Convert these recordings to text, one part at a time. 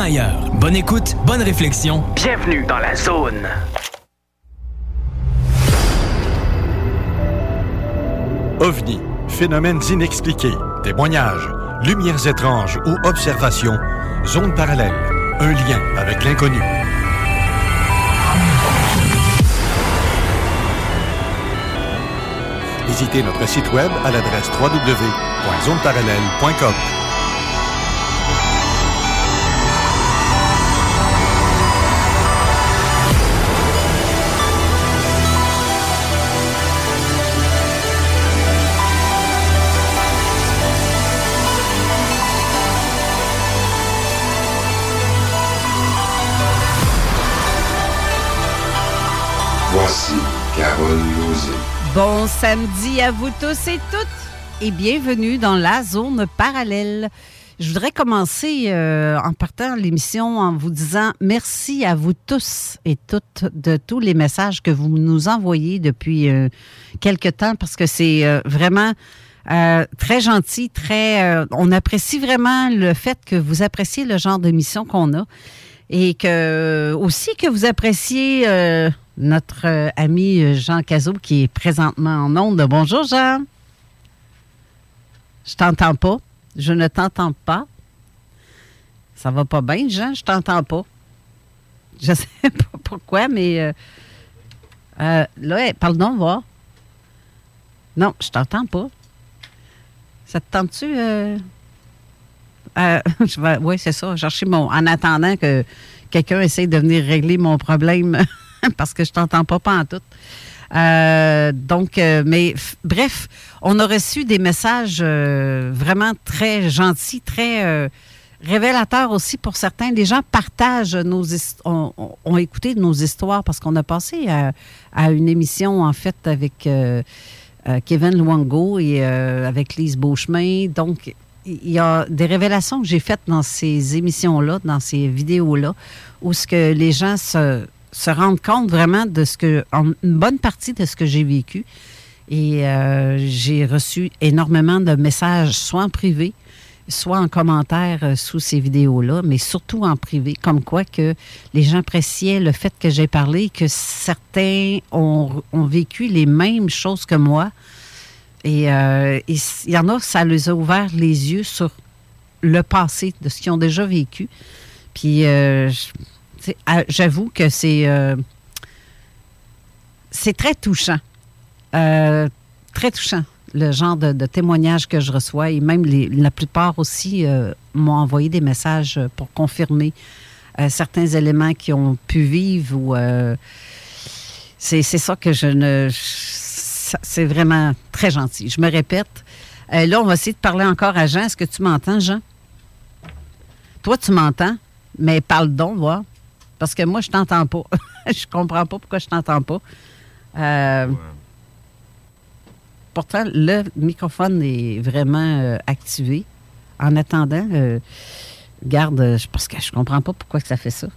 Ailleurs. Bonne écoute, bonne réflexion. Bienvenue dans la zone. OVNI, phénomènes inexpliqués, témoignages, lumières étranges ou observations, zone parallèle, un lien avec l'inconnu. Visitez notre site web à l'adresse www.zoneparallèle.com. Voici Carole Lozé. Bon samedi à vous tous et toutes et bienvenue dans la zone parallèle. Je voudrais commencer euh, en partant l'émission en vous disant merci à vous tous et toutes de tous les messages que vous nous envoyez depuis euh, quelque temps parce que c'est euh, vraiment euh, très gentil, très. on apprécie vraiment le fait que vous appréciez le genre d'émission qu'on a et que aussi que vous appréciez euh, notre euh, ami Jean Cazot qui est présentement en onde. Bonjour Jean. Je t'entends pas. Je ne t'entends pas. Ça va pas bien, Jean? Je t'entends pas. Je sais pas pourquoi, mais euh, euh, là, hey, parle donc, voir. Non, je t'entends pas. Ça te tente-tu? Euh, je vais, oui, c'est ça. Chercher mon. En attendant que quelqu'un essaye de venir régler mon problème parce que je t'entends pas, pas en tout. Euh, donc, euh, mais bref, on a reçu des messages vraiment très gentils, très révélateurs aussi pour certains. Les gens partagent nos ont, écouté nos histoires parce qu'on a passé à, à une émission en fait avec Kevin Luango et avec Lise Beauchemin. Donc, il y a des révélations que j'ai faites dans ces émissions-là, dans ces vidéos-là, où ce que les gens se, rendent compte vraiment de ce que, une bonne partie de ce que j'ai vécu. Et euh, j'ai reçu énormément de messages, soit en privé, soit en commentaire euh, sous ces vidéos-là, mais surtout en privé, comme quoi que les gens appréciaient le fait que j'ai parlé, que certains ont, ont vécu les mêmes choses que moi. Et euh, il y en a, ça les a ouvert les yeux sur le passé, de ce qu'ils ont déjà vécu. Puis, euh, je- j'avoue que c'est euh, très touchant. Très touchant, le genre de, témoignages que je reçois. Et même la plupart aussi m'ont envoyé des messages pour confirmer certains éléments qu'ils ont pu vivre. ou c'est ça que je ne. ça- C'est vraiment très gentil. Je me répète. Euh, là, on va essayer de parler encore à Jean. Est-ce que tu m'entends, Jean? Toi, tu m'entends, mais parle donc, voir. Parce que moi, je t'entends pas. je comprends pas pourquoi je t'entends pas. Euh, Pourtant, le microphone est vraiment euh, activé. En attendant, garde, parce que je comprends pas pourquoi que ça fait ça.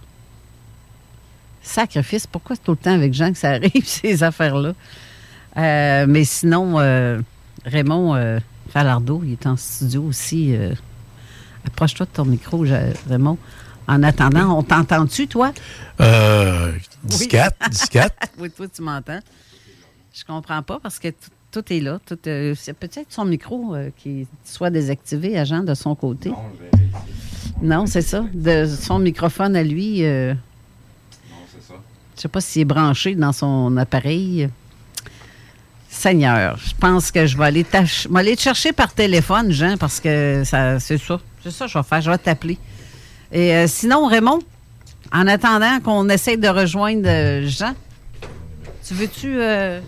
Sacrifice, pourquoi c'est tout le temps avec Jean que ça arrive, ces affaires-là? Euh, mais sinon, euh, Raymond euh, Falardeau, il est en studio aussi. euh, Approche-toi de ton micro, je- Raymond. En attendant, on t'entend-tu, toi? Euh, 14, 14. Oui, toi, tu m'entends. Je comprends pas parce que tout, est là. Tout, euh, c'est peut-être son micro euh, qui soit désactivé, agent, de son côté. Non, c'est ça. De son microphone à lui. euh, Je sais pas s'il est branché dans son appareil. Seigneur, je pense que je vais aller, t'ach- je vais aller te chercher par téléphone, Jean, parce que ça, c'est ça. C'est ça que je vais faire. Je vais t'appeler. Et euh, sinon, Raymond, en attendant qu'on essaye de rejoindre euh, Jean, tu veux-tu. euh,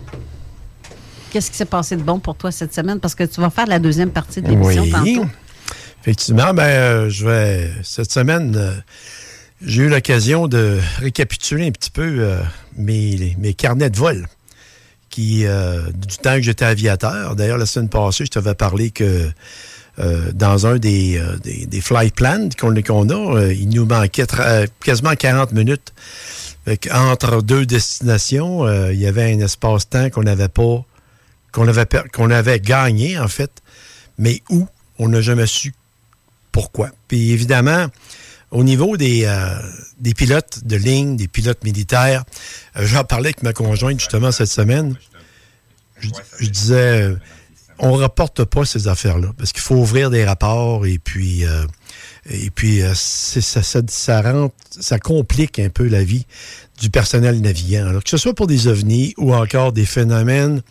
Qu'est-ce qui s'est passé de bon pour toi cette semaine? Parce que tu vas faire la deuxième partie de l'émission Oui. tantôt. Effectivement, ben, euh, je vais. Cette semaine, j'ai eu l'occasion de récapituler un petit peu euh, mes, mes carnets de vol. Euh, du temps que j'étais aviateur. D'ailleurs, la semaine passée, je t'avais parlé que euh, dans un des, euh, des, des flight plans qu'on a, il nous manquait quasiment 40 minutes. Entre deux destinations, il y avait un espace-temps qu'on n'avait pas, qu'on avait, qu'on avait gagné, en fait, mais où on n'a jamais su pourquoi. Puis évidemment, au niveau des, euh, des pilotes de ligne, des pilotes militaires, euh, j'en parlais avec ma conjointe justement cette semaine. Je, disais, euh, on rapporte pas ces affaires-là parce qu'il faut ouvrir des rapports et puis et puis ça, ça, rend, ça complique un peu la vie du personnel navigant. Que ce soit pour des ovnis ou encore des phénomènes,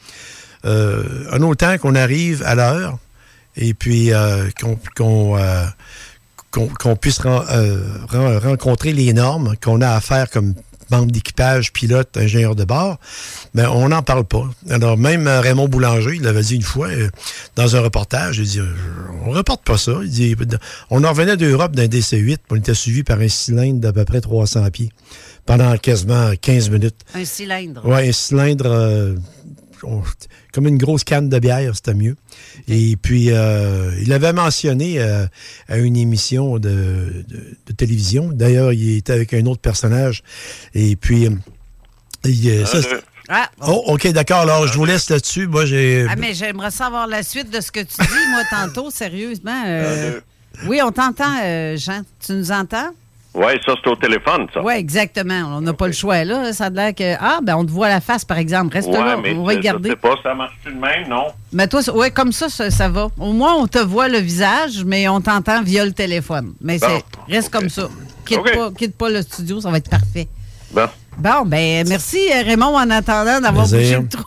en autant qu'on arrive à l'heure et puis qu'on qu'on- puisse ren- euh, ren- rencontrer les normes qu'on a à faire comme membre d'équipage, pilote, ingénieur de bord, mais on n'en parle pas. Alors, même Raymond Boulanger, il l'avait dit une fois euh, dans un reportage, il dit, euh, on reporte pas ça. Il dit, on en revenait d'Europe d'un DC-8, on était suivi par un cylindre d'à peu près 300 pieds pendant quasiment 15 minutes. Un cylindre. Ouais, un cylindre euh, on- comme une grosse canne de bière, c'était mieux. Et puis, euh, il avait mentionné euh, à une émission de, de- de télévision. D'ailleurs, il était avec un autre personnage. Et puis, euh, il, euh, ça, c'est- Ah, oh, OK, d'accord. Alors, je vous laisse là-dessus. Moi, j'ai... Ah, mais j'aimerais savoir la suite de ce que tu dis, moi, tantôt, sérieusement. euh, oui, on t'entend, euh, Jean. Tu nous entends? Oui, ça, c'est au téléphone, ça. Oui, exactement. On n'a pas le choix, là. Ça a l'air que. Ah, ben, on te voit la face, par exemple. Reste Ouais, là, mais on va regarder. Je sais pas, ça marche-tu de même, non? Mais toi, oui, comme ça, ça, ça va. Au moins, on te voit le visage, mais on t'entend via le téléphone. Mais Bon, c'est reste comme ça. Quitte, pas, quitte pas le studio, ça va être parfait. Bon. Bon, ben merci euh, Raymond en attendant d'avoir bougé le trou.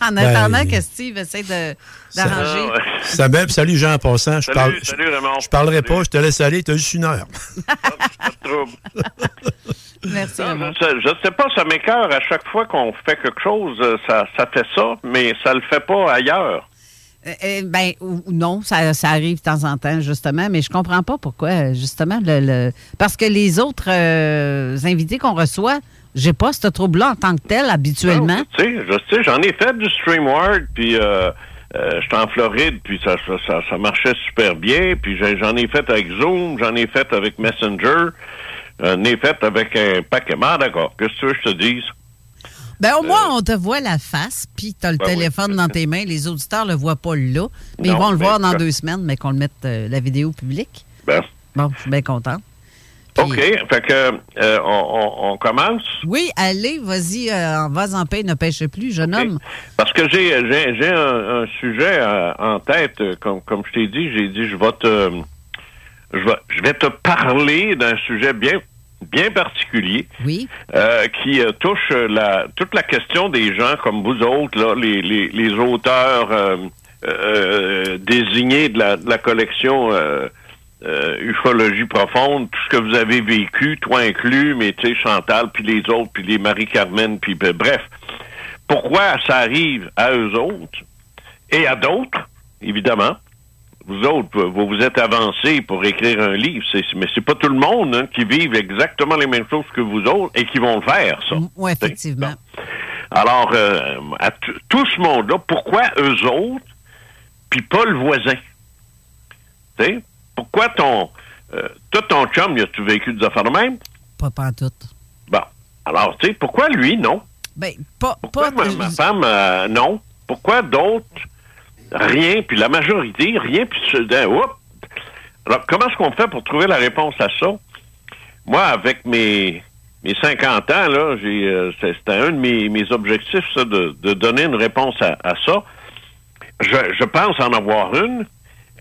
En Ben, attendant que Steve essaie de- d'arranger. Ah, ouais. Ça salut Jean en passant. Je Salut, parle, salut, Raymond. je parlerai Salut. pas, je te laisse aller, t'as juste une heure. Pas de trouble. Merci Non, je, sais, je sais pas, ça m'écœure à chaque fois qu'on fait quelque chose, euh, ça, ça fait ça, mais ça le fait pas ailleurs. Euh, euh, ben ou- non, ça, ça arrive de temps en temps, justement, mais je comprends pas pourquoi, euh, justement, le, le- parce que les autres euh, invités qu'on reçoit, j'ai pas ce trouble-là en tant que tel habituellement. Je sais, je sais, j'en ai fait du StreamWard, puis euh, euh, j'étais en Floride, puis ça, ça, ça, ça marchait super bien, puis j'en ai fait avec Zoom, j'en ai fait avec Messenger, j'en ai fait avec un paquet. Ah, d'accord, qu'est-ce que tu veux que je te dise? Ben au moins, on te voit la face, puis tu as le Ben oui. téléphone dans tes mains. Les auditeurs le voient pas là, mais ils vont le voir dans deux semaines, mais qu'on le mette euh, la vidéo publique. Ben, Bon, je suis bien contente. OK, fait que euh, on, on- commence? Oui, allez, vas-y, euh, vas en paix, ne pêche plus, jeune homme. Parce que j'ai j'ai j'ai un, un sujet euh, en tête, euh, comme comme je t'ai dit, j'ai dit je vais te je vais je vais te parler d'un sujet bien bien particulier Oui. euh, qui euh, touche la, toute la question des gens comme vous autres, là, les, les, les auteurs euh, euh, désignés de la, de la collection euh, ufologie profonde, tout ce que vous avez vécu, toi inclus, mais tu sais, Chantal, puis les autres, puis les Marie-Carmen, puis ben, bref. Pourquoi ça arrive à eux autres et à d'autres, évidemment? Vous autres, vous vous êtes avancés pour écrire un livre, mais c'est pas tout le monde hein, qui vive exactement les mêmes choses que vous autres et qui vont le faire, ça. Oui, effectivement. Alors, euh, à tout ce monde-là, pourquoi eux autres, puis pas le voisin? Tu sais? Pourquoi ton... Euh, toi, ton chum, y a-tu vécu des affaires de même? Pas pantoute. Bon. Alors, tu sais, pourquoi lui, non? Ben, pas... Pourquoi pas ma, ma femme, euh, non? Pourquoi d'autres, rien, puis la majorité, rien, puis soudain, oups! Alors, comment est-ce qu'on fait pour trouver la réponse à ça? Moi, avec mes, mes 50 ans, là, j'ai, euh, c'était un de mes, mes objectifs, ça, de, de donner une réponse à, à ça. Je, je pense en avoir une,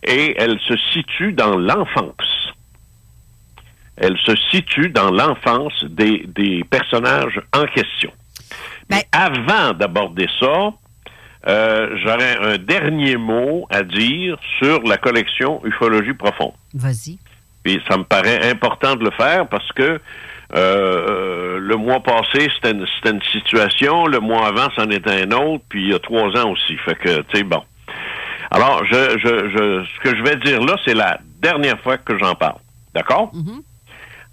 et elle se situe dans l'enfance. Elle se situe dans l'enfance des, des personnages en question. Mais avant d'aborder ça, euh, j'aurais un dernier mot à dire sur la collection Ufologie profonde. Vas-y. Puis ça me paraît important de le faire parce que euh, le mois passé, c'était une, une situation, le mois avant, c'en était un autre, puis il y a trois ans aussi. Fait que, tu sais, bon. Alors, je, je, je, ce que je vais dire là, c'est la dernière fois que j'en parle. D'accord?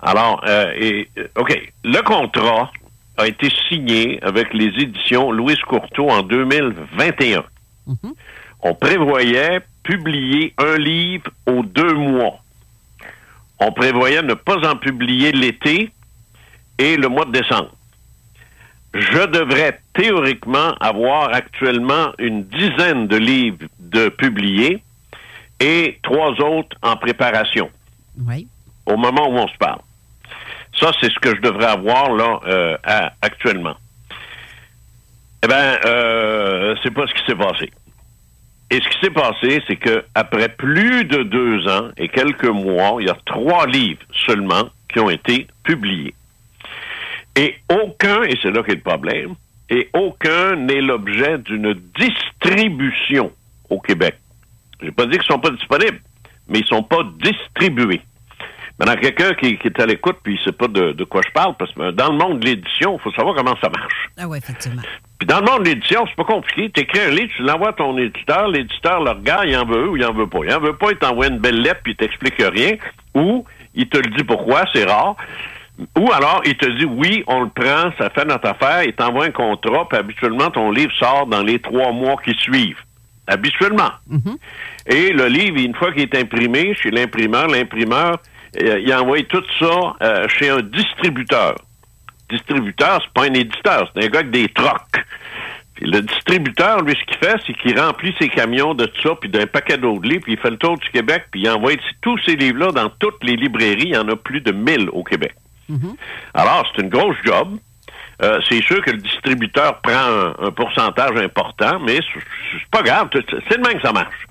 Alors, euh, et, euh, OK, le contrat a été signé avec les éditions Louis Courteau en 2021. On prévoyait publier un livre aux deux mois. On prévoyait ne pas en publier l'été et le mois de décembre. Je devrais théoriquement avoir actuellement une dizaine de livres de publiés et trois autres en préparation Oui. au moment où on se parle. Ça, c'est ce que je devrais avoir là euh, à- actuellement. Eh bien, euh, c'est pas ce qui s'est passé. Et ce qui s'est passé, c'est que après plus de deux ans et quelques mois, il y a trois livres seulement qui ont été publiés. Et aucun, et c'est là qu'est le problème, et aucun n'est l'objet d'une distribution au Québec. J'ai pas dit qu'ils sont pas disponibles, mais ils sont pas distribués. Maintenant, quelqu'un qui, qui est à l'écoute puis il sait pas de, de quoi je parle, parce que dans le monde de l'édition, il faut savoir comment ça marche. Ah oui, effectivement. Puis dans le monde de l'édition, c'est pas compliqué. Tu écris un livre, tu l'envoies à ton éditeur, l'éditeur le regarde, il en veut ou il en veut pas. Il en veut pas, il t'envoie une belle lettre puis il t'explique rien. Ou il te le dit pourquoi, c'est rare. Ou alors, il te dit oui, on le prend, ça fait notre affaire, il t'envoie un contrat, puis habituellement, ton livre sort dans les trois mois qui suivent. Habituellement. Et le livre, une fois qu'il est imprimé chez l'imprimeur, l'imprimeur, euh, il envoie tout ça euh, chez un distributeur. Distributeur, c'est pas un éditeur, c'est un gars avec des trocs. Puis le distributeur, lui, ce qu'il fait, c'est qu'il remplit ses camions de tout ça, puis d'un paquet d'autres livres, puis il fait le tour du Québec, puis il envoie tous ces livres-là dans toutes les librairies. Il y en a plus de 1000 au Québec. Alors, c'est une grosse job. Euh, c'est sûr que le distributeur prend un, pourcentage important, mais c'est pas grave. C'est de même que ça marche.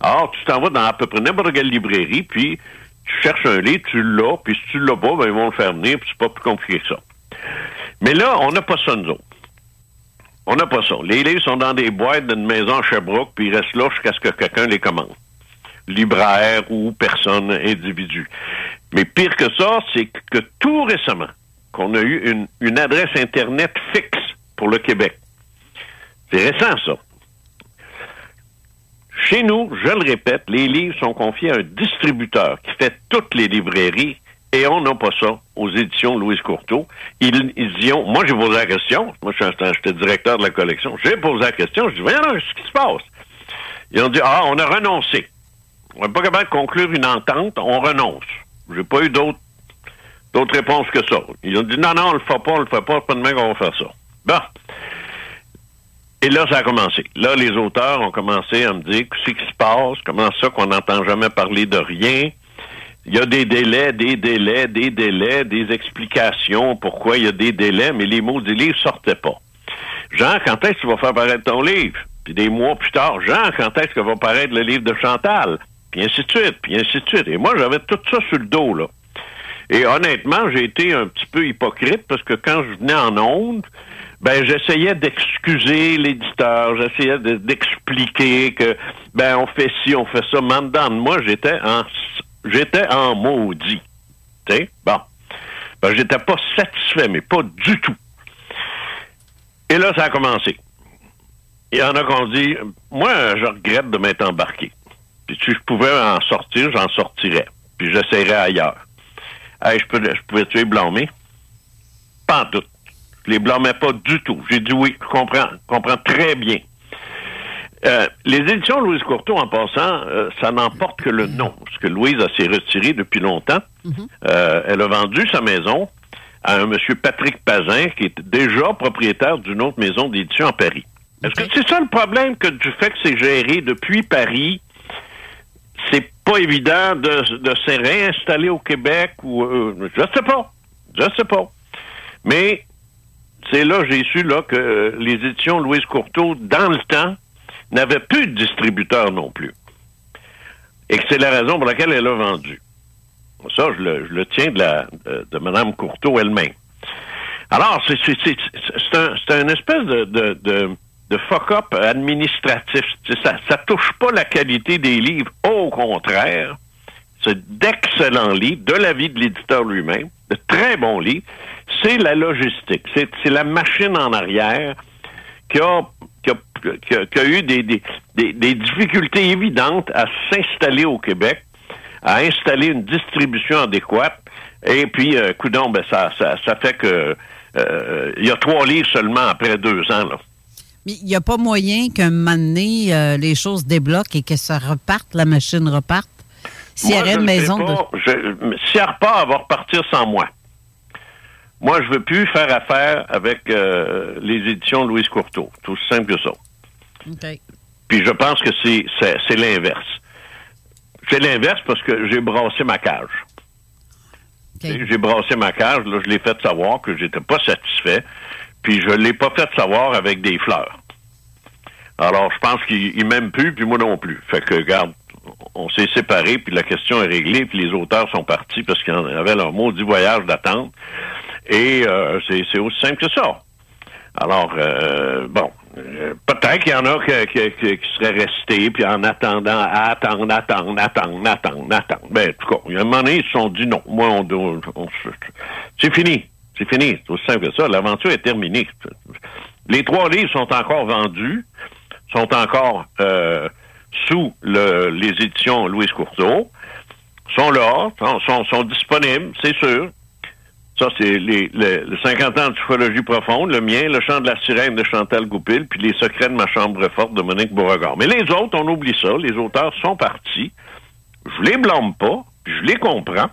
Alors, tu t'en vas dans à peu près n'importe quelle librairie, puis tu cherches un livre, tu l'as, puis si tu l'as pas, ben, ils vont le faire venir, puis c'est pas plus compliqué que ça. Mais là, on n'a pas ça, nous autres. On n'a pas ça. Les livres sont dans des boîtes d'une maison à Sherbrooke, puis ils restent là jusqu'à ce que quelqu'un les commande. Libraire ou personne, individu. Mais pire que ça, c'est que tout récemment, qu'on a eu une, une adresse Internet fixe pour le Québec. C'est récent, ça. Chez nous, je le répète, les livres sont confiés à un distributeur qui fait toutes les librairies et on n'a pas ça aux éditions Louise Courteau. Ils, ils moi j'ai posé la question, moi j'étais directeur de la collection, j'ai posé la question, je dis, voyons, qu'est-ce qui se passe? Ils ont dit, ah, on a renoncé. On n'est pas capable de conclure une entente, on renonce. J'ai pas eu d'autres d'autres réponses que ça. Ils ont dit, non, non, on le fait pas, on le fait pas, c'est pas demain qu'on va faire ça. Bon. Et là, ça a commencé. Là, les auteurs ont commencé à me dire qu'est-ce qui se passe, comment ça qu'on n'entend jamais parler de rien? Il y a des délais, des délais, des délais, des explications pourquoi il y a des délais, mais les mots du livre sortaient pas. Jean, quand est-ce que tu vas faire paraître ton livre? Puis des mois plus tard, Jean, quand est-ce que va paraître le livre de Chantal? Puis ainsi de suite, puis ainsi de suite. Et moi, j'avais tout ça sur le dos, là. Et honnêtement, j'ai été un petit peu hypocrite parce que quand je venais en onde, ben j'essayais d'excuser l'éditeur, j'essayais de- d'expliquer que ben on fait ci, on fait ça. Mais moi, j'étais en j'étais en maudit. Tu sais? Bon. Ben, j'étais pas satisfait, mais pas du tout. Et là, ça a commencé. Il y en a qui ont dit Moi, je regrette de m'être embarqué. Puis si je pouvais en sortir, j'en sortirais. Puis j'essayerais ailleurs. Hey, je, peux, je pouvais-tu les blâmer? Pas en tout. Je les blâmais pas du tout. J'ai dit oui, je comprends, je comprends très bien. Euh, les éditions Louise Courteau, en passant, euh, ça n'emporte que le nom, parce que Louise a s'est retirée depuis longtemps. Euh, elle a vendu sa maison à un monsieur Patrick Pazin, qui est déjà propriétaire d'une autre maison d'édition à Paris. Est-ce que c'est ça le problème que du fait que c'est géré depuis Paris, c'est pas évident de, de se réinstaller au Québec ou euh, je sais pas. Je sais pas. Mais c'est là j'ai su là que euh, les éditions Louise Courteau, dans le temps, n'avaient plus de distributeur non plus. Et que c'est la raison pour laquelle elle a vendu. Ça, je le, je le tiens de, la, de, Mme Courteau elle-même. Alors, c'est un, c'est un espèce de, de, de, de fuck-up administratif. Ça, ça touche pas la qualité des livres. Au contraire, c'est d'excellents livres, de l'avis de l'éditeur lui-même, de très bons livres. C'est la logistique. C'est la machine en arrière qui a, qui a, qui a- qui a eu des, des, des, difficultés évidentes à s'installer au Québec, à installer une distribution adéquate. Et puis, euh, coudonc, ben, ça, ça, ça fait que euh, il y a trois livres seulement après deux ans. Là. Mais il n'y a pas moyen qu'un moment donné, euh, les choses débloquent et que ça reparte, la machine reparte? S'il y Moi, aurait je une maison de... pas. Je- si elle repart, elle va repartir sans moi. Moi, je veux plus faire affaire avec euh, les éditions de Louise Courteau. Tout simple que ça. OK. Puis je pense que c'est l'inverse. C'est l'inverse parce que j'ai brassé ma cage. J'ai brassé ma cage, là, je l'ai fait savoir que j'étais pas satisfait, puis je l'ai pas fait savoir avec des fleurs. Alors, je pense qu'il il m'aime plus, puis moi non plus. Fait que, regarde, on s'est séparés, puis la question est réglée, puis les auteurs sont partis parce qu'ils en avaient leur maudit voyage d'attente. Et euh, c'est aussi simple que ça. Alors, euh, bon, euh, peut-être qu'il y en a qui seraient restés, puis en attendant, attendre, attendre, attendre, attendre, attendre. Ben, en tout cas, il y a un moment donné, ils se sont dit non. Moi, on, on- on- c'est fini. C'est fini. C'est aussi simple que ça. L'aventure est terminée. Les trois livres sont encore vendus, sont encore euh, sous le- les éditions Louise Courteau, sont là, sont, disponibles, c'est sûr. Ça, c'est les, les, les 50 ans de psychologie profonde, le mien, le chant de la sirène de Chantal Goupil, puis les secrets de ma chambre forte de Monique Beauregard. Mais les autres, on oublie ça. Les auteurs sont partis. Je les blâme pas, je les comprends.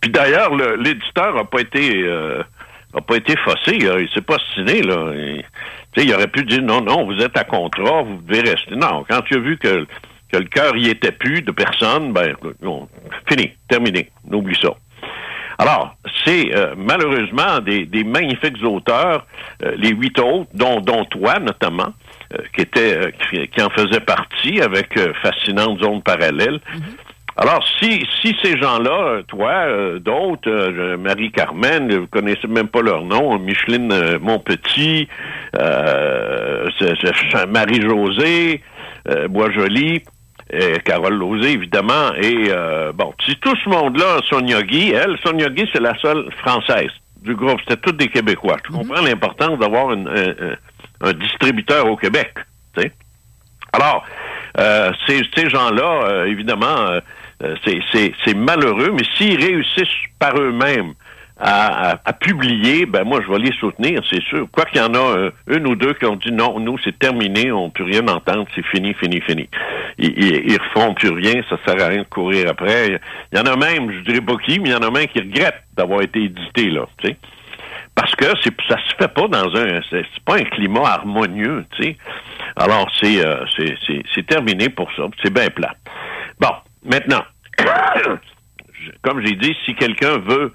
Puis d'ailleurs, le- l'éditeur a pas été euh, a pas été faussé. Il, s'est pas stiné, là. Tu il aurait pu dire non, non, vous êtes à contrat, vous devez rester. Non, quand il a vu que, que le cœur y était plus de personne, ben fini, terminé. On oublie ça. Alors, c'est euh, malheureusement des, des magnifiques auteurs, euh, les huit autres, dont, dont toi notamment, euh, qui était euh, qui, qui en faisait partie avec euh, Fascinante Zone Parallèle. Alors, si, si ces gens-là, euh, toi, euh, d'autres, euh, Marie-Carmen, vous connaissez même pas leur nom, Micheline euh, Montpetit, euh, Marie-Josée, euh, Boisjoli, euh, Carole Lauzé, évidemment, et euh, bon, si tout ce monde-là, Sonia Guy, elle, Sonia Guy, c'est la seule française du groupe, c'était toutes des Québécois. Je comprends l'importance d'avoir un, un- distributeur au Québec, tu sais? Alors, euh, ces, ces gens-là, euh, évidemment, c'est- c'est malheureux, mais s'ils réussissent par eux-mêmes à, à- à publier, ben moi, je vais les soutenir, c'est sûr. Quoi qu'il y en a euh, une ou deux qui ont dit non, nous, c'est terminé, on ne peut rien entendre, c'est fini, fini, fini. Ils, ils refont plus rien, ça sert à rien de courir après. Il y en a même, je dirais pas qui, mais il y en a même qui regrettent d'avoir été édité, là, tu sais. Parce que c'est ça se fait pas dans un c'est pas un climat harmonieux, tu sais. Alors c'est euh, c'est terminé pour ça, c'est bien plat. Bon, maintenant comme j'ai dit, si quelqu'un veut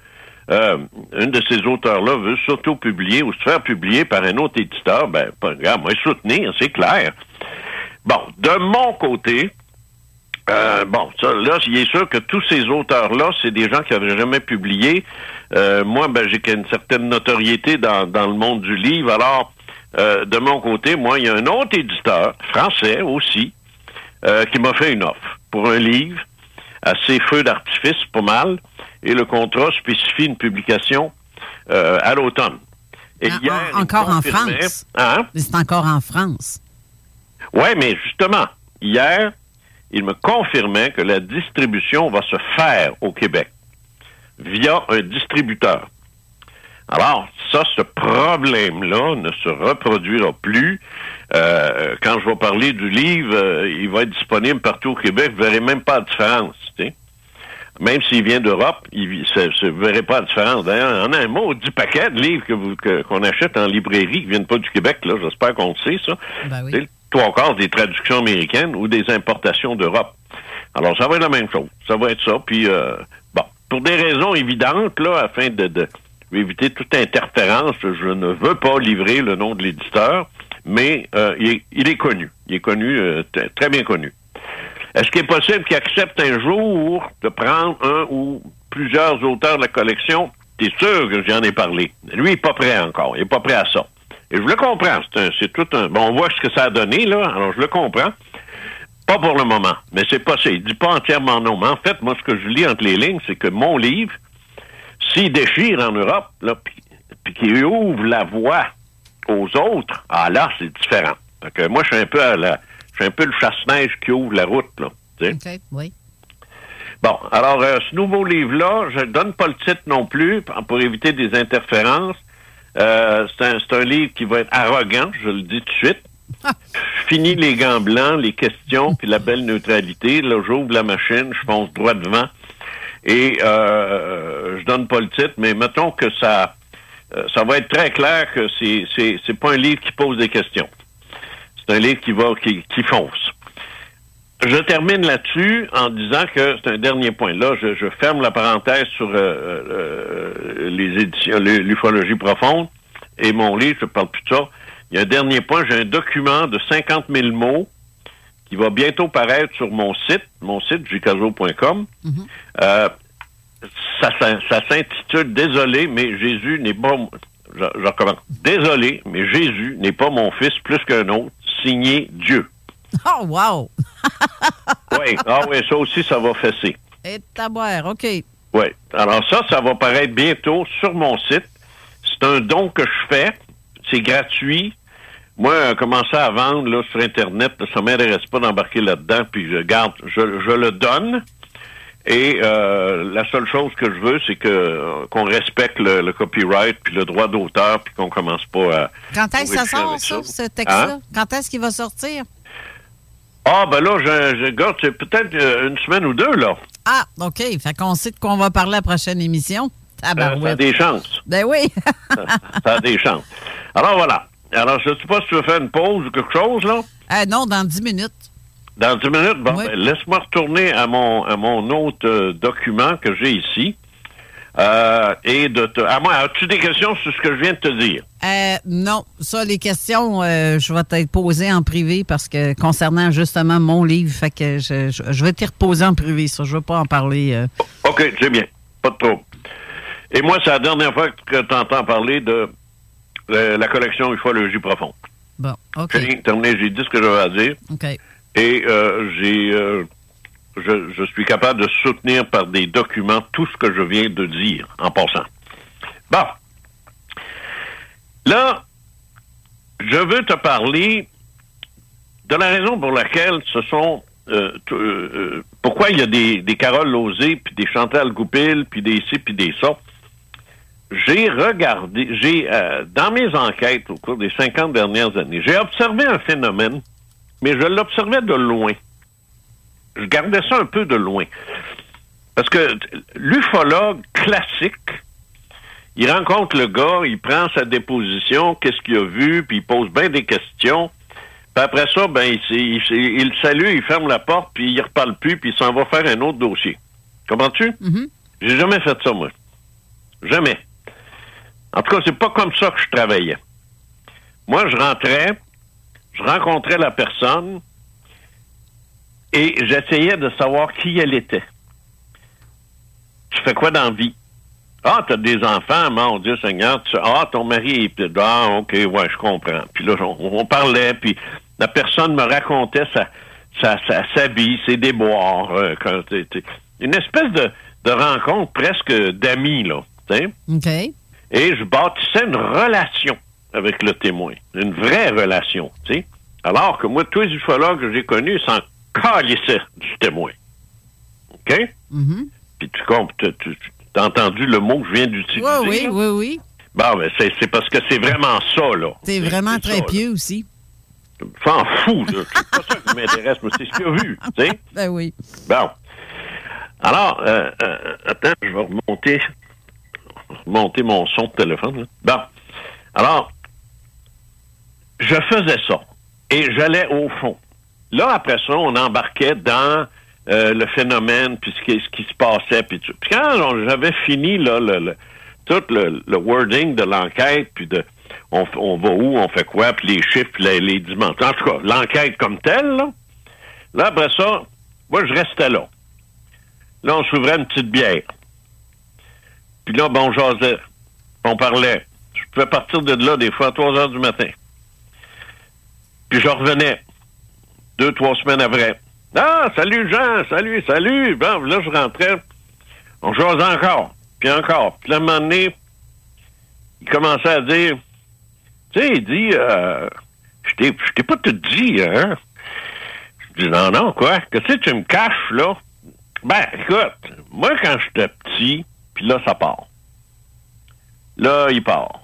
euh, une de ces auteurs-là veut s'auto-publier ou se faire publier par un autre éditeur, ben, grave, moi, soutenir, c'est clair. Bon, de mon côté, Euh, bon, ça, là, il est sûr que tous ces auteurs-là, c'est des gens qui n'avaient jamais publié. Euh, moi, ben, j'ai une certaine notoriété dans, dans le monde du livre. Alors, euh, de mon côté, moi, il y a un autre éditeur, français aussi, euh, qui m'a fait une offre pour un livre assez feu d'artifice, pas mal, et le contrat spécifie une publication euh, à l'automne. Et En- hier, encore en France? Hein? C'est encore en France. Oui, mais justement, hier, il me confirmait que la distribution va se faire au Québec via un distributeur. Alors, ça, ce problème-là ne se reproduira plus. Euh, quand je vais parler du livre, euh, il va être disponible partout au Québec. Vous verrez même pas la différence. tu sais. Même s'il vient d'Europe, il ne verrez pas la différence. D'ailleurs, on a un maudit paquet de livres vous- que- qu'on achète en librairie qui ne viennent pas du Québec. là. J'espère qu'on le sait, ça. Ben oui. Trois quarts des traductions américaines ou des importations d'Europe. Alors, ça va être la même chose. Ça va être ça. Puis, euh, bon, pour des raisons évidentes, là, afin de, de éviter toute interférence, je ne veux pas livrer le nom de l'éditeur, mais euh, il, est, il est connu. Il est connu, euh, très bien connu. Est-ce qu'il est possible qu'il accepte un jour de prendre un ou plusieurs auteurs de la collection? T'es sûr que j'en ai parlé? Lui, il n'est pas prêt encore. Il n'est pas prêt à ça. Et je le comprends. C'est tout un. Bon, on voit ce que ça a donné, là. Alors, je le comprends. Pas pour le moment. Mais c'est possible. Il dit pas entièrement non. Mais en fait, moi, ce que je lis entre les lignes, c'est que mon livre, s'il déchire en Europe, là, puis puis qu'il ouvre la voie aux autres, ah là, c'est différent. Fait que moi, je suis un peu à la, je suis un peu le chasse-neige qui ouvre la route, là. oui. Bon, alors, euh, ce nouveau livre-là, je ne donne pas le titre non plus pour éviter des interférences. Euh, c'est un, c'est un livre qui va être arrogant, je le dis tout de suite. Fini les gants blancs, les questions, puis la belle neutralité. Là, j'ouvre la machine, je fonce droit devant. Et euh, je donne pas le titre, mais mettons que ça, euh, ça va être très clair que c'est, c'est, c'est pas un livre qui pose des questions. C'est un livre qui va, qui, qui fonce. Je termine là-dessus en disant que c'est un dernier point. Là, je, je ferme la parenthèse sur euh, euh, les éditions, l'u- l'ufologie profonde et mon livre, je parle plus de ça. Il y a un dernier point, j'ai un document de 50 000 mots qui va bientôt paraître sur mon site, mon site, jucaso.com. Euh, ça, ça, ça s'intitule Désolé, mais Jésus n'est pas... mon- Je, je recommence. Désolé, mais Jésus n'est pas mon fils plus qu'un autre, signé Dieu. Oh, wow! Oui, ah oui, ça aussi, ça va fesser. Et taboire, OK. Oui. Alors ça, ça va paraître bientôt sur mon site. C'est un don que je fais. C'est gratuit. Moi, euh, commencer à vendre là, sur Internet, ça m'intéresse pas d'embarquer là-dedans, puis je garde, je, je le donne. Et euh, la seule chose que je veux, c'est que euh, qu'on respecte le, le copyright puis le droit d'auteur, puis qu'on commence pas à. Quand est-ce que ça sort, ça, ça. ce texte-là? Hein? Quand est-ce qu'il va sortir? Ah ben là, je, je garde, c'est peut-être une semaine ou deux là. Ah, OK. Fait qu'on sait de quoi on va parler à la prochaine émission. Euh, ça a des chances. Ben oui. ça a des chances. Alors voilà. Alors je sais pas si tu veux faire une pause ou quelque chose là. Euh, non, dans 10 minutes. Dans 10 minutes, bon, Oui. ben, laisse-moi retourner à mon à mon autre euh, document que j'ai ici. Euh, et de te. À moi, as-tu des questions sur ce que je viens de te dire? Euh, non, ça, les questions, euh, je vais t'être posées en privé parce que concernant justement mon livre, fait que je, je, je vais t'y reposer en privé, ça. Je veux pas en parler. OK, c'est bien. Pas de trouble. Et moi, c'est la dernière fois que tu entends parler de la collection Ufologie profonde. Bon, OK. J'ai terminé, j'ai dit ce que j'avais à dire. OK. Et euh, j'ai, euh, je, je suis capable de soutenir par des documents tout ce que je viens de dire en passant. Bon. Là, je veux te parler de la raison pour laquelle ce sont euh, euh, euh, pourquoi il y a des, des Carole Lozé, puis des Chantal Goupil, puis des ci, puis des ça. J'ai regardé, j'ai euh, dans mes enquêtes au cours des 50 dernières années, j'ai observé un phénomène, mais je l'observais de loin. Je gardais ça un peu de loin. Parce que l'ufologue classique, il rencontre le gars, il prend sa déposition, qu'est-ce qu'il a vu, puis il pose bien des questions. Puis après ça, ben, il, il, il le salue, il ferme la porte, puis il reparle plus, puis il s'en va faire un autre dossier. Comprends-tu? Mhm. J'ai jamais fait ça, moi. Jamais. En tout cas, c'est pas comme ça que je travaillais. Moi, je rentrais, je rencontrais la personne, Et j'essayais de savoir qui elle était. Tu fais quoi dans la vie? Ah, t'as des enfants, mon Dieu Seigneur. Tu- ah, ton mari est... Ah, OK, ouais, je comprends. Puis là, on, parlait, puis la personne me racontait sa, sa, sa, sa vie, ses déboires. euh, une espèce de, de rencontre presque d'amis, là. OK. Et je bâtissais une relation avec le témoin. Une vraie relation, tu sais. Alors que moi, tous les ufologues que j'ai connus s'en calissaient du témoin. OK? Mhm. Puis tu comprends, tu, as entendu le mot que je viens d'utiliser. Oui, oui, là? oui, oui. Bon, ben, c'est, parce que c'est vraiment ça, là. C'est vraiment très ça, là. pieux aussi. Je m'en fous, là. C'est pas ça qui m'intéresse, mais c'est ce qu'il a vu, tu sais. Ben oui. Bon. Alors, euh, euh, attends, je vais remonter, remonter mon son de téléphone. Là. Bon. Alors, je faisais ça. Et j'allais au fond. Là, après ça, on embarquait dans euh, le phénomène, puis ce qui, ce qui se passait, puis tout. Puis quand j'avais fini là, le, le- tout le, le wording de l'enquête, puis de on, va où, on fait quoi, puis les chiffres, les, les dimensions. En tout cas, l'enquête comme telle, là, là, après ça, moi, je restais là. Là, on s'ouvrait une petite bière. Puis là, bon, on jasait. On parlait. Je pouvais partir de là des fois à 3 heures du matin. Puis je revenais deux, trois semaines après. Ah, salut Jean, salut, salut. Bon, là, je rentrais. On jasait encore. Puis encore. Puis là, un moment donné, il commençait à dire, tu sais, il dit, euh, je t'ai pas tout dit, hein? Je dis, non, non, quoi? Qu'est-ce que tu me caches, là? Ben, écoute, moi, quand j'étais petit, puis là, ça part. Là, il part.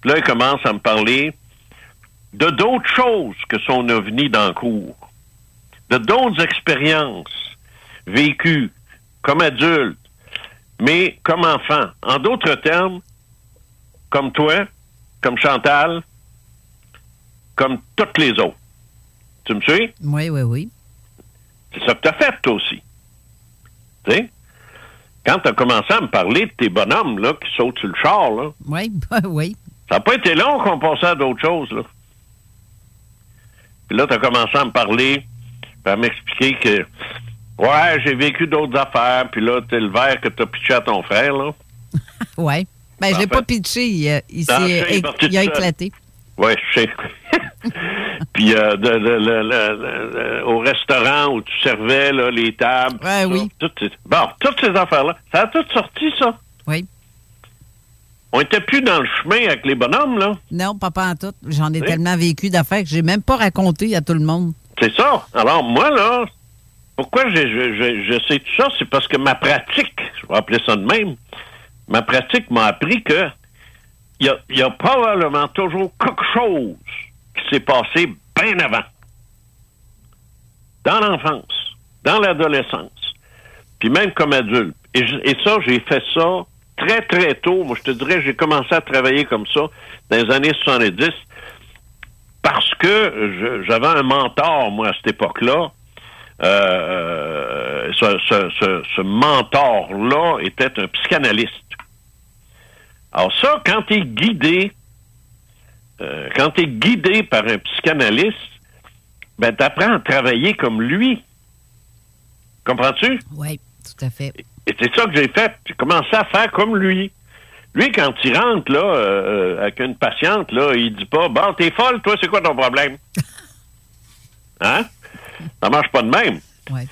Puis là, il commence à me parler de d'autres choses que son ovni dans le cours, de d'autres expériences vécues comme adulte, mais comme enfant. En d'autres termes, comme toi, comme Chantal, comme toutes les autres. Tu me suis? Oui, oui, oui. C'est ça que tu as fait, toi aussi. Tu sais? Quand tu as commencé à me parler de tes bonhommes là, qui sautent sur le char, là, Oui, oui. ça n'a pas été long qu'on passait à d'autres choses. Là. Puis là, tu as commencé à me parler, puis à m'expliquer que, ouais, j'ai vécu d'autres affaires, puis là, tu le verre que tu as pitché à ton frère, là. Oui. Ben, je l'ai pas pitché. Il, a- il Non, a éclaté. Oui, je sais. Puis euh, de- de- au restaurant où tu servais là, les tables. Ouais, ça, oui. toutes ces- bon, toutes ces affaires-là, ça a tout sorti, ça. Oui. On était plus dans le chemin avec les bonhommes, là. Non, pas en tout. J'en ai Oui. tellement vécu d'affaires que j'ai même pas raconté à tout le monde. C'est ça. Alors, moi, là, pourquoi je, je, je, je sais tout ça? C'est parce que ma pratique, je vais appeler ça de même, ma pratique m'a appris que il y a, il y a probablement toujours quelque chose qui s'est passé bien avant. Dans l'enfance, dans l'adolescence, puis même comme adulte. Et, ça, j'ai fait ça très, très tôt. Moi, je te dirais, j'ai commencé à travailler comme ça dans les années 70 parce que j'avais un mentor, moi, à cette époque-là. Euh, ce- ce mentor-là était un psychanalyste. Alors ça, quand tu es guidé, euh, quand tu es guidé par un psychanalyste, ben tu apprends à travailler comme lui. Comprends-tu? Oui, tout à fait. Et c'est ça que j'ai fait. J'ai commencé à faire comme lui. Lui, quand il rentre là, euh, avec une patiente, là, il dit pas Bon, t'es folle, toi, c'est quoi ton problème? Hein? Ça marche pas de même. Oui.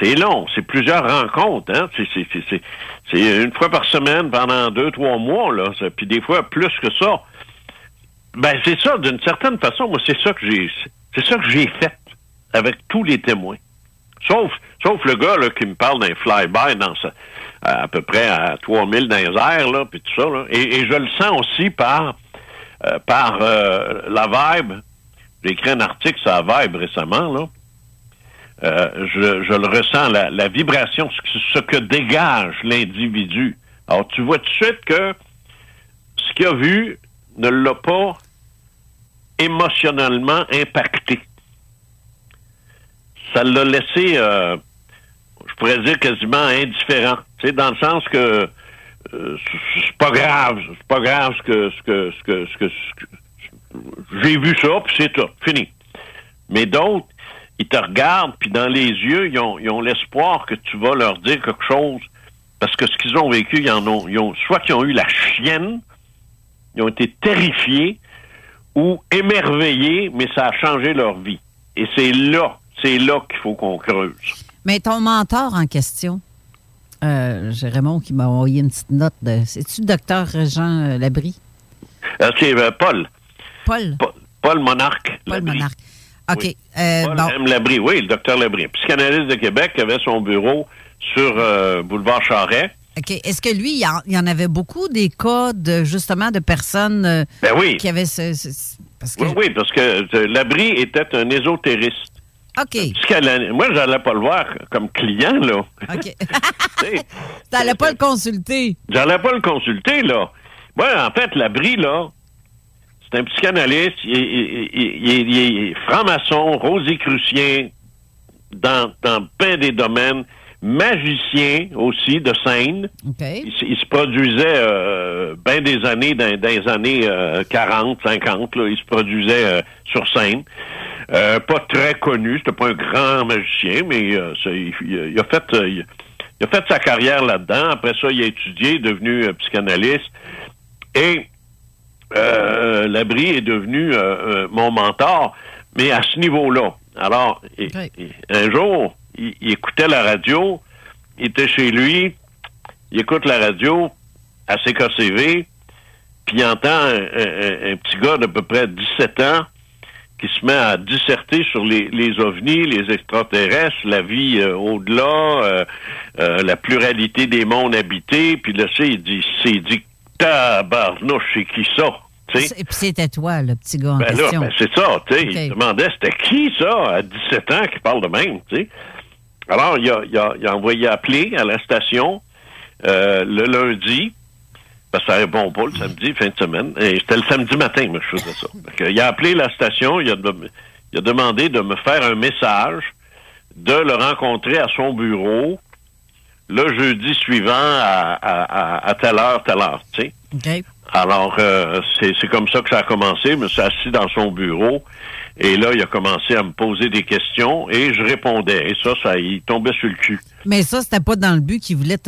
C'est long, c'est plusieurs rencontres, hein? C'est, une fois par semaine pendant deux, trois mois, là. Puis des fois plus que ça. Ben, c'est ça, d'une certaine façon, moi, c'est ça que j'ai c'est ça que j'ai fait avec tous les témoins. Sauf, sauf le gars là, qui me parle d'un fly-by dans sa- à peu près à 3000 dans les airs, là, puis tout ça. Là. Et, je le sens aussi par, euh, par euh, la vibe. J'ai écrit un article sur la vibe récemment, là. Euh, je, je le ressens, la, la vibration, ce que dégage l'individu. Alors, tu vois tout de suite que ce qu'il a vu ne l'a pas émotionnellement impacté. Ça l'a laissé, euh, je pourrais dire, quasiment indifférent. Sais, dans le sens que euh, c'est- c'est pas grave, c'est pas grave ce que ce que ce que ce que, ce que- j'ai vu ça, puis c'est tout, fini. Mais d'autres, ils te regardent, puis dans les yeux, ils ont, ils ont l'espoir que tu vas leur dire quelque chose. Parce que ce qu'ils ont vécu, ils en ont, ils ont soit qu'ils ont eu la chienne, ils ont été terrifiés ou émerveillés, mais ça a changé leur vie. Et c'est là, c'est là qu'il faut qu'on creuse. Mais ton mentor en question, euh, j'ai Raymond qui m'a envoyé une petite note de. C'est-tu le docteur Jean euh, Labrie? Euh, c'est euh, Paul. Paul? Pa- Paul Monarque. Paul Labrie. Monarque. OK. Oui. euh, Paul bon. M. Labrie, oui, le docteur Labrie. Psychanalyste de Québec avait son bureau sur Boulevard Charret. OK. Est-ce que lui, il y, en, avait beaucoup des cas de justement de personnes euh, Ben oui. qui avaient ce. ce- parce que, Oui, oui, parce que euh, Labrie était un ésotériste. OK. Moi, j'allais pas le voir comme client, là. OK. T'allais pas le consulter. J'allais pas le consulter, là. Moi, en fait, Labrie, là, c'est un psychanalyste, il, est- il- il- il- il est franc-maçon, rosicrucien, dans, dans plein des domaines, magicien aussi de scène. Il, se- il se produisait euh, bien des années, dans, dans les années euh, 40, 50, là, il se produisait euh, sur scène. Euh, pas très connu, c'était pas un grand magicien, mais euh, ça, il, a fait euh, il, il a fait sa carrière là-dedans. Après ça, il a étudié, est devenu euh, psychanalyste. Et euh, Labrie est devenu euh, euh, mon mentor, mais à ce niveau-là. Alors, et- Ok. et un jour, il, il écoutait la radio, il était chez lui, il écoute la radio à CKCV, puis il entend un, un- un petit gars d'à peu près 17 ans qui se met à disserter sur les, les ovnis, les extraterrestres, la vie euh, au-delà, euh, euh, la pluralité des mondes habités, puis là, sais, il dit, c'est dit, tabarnouche, c'est qui ça? Tu sais? Et puis c'était toi, le petit gars en Ben là, question. ben c'est ça, tu sais. Il demandait c'était qui ça, à 17 ans, qui parle de même, tu sais? Alors, il a, il, a, il a envoyé appeler à la station euh, le lundi, parce que ça répond pas le samedi, fin de semaine. Et c'était le samedi matin, moi, je faisais ça. Il a appelé la station, il a, de- il a demandé de me faire un message, de le rencontrer à son bureau le jeudi suivant à, à, à, à telle heure, telle heure, tu sais. OK. Alors, euh, c'est c'est comme ça que ça a commencé. Je me suis assis dans son bureau et là, il a commencé à me poser des questions et je répondais. Et ça, ça, il tombait sur le cul. Mais ça, c'était pas dans le but qu'il voulait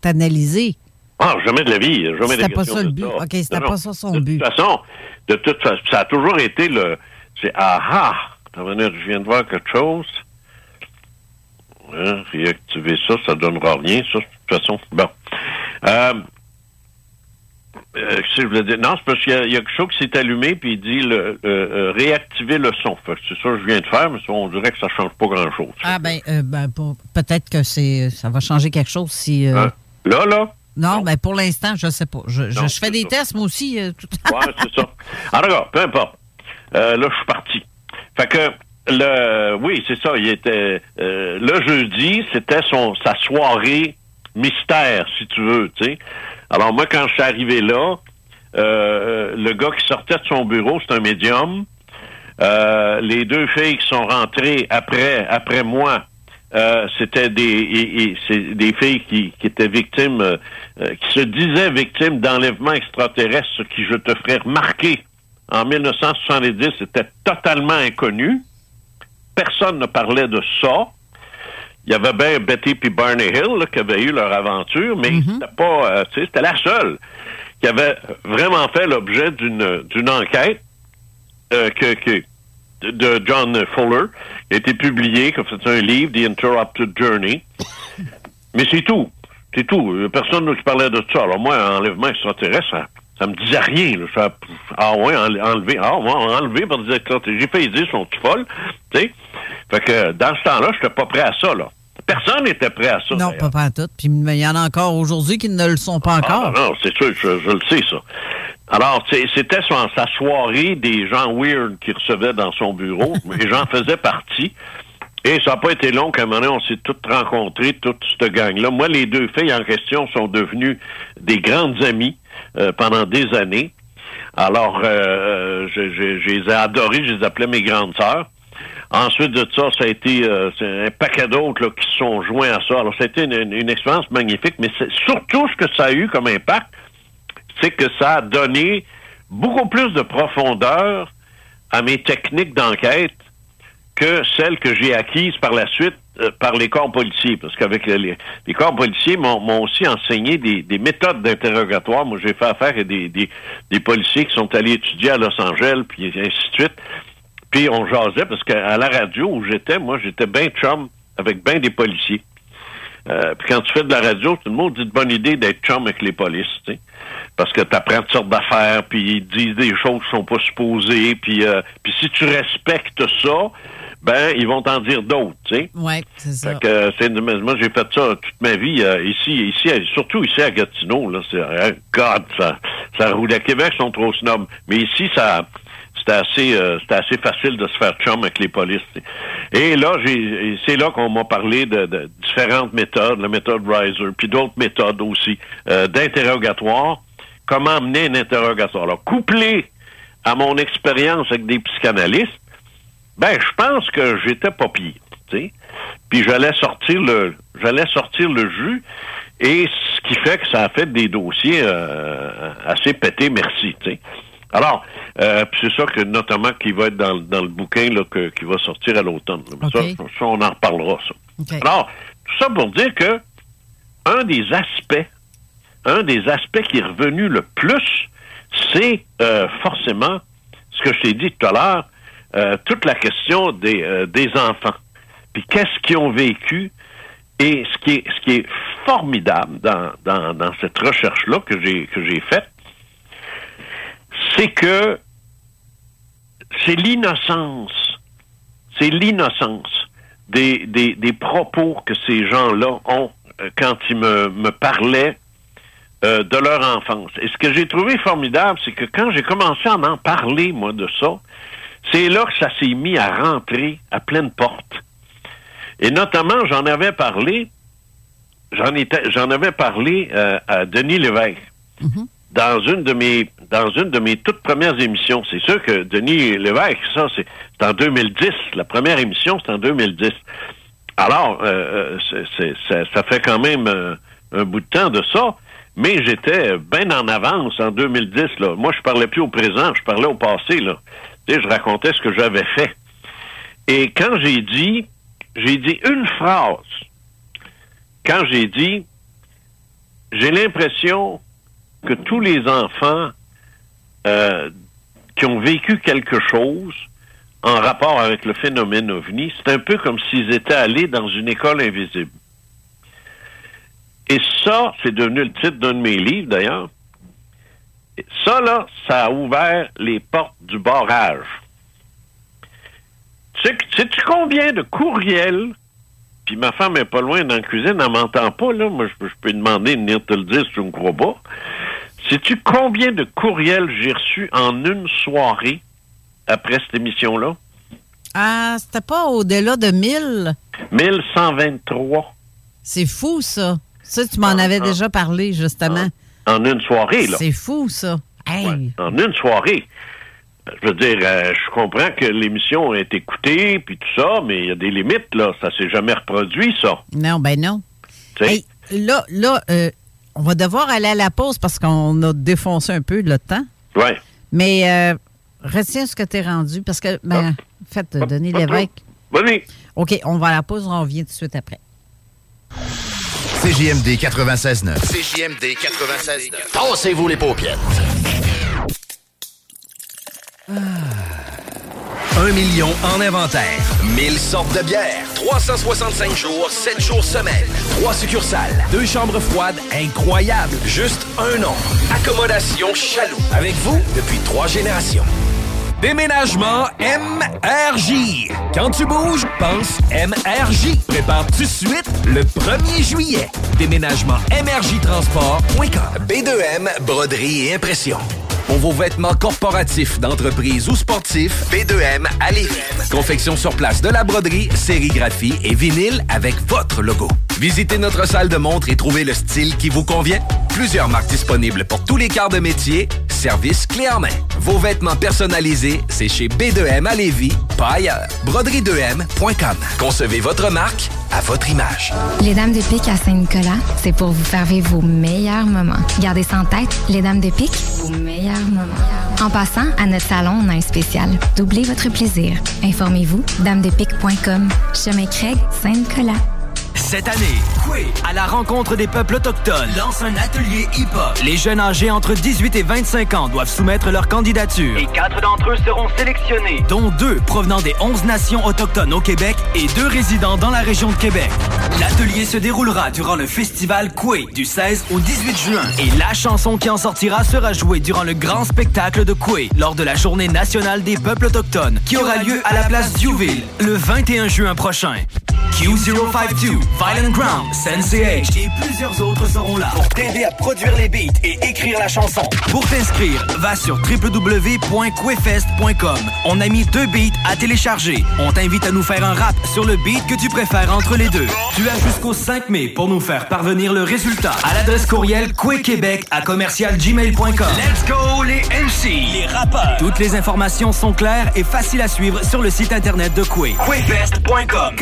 t'analyser. Ah, jamais de la vie. Jamais C'était pas ça le de but. OK, c'était pas ça son de but. toute façon, de toute façon, ça a toujours été le... C'est ah ah! Je viens de voir quelque chose. Hein, réactiver ça, ça donnera rien, ça, de toute façon. Bon. Euh, euh, qu'est-ce que je voulais dire? Non, c'est parce qu'il y, a- il y a quelque chose qui s'est allumé, puis il dit le, euh, réactiver le son. C'est ça que je viens de faire, mais ça, on dirait que ça change pas grand-chose. Ah ben, euh, ben, peut-être que c'est ça va changer quelque chose si. Hein? Là, là? Non, ben pour l'instant, je sais pas. Je, je- Non, je fais des ça. tests, moi aussi. tout- Ouais, c'est ça. Alors, regarde, peu importe. Là, je suis parti. Fait que, le, oui, c'est ça. Il était, le jeudi, c'était son, sa soirée mystère, si tu veux, tu sais. Alors, moi, quand je suis arrivé là, euh, le gars qui sortait de son bureau, c'est un médium. Euh, les deux filles qui sont rentrées après, après moi, euh, c'était des, des filles qui, qui étaient victimes, euh, euh, qui se disaient victimes d'enlèvements extraterrestres, ce qui, je te ferai remarquer, en 1970, c'était totalement inconnu. Personne ne parlait de ça. Il y avait bien Betty et Barney Hill là, qui avaient eu leur aventure, mais c'était pas, euh, tu sais, c'était la seule qui avait vraiment fait l'objet d'une d'une enquête euh, que, que- de John Fuller, qui a été publié, qui a fait un livre, The Interrupted Journey. Mais c'est tout. C'est tout. Personne ne qui parlait de ça. Alors moi, enlèvement extraterrestre, ça, ça me disait rien. là. Ça- ah ouais, enle- enlevé. Ah ouais, enlevé par des extraterrestres. J'ai fait dire, sont folles. Tu sais? Fait que dans ce temps-là, je n'étais pas prêt à ça. là. Personne n'était prêt à ça. non, pas, pas tout. Puis il y en a encore aujourd'hui qui ne le sont pas encore. Ah, non, c'est sûr, je, je le sais, ça. Alors, c'était sa soirée des gens weird qu'il recevait dans son bureau. et j'en faisais partie. Et ça n'a pas été long qu'à un moment donné, on s'est toutes rencontrés, toute cette gang-là. Moi, les deux filles en question sont devenues des grandes amies euh, pendant des années. Alors, euh, je, je- je les ai adorées, je les appelais mes grandes sœurs. Ensuite de ça, ça a été euh, un paquet d'autres qui se sont joints à ça. Alors, été une, une- expérience magnifique, mais c'est surtout ce que ça a eu comme impact, c'est que ça a donné beaucoup plus de profondeur à mes techniques d'enquête que celles que j'ai acquises par la suite euh, par les corps policiers. Parce qu'avec les, les, corps policiers m'ont aussi enseigné des, des méthodes d'interrogatoire. Moi, j'ai fait affaire avec des, des, des policiers qui sont allés étudier à Los Angeles, puis ainsi de suite. Puis on jasait, parce qu'à la radio où j'étais, moi, j'étais bien chum avec bien des policiers. Euh, puis quand tu fais de la radio, tout le monde dit de bonne idée d'être chum avec les polices, tu sais. Parce que tu apprends toutes sortes d'affaires, puis ils disent des choses qui sont pas supposées, puis, euh, puis si tu respectes ça, ben ils vont t'en dire d'autres, tu sais. Oui, c'est ça. Fait que c'est moi j'ai fait ça toute ma vie euh, ici, ici, surtout ici à Gatineau, là, c'est God, ça, ça roule à Québec, ils sont trop snobs. Mais ici, ça c'était assez euh, assez facile de se faire chum avec les polices. Et là, c'est là qu'on m'a parlé de, de différentes méthodes, la méthode Riser, puis d'autres méthodes aussi, euh, d'interrogatoire. Comment mener un interrogatoire? Alors, couplé à mon expérience avec des psychanalystes, ben, je pense que j'étais pas pire, tu sais. Puis j'allais sortir le, j'allais sortir le jus, et ce qui fait que ça a fait des dossiers euh, assez pétés, merci. Alors, euh, c'est ça que notamment qui va être dans, dans le bouquin là, que, qui va sortir à l'automne. Ça, ça, on en reparlera, ça. Alors, tout ça pour dire que un des aspects, un des aspects qui est revenu le plus, c'est euh, forcément ce que je t'ai dit tout à l'heure, euh, toute la question des, euh, des enfants. Puis qu'est-ce qu'ils ont vécu et ce qui est, ce qui est formidable dans, dans, dans cette recherche-là que j'ai que j'ai faite, c'est que c'est l'innocence, c'est l'innocence des, des, propos que ces gens-là ont euh, quand ils me, me parlaient euh, de leur enfance. Et ce que j'ai trouvé formidable, c'est que quand j'ai commencé à en parler, moi, de ça, c'est là que ça s'est mis à rentrer à pleine porte. Et notamment, j'en avais parlé, j'en avais parlé euh, à Denis Lévesque dans une de mes dans une de mes toutes premières émissions. C'est sûr que Denis Lévesque, ça, c'est en 2010. La première émission, c'est en 2010. Alors, euh, euh, ça, ça fait quand même euh, un bout de temps de ça, mais j'étais bien en avance en 2010. Là. Moi, je parlais plus au présent, je parlais au passé. Là. Je racontais ce que j'avais fait. Et quand j'ai dit, j'ai dit une phrase. Quand j'ai dit, j'ai l'impression que tous les enfants euh, qui ont vécu quelque chose en rapport avec le phénomène ovni, c'est un peu comme s'ils étaient allés dans une école invisible. Et ça, c'est devenu le titre d'un de mes livres, d'ailleurs. Ça, là, ça a ouvert les portes du barrage. Tu sais-tu combien de courriels, puis ma femme est pas loin dans la cuisine, elle m'entend pas, là, moi, je, peux- je peux demander de venir te le dire si tu me crois pas. Sais-tu combien de courriels j'ai reçus en une soirée après cette émission-là? Ah, c'était pas au-delà de 1000. 1123 C'est fou, ça. Ça, tu m'en Ah, avais ah. déjà parlé, justement. en une soirée, là. C'est fou, ça. Hey. En une soirée. Je veux dire, euh, je comprends que l'émission est écoutée, puis tout ça, mais il y a des limites, là. Ça s'est jamais reproduit, ça. Non, ben non. Hey, là, là euh, on va devoir aller à la pause parce qu'on a défoncé un peu le temps. Ouais. Mais euh, retiens ce que tu es rendu parce que, ben, en fait, Pas- Denis. Lévesque. Vas-y. OK, on va à la pause, on revient tout de suite après. CJMD 96.9. CJMD 96.9. Tassez-vous les paupières. Un million en inventaire. 1000 sortes de bières. 365 jours, 7 jours semaine. 3 succursales. Deux chambres froides incroyables. Juste un nom. Accommodation Chaloux. Avec vous depuis 3 générations. Déménagement MRJ. Quand tu bouges, pense MRJ. Prépare tout de suite le 1er juillet. Déménagement MRJtransport.com. B2M, broderie et impression. Pour vos vêtements corporatifs, d'entreprise ou sportifs, B2M à Lévis. Confection sur place de la broderie, sérigraphie et vinyle avec votre logo. Visitez notre salle de montre et trouvez le style qui vous convient. Plusieurs marques disponibles pour tous les quarts de métier. Service clé en main. Vos vêtements personnalisés, c'est chez B2M à Lévis, pas ailleurs. Broderie2M.com. Concevez votre marque à votre image. Les Dames de Pique à Saint-Nicolas, c'est pour vous faire vos meilleurs moments. Gardez ça en tête, les Dames de Pique, vos meilleurs En passant, à notre salon, on a un spécial. Doublez votre plaisir. Informez-vous, damedepique.com. Chemin Craig, Saint-Nicolas. Cette année, Coué, à la rencontre des peuples autochtones, lance un atelier hip-hop. Les jeunes âgés entre 18 et 25 ans doivent soumettre leur candidature. Et quatre d'entre eux seront sélectionnés, dont deux provenant des 11 nations autochtones au Québec et deux résidant dans la région de Québec. L'atelier se déroulera durant le festival Coué du 16 au 18 juin. Et la chanson qui en sortira sera jouée durant le grand spectacle de Coué lors de la Journée nationale des peuples autochtones qui aura lieu à la place Diouville le 21 juin prochain. Q052, Violent Ground, Sensei H et plusieurs autres seront là pour t'aider à produire les beats et écrire la chanson. Pour t'inscrire, va sur www.quefest.com. On a mis deux beats à télécharger. On t'invite à nous faire un rap sur le beat que tu préfères entre les deux. Tu as jusqu'au 5 mai pour nous faire parvenir le résultat à l'adresse courriel quequebec à commercialgmail.com. Let's go les MC, les rappeurs. Toutes les informations sont claires et faciles à suivre sur le site internet de Quay. Quefest.com.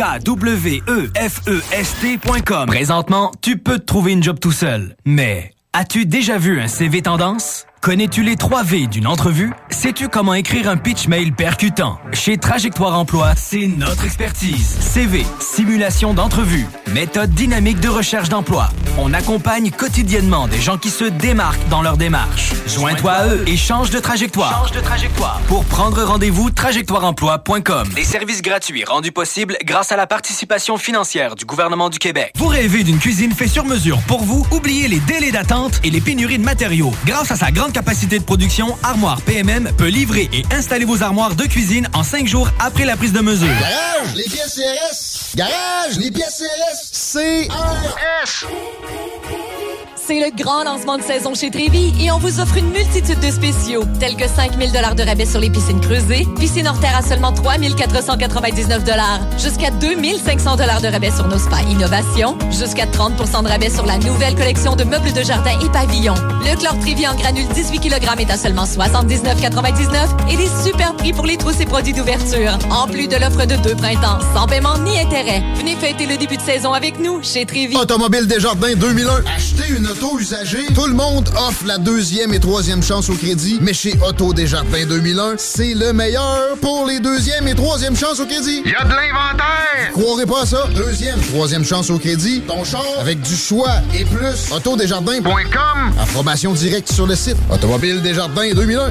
K-W-E-F-E-S-T.com. Présentement, tu peux te trouver une job tout seul. Mais as-tu déjà vu un CV tendance? Connais-tu les 3 V d'une entrevue? Sais-tu comment écrire un pitch mail percutant? Chez Trajectoire Emploi, c'est notre expertise. CV, simulation d'entrevue, méthode dynamique de recherche d'emploi. On accompagne quotidiennement des gens qui se démarquent dans leur démarche. Joins-toi à eux et change de trajectoire. Change de trajectoire. Pour prendre rendez-vous, trajectoireemploi.com. Des services gratuits rendus possibles grâce à la participation financière du gouvernement du Québec. Vous rêvez d'une cuisine faite sur mesure pour vous? Oubliez les délais d'attente et les pénuries de matériaux. Grâce à sa grande capacité de production, Armoire PMM peut livrer et installer vos armoires de cuisine en 5 jours après la prise de mesure. Garage, les pièces CRS. Garage, les pièces CRS. CRS. C'est le grand lancement de saison chez Trévi et on vous offre une multitude de spéciaux, tels que 5000 dollars de rabais sur les piscines creusées, piscine hors terre à seulement 3499 dollars, jusqu'à 2500 dollars de rabais sur nos spas innovation, jusqu'à 30% de rabais sur la nouvelle collection de meubles de jardin et pavillons. Le chlore Trévi en granule 18 kg est à seulement 79,99 et des super prix pour les trousses et produits d'ouverture, en plus de l'offre de deux printemps, sans paiement ni intérêt. Venez fêter le début de saison avec nous chez Trévi. Automobile Desjardins 2001. Achetez une auto usagée. Tout le monde offre la deuxième et troisième chance au crédit. Mais chez Auto Desjardins 2001, c'est le meilleur pour les deuxième et troisième chances au crédit. Il y a de l'inventaire! Croirez pas à ça. Deuxième, troisième chance au crédit. Ton char avec du choix et plus. Autodesjardins.com. Approbation directe sur le site. Automobile Desjardins 2001.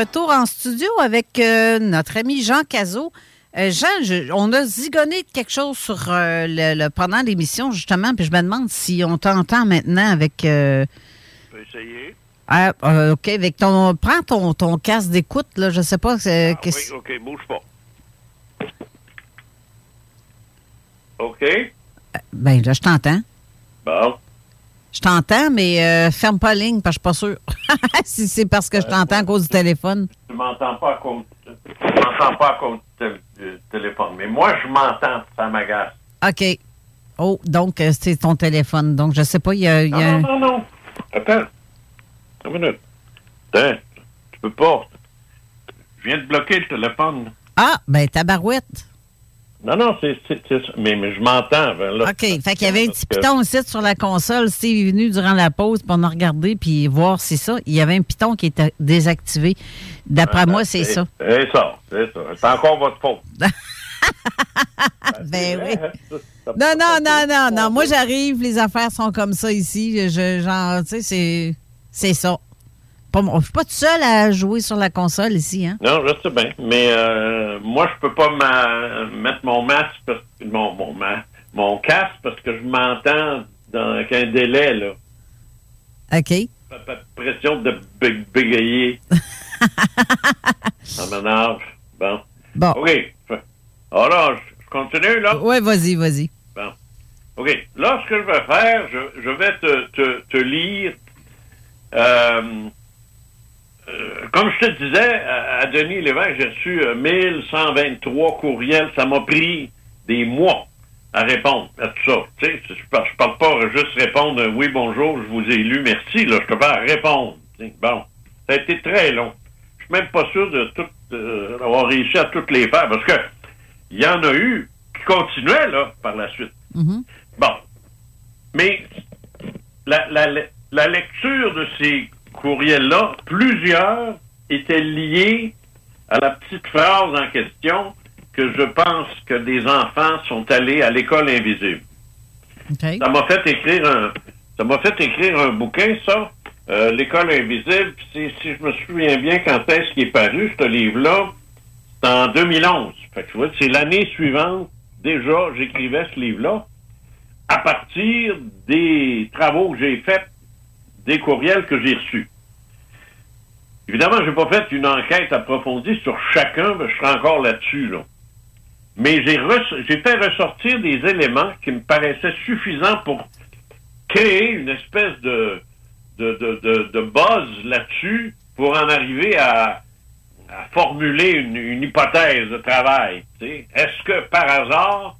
Retour en studio avec euh, notre ami Jean Cazot. Euh, Jean, je- on a zigonné quelque chose sur euh, le, le- pendant l'émission, justement, puis je me demande si on t'entend maintenant avec. euh, Je peux essayer. ah, OK, avec ton. Prends ton, ton casque d'écoute, là, je sais pas. Ah, oui, OK, bouge pas. OK? Ben, là, je t'entends. Bon. Je t'entends, mais euh, ferme pas la ligne, parce que je suis pas sûre. si c'est parce que je t'entends à cause du téléphone. Tu m'entends pas à cause, tu m'entends pas à cause du tél- du téléphone. Mais moi, je m'entends, ça m'agace. OK. Oh, donc, euh, c'est ton téléphone. Donc, je sais pas, il y a. il y a un- Non, non, non. Attends. Une minute. Attends. Tu peux pas. Je viens de bloquer le téléphone. Ah, ben, tabarouette. Non, non, c'est. Mais, mais je m'entends. ben là. OK. Fait qu'il y avait un petit piton aussi sur la console. Steve est venu durant la pause, pour on a regardé, puis voir si ça. Il y avait un piton qui était désactivé. D'après moi, c'est ça. C'est ça, c'est ça. C'est encore votre faute. Ben oui. Non, non, non, non, non. Moi, j'arrive, les affaires sont comme ça ici. Je, genre, tu sais, c'est ça. Pas, je suis pas tout seul à jouer sur la console ici, hein? Non, je sais bien. Mais euh, moi, je peux pas mettre mon masque, parce, mon, mon, ma- mon casque, parce que je m'entends dans avec un délai, là. OK. Pas, de pression de bé- bégayer. Ça m'énerve. Bon. Bon. OK. Alors, je, continue, là? Oui, vas-y, vas-y. Bon. OK. Là, ce que je vais faire, je, je vais te, te, te lire. euh, comme je te disais, à, Denis Lévesque, j'ai reçu euh, 1123 courriels. Ça m'a pris des mois à répondre à tout ça. Tu sais, je parle, je parle pas juste répondre euh, oui, bonjour, je vous ai lu, merci. Là, je te parle répondre. Bon. Ça a été très long. Je suis même pas sûr de tout euh, d'avoir réussi à toutes les faire parce que il y en a eu qui continuaient là par la suite. Bon. Mais la, la, la lecture de ces courriels-là, plusieurs étaient liés à la petite phrase en question que je pense que des enfants sont allés à l'école invisible. Ça m'a fait écrire un ça m'a fait écrire un bouquin, ça, euh, L'école invisible. C'est- si je me souviens bien quand est-ce qu'il est paru, ce livre-là, c'est en 2011. Fait que tu vois, c'est l'année suivante, déjà, j'écrivais ce livre-là à partir des travaux que j'ai faits, des courriels que j'ai reçus. Évidemment, j'ai pas fait une enquête approfondie sur chacun, mais je serai encore là-dessus, là. Mais j'ai fait ressortir des éléments qui me paraissaient suffisants pour créer une espèce de, de, buzz là-dessus pour en arriver à, formuler une, hypothèse de travail. Est-ce que par hasard,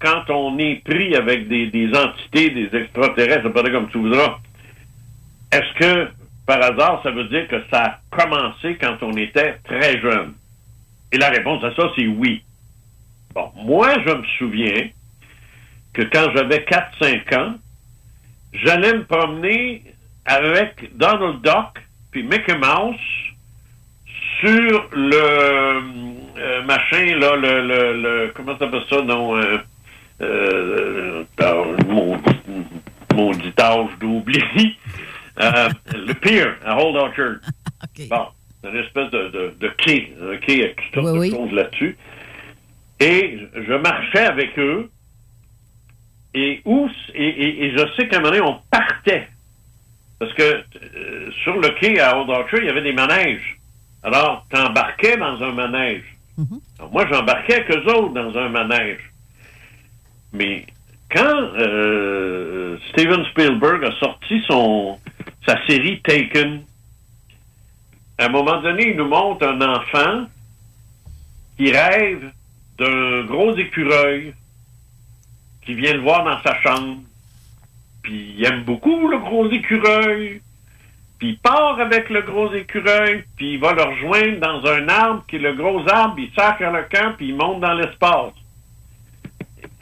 quand on est pris avec des, des entités, des extraterrestres, appelez comme tu voudras, est-ce que par hasard, ça veut dire que ça a commencé quand on était très jeune? Et la réponse à ça, c'est oui. Bon, moi, je me souviens que quand j'avais 4-5 ans, j'allais me promener avec Donald Duck puis Mickey Mouse sur le euh, machin, là, le, le, le- comment ça s'appelle ça, non, euh, euh, euh, mon, mon d'oubli, le pier à Old Orchard. Bon, c'est une espèce de, de, de quai, un quai avec toutes sortes de choses là-dessus. Et je marchais avec eux. Et où et, et, et je sais qu'à un moment donné, on partait. Parce que euh, sur le quai à Old Orchard, il y avait des manèges. Alors, tu embarquais dans un manège. Alors, moi, j'embarquais avec eux autres dans un manège. Mais quand euh, Steven Spielberg a sorti son sa série Taken, à un moment donné, il nous montre un enfant qui rêve d'un gros écureuil qui vient le voir dans sa chambre. Puis il aime beaucoup le gros écureuil. Puis il part avec le gros écureuil, puis il va le rejoindre dans un arbre qui est le gros arbre, il sacre le camp, puis il monte dans l'espace.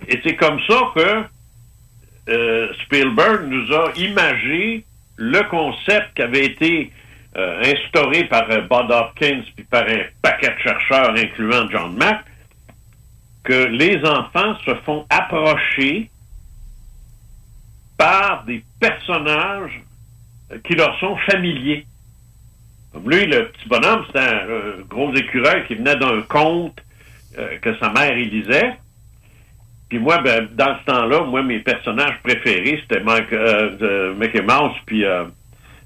Et c'est comme ça que euh, Spielberg nous a imagé le concept qui avait été euh, instauré par euh, Bud Hopkins puis par un paquet de chercheurs, incluant John Mack, que les enfants se font approcher par des personnages euh, qui leur sont familiers. Comme lui, le petit bonhomme, c'était un euh, gros écureuil qui venait d'un conte que sa mère il lisait. Puis moi, ben, dans ce temps-là, moi, mes personnages préférés, c'était Mike, euh, de Mickey Mouse puis euh,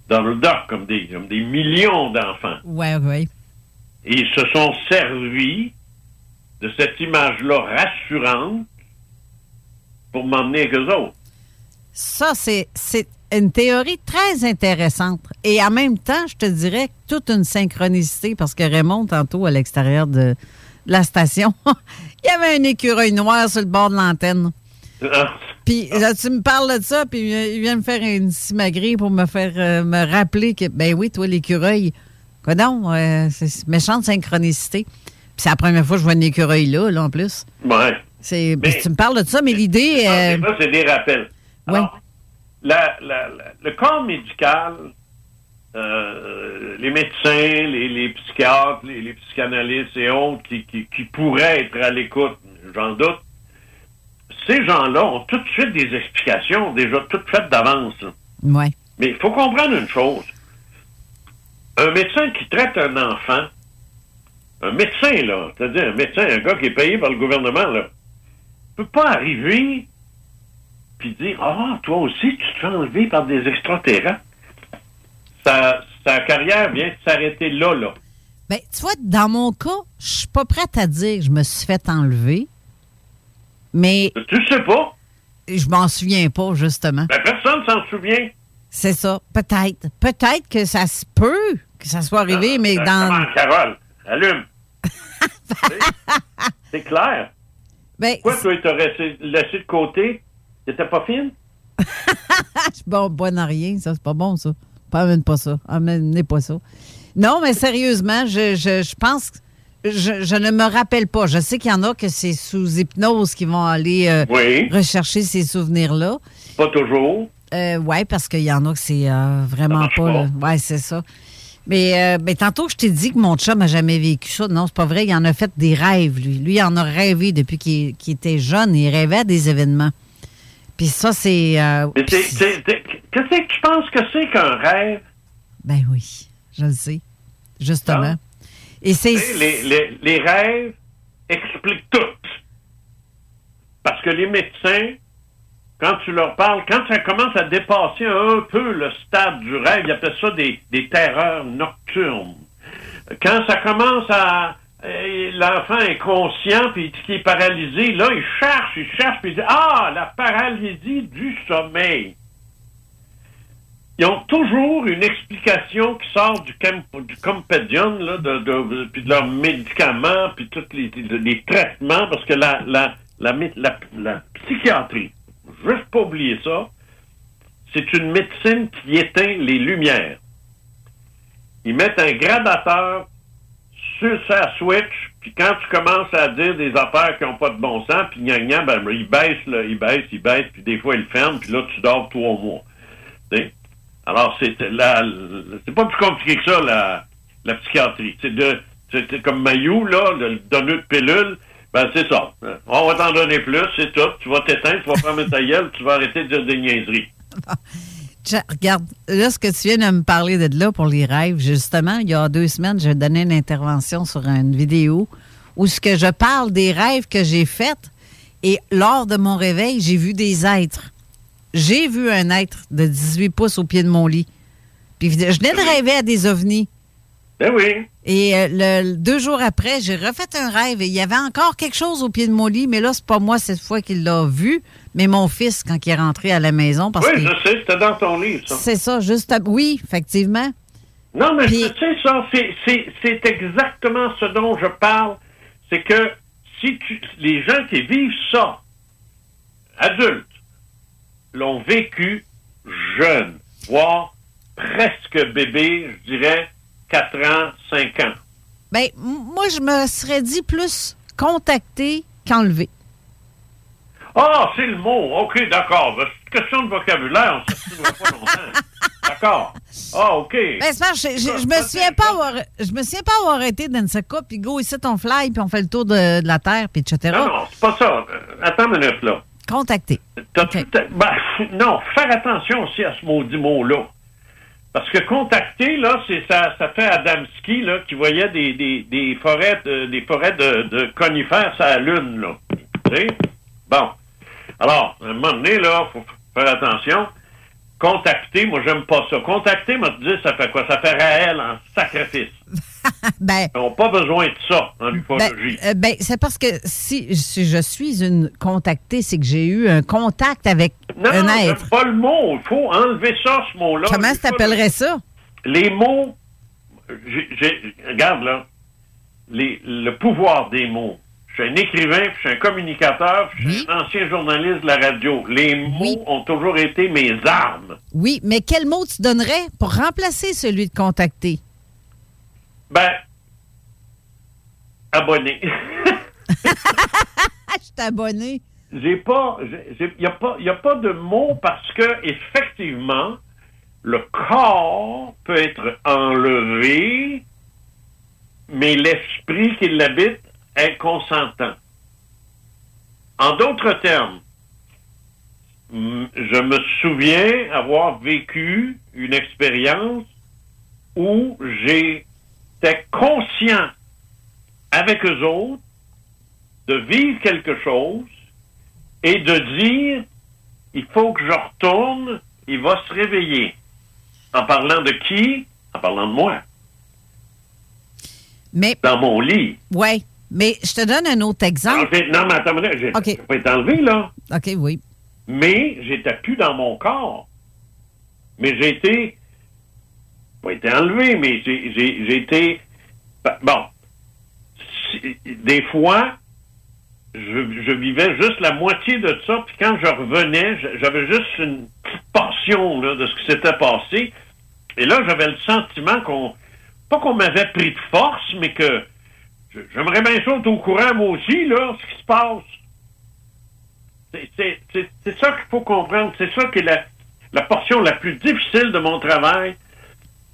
Donald Duck, comme des, comme des millions d'enfants. Ouais, ouais. Et ils se sont servis de cette image-là rassurante pour m'emmener avec eux autres. Ça, c'est c'est une théorie très intéressante. Et en même temps, je te dirais toute une synchronicité, parce que Raymond, tantôt, à l'extérieur de la station, il y avait un écureuil noir sur le bord de l'antenne. Puis là, tu me parles de ça, puis il vient me faire une simagrée pour me faire euh, me rappeler que, ben oui, toi, l'écureuil, quoi donc, euh, c'est méchante synchronicité. Puis c'est la première fois que je vois un écureuil là, là, en plus. Ouais. C'est, puis tu me parles de ça, mais l'idée. euh, c'est des rappels. Alors, la- la- la- le corps médical, euh, les médecins, les, les psychiatres, les, les psychanalystes et autres qui, qui, qui pourraient être à l'écoute, j'en doute, ces gens-là ont tout de suite des explications déjà toutes faites d'avance. Ouais. Mais il faut comprendre une chose. un médecin qui traite un enfant, un médecin, là, c'est-à-dire un médecin, un gars qui est payé par le gouvernement, là, peut pas arriver puis dire Ah, toi aussi, tu te fais enlever par des extraterrestres. Sa, sa carrière vient de s'arrêter là, là. Ben, tu vois, dans mon cas, je suis pas prête à dire que je me suis fait enlever. Mais. Tu sais pas? Je m'en souviens pas, justement. Ben, personne s'en souvient. C'est ça. Peut-être. Peut-être que ça se peut que ça soit arrivé, mais Ben, dans. comment, Carole, allume. C'est clair. Ben, Pourquoi toi, tu laissé, laissé de côté? T'étais pas fine? Je suis bon, bonne à rien, ça, c'est pas bon, ça. Pas amène pas ça. Amenez pas ça. Non, mais sérieusement, je, je, je pense. que- Je, je ne me rappelle pas. Je sais qu'il y en a que c'est sous hypnose qui vont aller euh, Oui. rechercher ces souvenirs-là. Pas toujours. Euh, oui, parce qu'il y en a que c'est euh, vraiment pas. pas. Ouais, c'est ça. Mais, euh, ben, tantôt, je t'ai dit que mon chum n'a jamais vécu ça. Non, c'est pas vrai. Il en a fait des rêves, lui. Lui, il en a rêvé depuis qu'il qu'il était jeune. Il rêvait à des événements. Puis ça, c'est. euh, Qu'est-ce que tu penses que c'est qu'un rêve? Ben oui, je le sais. Justement. Et c'est. Les rêves expliquent tout. Parce que les médecins, quand tu leur parles, quand ça commence à dépasser un peu le stade du rêve, ils appellent ça des, des terreurs nocturnes. Quand ça commence à... L'enfant est conscient, puis il est paralysé. Là, il cherche, il cherche, puis il dit Ah, la paralysie du sommeil. Ils ont toujours une explication qui sort du, camp- du compédium, là, de, puis de leurs médicaments, puis tous les, traitements, parce que la- la psychiatrie, juste pas oublier ça, c'est une médecine qui éteint les lumières. Ils mettent un gradateur sur sa switch, puis quand tu commences à dire des affaires qui n'ont pas de bon sens, puis gna gna, ben, il baisse, là, il baisse, il baisse, puis des fois il ferme, puis là tu dors trois mois. Tu sais? Alors, c'est la, c'est pas plus compliqué que ça, la, la psychiatrie. C'est de, c'est comme Mayou, là, le donneur de pilule, ben c'est ça. On va t'en donner plus, c'est tout. Tu vas t'éteindre, tu vas fermer ta gueule, tu vas arrêter de dire des niaiseries. Regarde, là, ce que tu viens de me parler de là pour les rêves, justement, il y a deux semaines, j'ai donné une intervention sur une vidéo où ce que je parle des rêves que j'ai faits et lors de mon réveil, j'ai vu des êtres. J'ai vu un être de 18 pouces au pied de mon lit. Puis je venais de rêver à des ovnis. Ben oui. Et euh, le, deux jours après, j'ai refait un rêve et il y avait encore quelque chose au pied de mon lit, mais là, c'est pas moi cette fois qui l'a vu, mais mon fils quand il est rentré à la maison. Parce oui, que je sais, c'était dans ton livre, ça. c'est ça, juste. à- Oui, effectivement. Non, mais tu sais ça, c'est- exactement ce dont je parle. C'est que si tu, les gens qui vivent ça, adultes, l'ont vécu jeunes, voire presque bébé, je dirais 4 ans, 5 ans. Ben, m- moi, je me serais dit plus contacter qu'enlever. Ah, c'est le mot. OK, d'accord. Ben, C'est une question de vocabulaire. On ne s'en pas longtemps. D'accord. Ah, OK. Ben, je, je- je me souviens pas avoir, je me souviens pas avoir été dans ce cas, puis go, ici, on fly, puis on fait le tour de, de la Terre, puis etc. Non, non, c'est pas ça. Euh, Attends une minute, là. Contacter. Ben, non, faire attention aussi à ce maudit mot-là. Parce que contacter, là, c'est ça, ça fait Adamski, là, qui voyait des, des, des forêts, de, des forêts de, de conifères sur la Lune, là. Tu? Bon. Alors, à un moment donné, là, faut faire attention. Contacter, moi, j'aime pas ça. Contacter, moi, te dire, ça fait quoi? Ça fait Raël en sacrifice. Ben, Ils n'ont pas besoin de ça en ben, ufologie. euh, ben, c'est parce que si, si je suis une contactée, c'est que j'ai eu un contact avec non, un non, être. j'aime pas le mot. Il faut enlever ça, ce mot-là. Comment t'appellerais ça? Les mots, regarde là, les- le pouvoir des mots. Je suis un écrivain, puis je suis un communicateur, puis je suis un ancien journaliste de la radio. Les mots ont toujours été mes armes. Oui, mais quel mot tu donnerais pour remplacer celui de contacter? Ben, abonné. Je suis abonné. j'ai pas, il n'y a pas, y a pas de mot parce que effectivement, le corps peut être enlevé, mais l'esprit qui l'habite est consentant. En d'autres termes, je me souviens avoir vécu une expérience où j'étais conscient avec eux autres de vivre quelque chose et de dire il faut que je retourne, il va se réveiller. En parlant de qui? En parlant de moi. Mais. Dans mon lit. Oui. Mais je te donne un autre exemple. Non, mais attends, j'ai OK. j'ai pas été enlevé, là. OK, oui. Mais j'étais plus dans mon corps. Mais j'ai été. Pas été enlevé, mais j'ai été. ben, Bon. Des fois, je, je vivais juste la moitié de ça, puis quand je revenais, j'avais juste une petite portion là, de ce qui s'était passé. Et là, j'avais le sentiment qu'on. Pas qu'on m'avait pris de force, mais que. J'aimerais bien ça être au courant, moi aussi, là, ce qui se passe. C'est ça qu'il faut comprendre. C'est ça qui est la, la portion la plus difficile de mon travail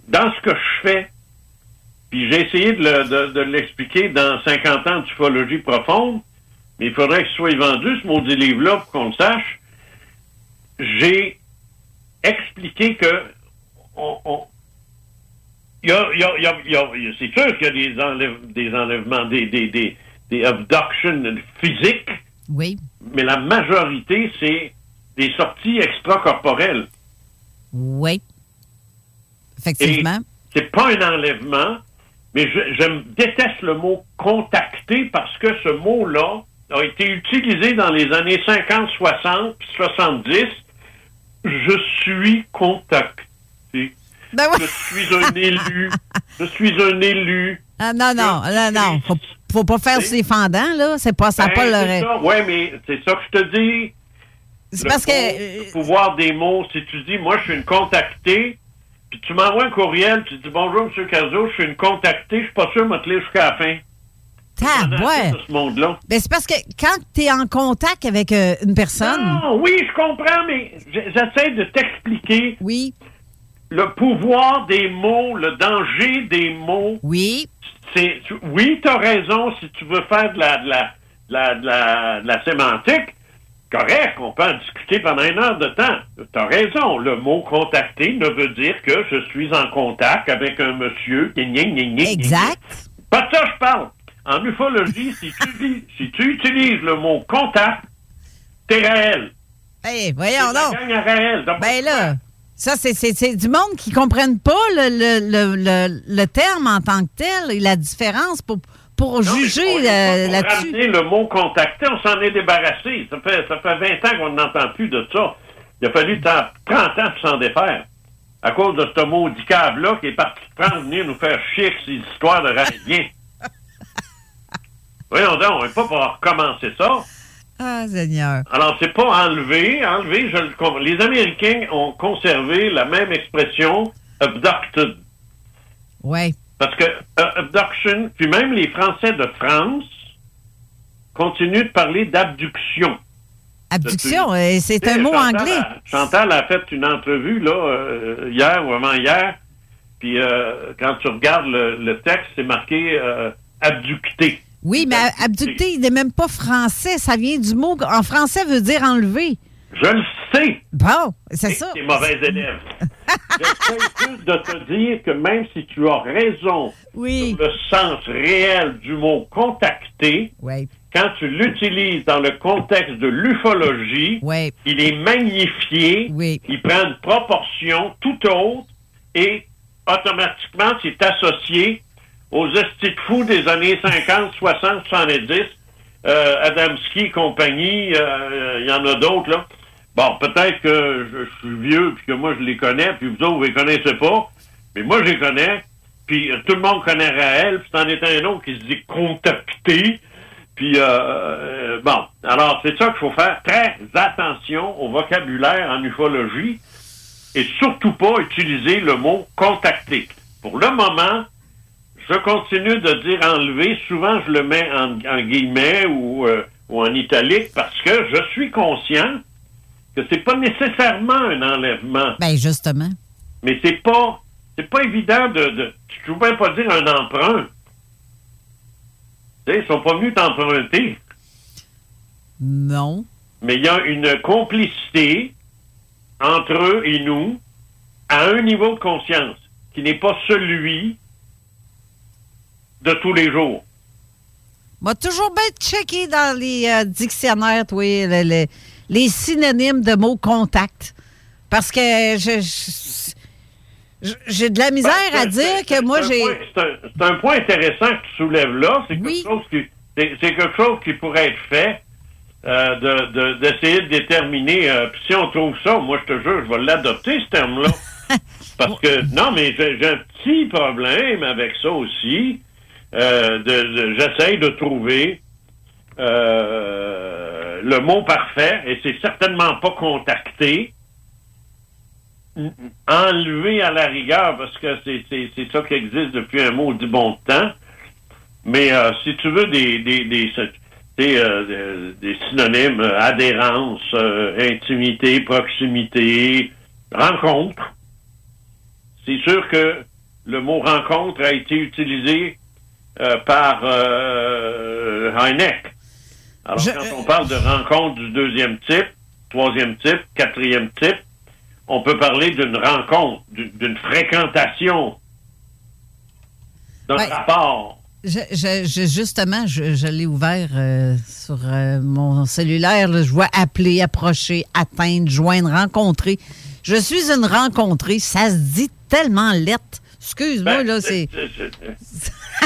dans ce que je fais. Puis j'ai essayé de le- de- de l'expliquer dans 50 ans d'ufologie profonde, mais il faudrait qu'il soit vendu, ce maudit livre-là, pour qu'on le sache. J'ai expliqué que on- on- il y a, y a- y a- y c'est sûr qu'il y a des, enlève- des enlèvements, des, des, des, des abductions physiques, Oui. mais la majorité, c'est des sorties extracorporelles. Oui. Effectivement. C'est pas un enlèvement, mais je, je déteste le mot contacter parce que ce mot-là a été utilisé dans les années 50, 60, puis 70. Je suis contacté. Ben oui. Je suis un élu. Je suis un élu. Ah, non, non, non, non. Faut, faut pas faire ses fendants, là. C'est pas ça. a pas Ben, le. Ouais, mais c'est ça que je te dis. C'est parce que- le pouvoir des mots, si tu dis, moi, je suis une contactée, puis tu m'envoies un courriel, tu dis, bonjour, M. Cazot, je suis une contactée, je suis pas sûr de me tenir jusqu'à la fin. Ah, ouais. de ce monde-là. Ben, c'est parce que quand tu es en contact avec euh, une personne. Non, oui, je comprends, mais j'essaie de t'expliquer. Oui. Le pouvoir des mots, le danger des mots. Oui. C'est, tu- oui, tu as raison si tu veux faire de la, de la, de la, de la, de la sémantique. Correct, on peut en discuter pendant une heure de temps. Tu as raison. Le mot contacter ne veut dire que je suis en contact avec un monsieur. qui. Exact. Pas de ça, je parle. En ufologie, si tu, dis- si tu utilises le mot contact, t'es réel. Hey, voyons donc. Ben là, ça, c'est- c'est c'est du monde qui ne comprennent pas le, le, le, le, le terme en tant que tel et la différence pour, pour juger euh, là-dessus. le mot contacté, on s'en est débarrassé. Ça fait, ça fait 20 ans qu'on n'entend plus de ça. Il a fallu tant- 30 ans pour s'en défaire. À cause de ce maudit câble-là qui est parti prendre, venir nous faire chier ces histoires de radiens. Voyons donc, on n'est pas pour recommencer ça. Ah, Seigneur. Alors, c'est pas enlevé. Enlevé, je le Les Américains ont conservé la même expression abducted. Oui. Parce que euh, abduction, puis même les Français de France continuent de parler d'abduction. Abduction, euh, c'est un mot Chantal anglais. a- Chantal a fait une entrevue là euh, hier ou avant-hier, puis euh, quand tu regardes le, le texte, c'est marqué euh, abducté. Oui, mais abducté, il n'est même pas français. Ça vient du mot. En français, veut dire enlever. Je le sais. Bon, c'est ça. T'es mauvais élève. J'essaie juste de te dire que même si tu as raison Oui. sur le sens réel du mot contacté, Oui. quand tu l'utilises dans le contexte de l'ufologie, Oui. il est magnifié, il prend une proportion tout autre et automatiquement c'est associé aux estis de fous des années 50, 60, 70, euh, Adamski et compagnie, euh, il y en a d'autres là. Bon, peut-être que je, suis vieux puis que moi je les connais, puis vous autres vous les connaissez pas, mais moi je les connais. Puis tout le monde connaît Raël, puis c'en est un autre qui se dit contacté. Puis, euh, euh, bon, alors c'est ça qu'il faut faire très attention au vocabulaire en ufologie et surtout pas utiliser le mot contacter. Pour le moment, je continue de dire enlever. Souvent, je le mets en, en guillemets ou, euh, ou en italique parce que je suis conscient que c'est pas nécessairement un enlèvement. Ben, justement. Mais c'est pas c'est pas évident de, de je même pas dire un emprunt. Tu sais, ils sont pas venus t'emprunter. Non. Mais il y a une complicité entre eux et nous à un niveau de conscience. qui n'est pas celui de tous les jours. Va toujours bien checker dans les euh, dictionnaires, toi, le- le- les synonymes de mots contact. Parce que je- je- je- j'ai de la misère à dire que moi, j'ai. C'est un, point intéressant que tu soulèves là. C'est quelque, chose qui, c'est, c'est quelque chose qui pourrait être fait. euh, de, de- d'essayer de déterminer euh, puis si on trouve ça, moi je te jure, je vais l'adopter ce terme-là. Parce que non, mais j'ai, un petit problème avec ça aussi. Euh, de- j'essaye de trouver euh, le mot parfait et c'est certainement pas contacté enlevé à la rigueur parce que c'est, ça qui existe depuis un mot du bon temps. Mais euh, si tu veux des des des, euh, des synonymes, euh, adhérence, euh, intimité, proximité, rencontre, c'est sûr que le mot rencontre a été utilisé euh, par euh, Heineck. Alors quand on parle de rencontre du deuxième type, troisième type, quatrième type, on peut parler d'une rencontre, d'une d'une fréquentation, d'un Ouais. rapport. Je, je- je- justement, je, je l'ai ouvert euh, sur euh, mon cellulaire. là. je vois appeler, approcher, atteindre, joindre, rencontrer. Je suis une rencontrée. Ça se dit tellement lettre. Excuse-moi, Ben, là, c'est.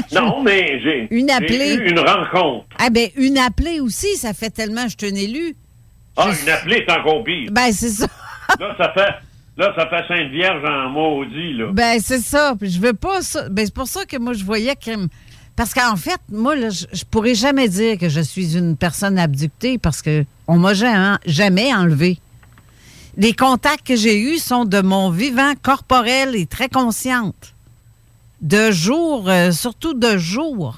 Non, mais j'ai Une j'ai appelée. eu une rencontre. Ah, ben, une appelée aussi, ça fait tellement, je suis un élu. Ah, une appelée, c'est encore pire. Ben, c'est ça. Là, ça fait, là, ça fait Sainte Vierge en maudit, là. Ben, c'est ça. Je veux pas ça. Ben, c'est pour ça que moi, je voyais que. Parce qu'en fait, moi, là, je, je pourrais jamais dire que je suis une personne abductée parce que on m'a jamais, jamais enlevé. Les contacts que j'ai eus sont de mon vivant corporel et très consciente. De jour, euh, surtout de jour.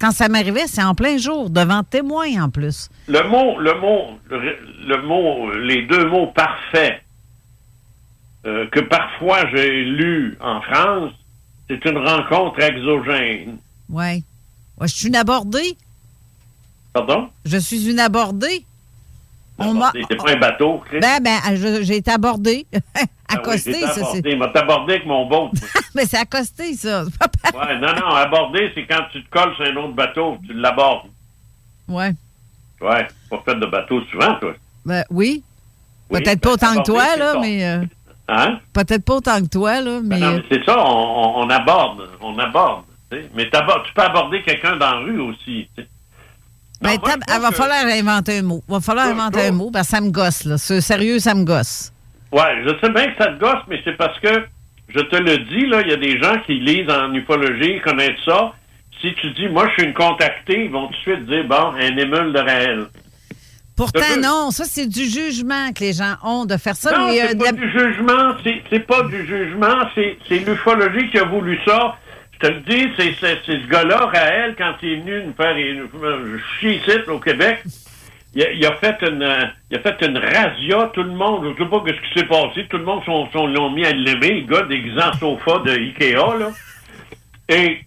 Quand ça m'arrivait, c'est en plein jour, devant témoins en plus. Le mot, le mot, le, le mot, les deux mots parfaits euh, que parfois j'ai lus en France, c'est une rencontre exogène. Ouais. Ouais, je suis une abordée? Pardon? Je suis une abordée. C'est pas un bateau, Chris? Ben, ben, j'ai été abordée. Ah oui, ça, abordé. m'a abordé avec mon boat. Mais c'est accosté, ça. ouais, non, non, aborder, c'est quand tu te colles sur un autre bateau, tu l'abordes. ouais. Ouais, pas fait de bateau souvent, toi. Ben, oui. Oui, Peut-être ben, pas autant que toi, là, mais. euh, Hein? Peut-être pas autant que toi, là, mais. Ben non, mais c'est ça, on, aborde, on aborde. Mais tu peux aborder quelqu'un dans la rue aussi. tu sais. Ben, il va trouve que- falloir inventer un mot. Il va falloir inventer un mot. Ben, ça me gosse, là. C'est sérieux, ça me gosse. Ouais, je sais bien que ça te gosse, mais c'est parce que, je te le dis, là, il y a des gens qui lisent en ufologie, connaissent ça. Si tu dis, moi, je suis une contactée, ils vont tout de suite dire, bon, un émule de Raël. Pourtant, non, ça, c'est du jugement que les gens ont de faire ça. non, mais, c'est euh, pas de- du jugement, c'est pas du jugement, c'est l'ufologie qui a voulu ça. Te le dis, c'est ce gars-là, Raël, quand il est venu nous faire une, chier au Québec, il a, il a fait une il a fait une razzia, tout le monde, je sais pas ce qui s'est passé, tout le monde sont, sont- l'ont mis à l'aimer, le gars déguisé en sofa de Ikea, là. Et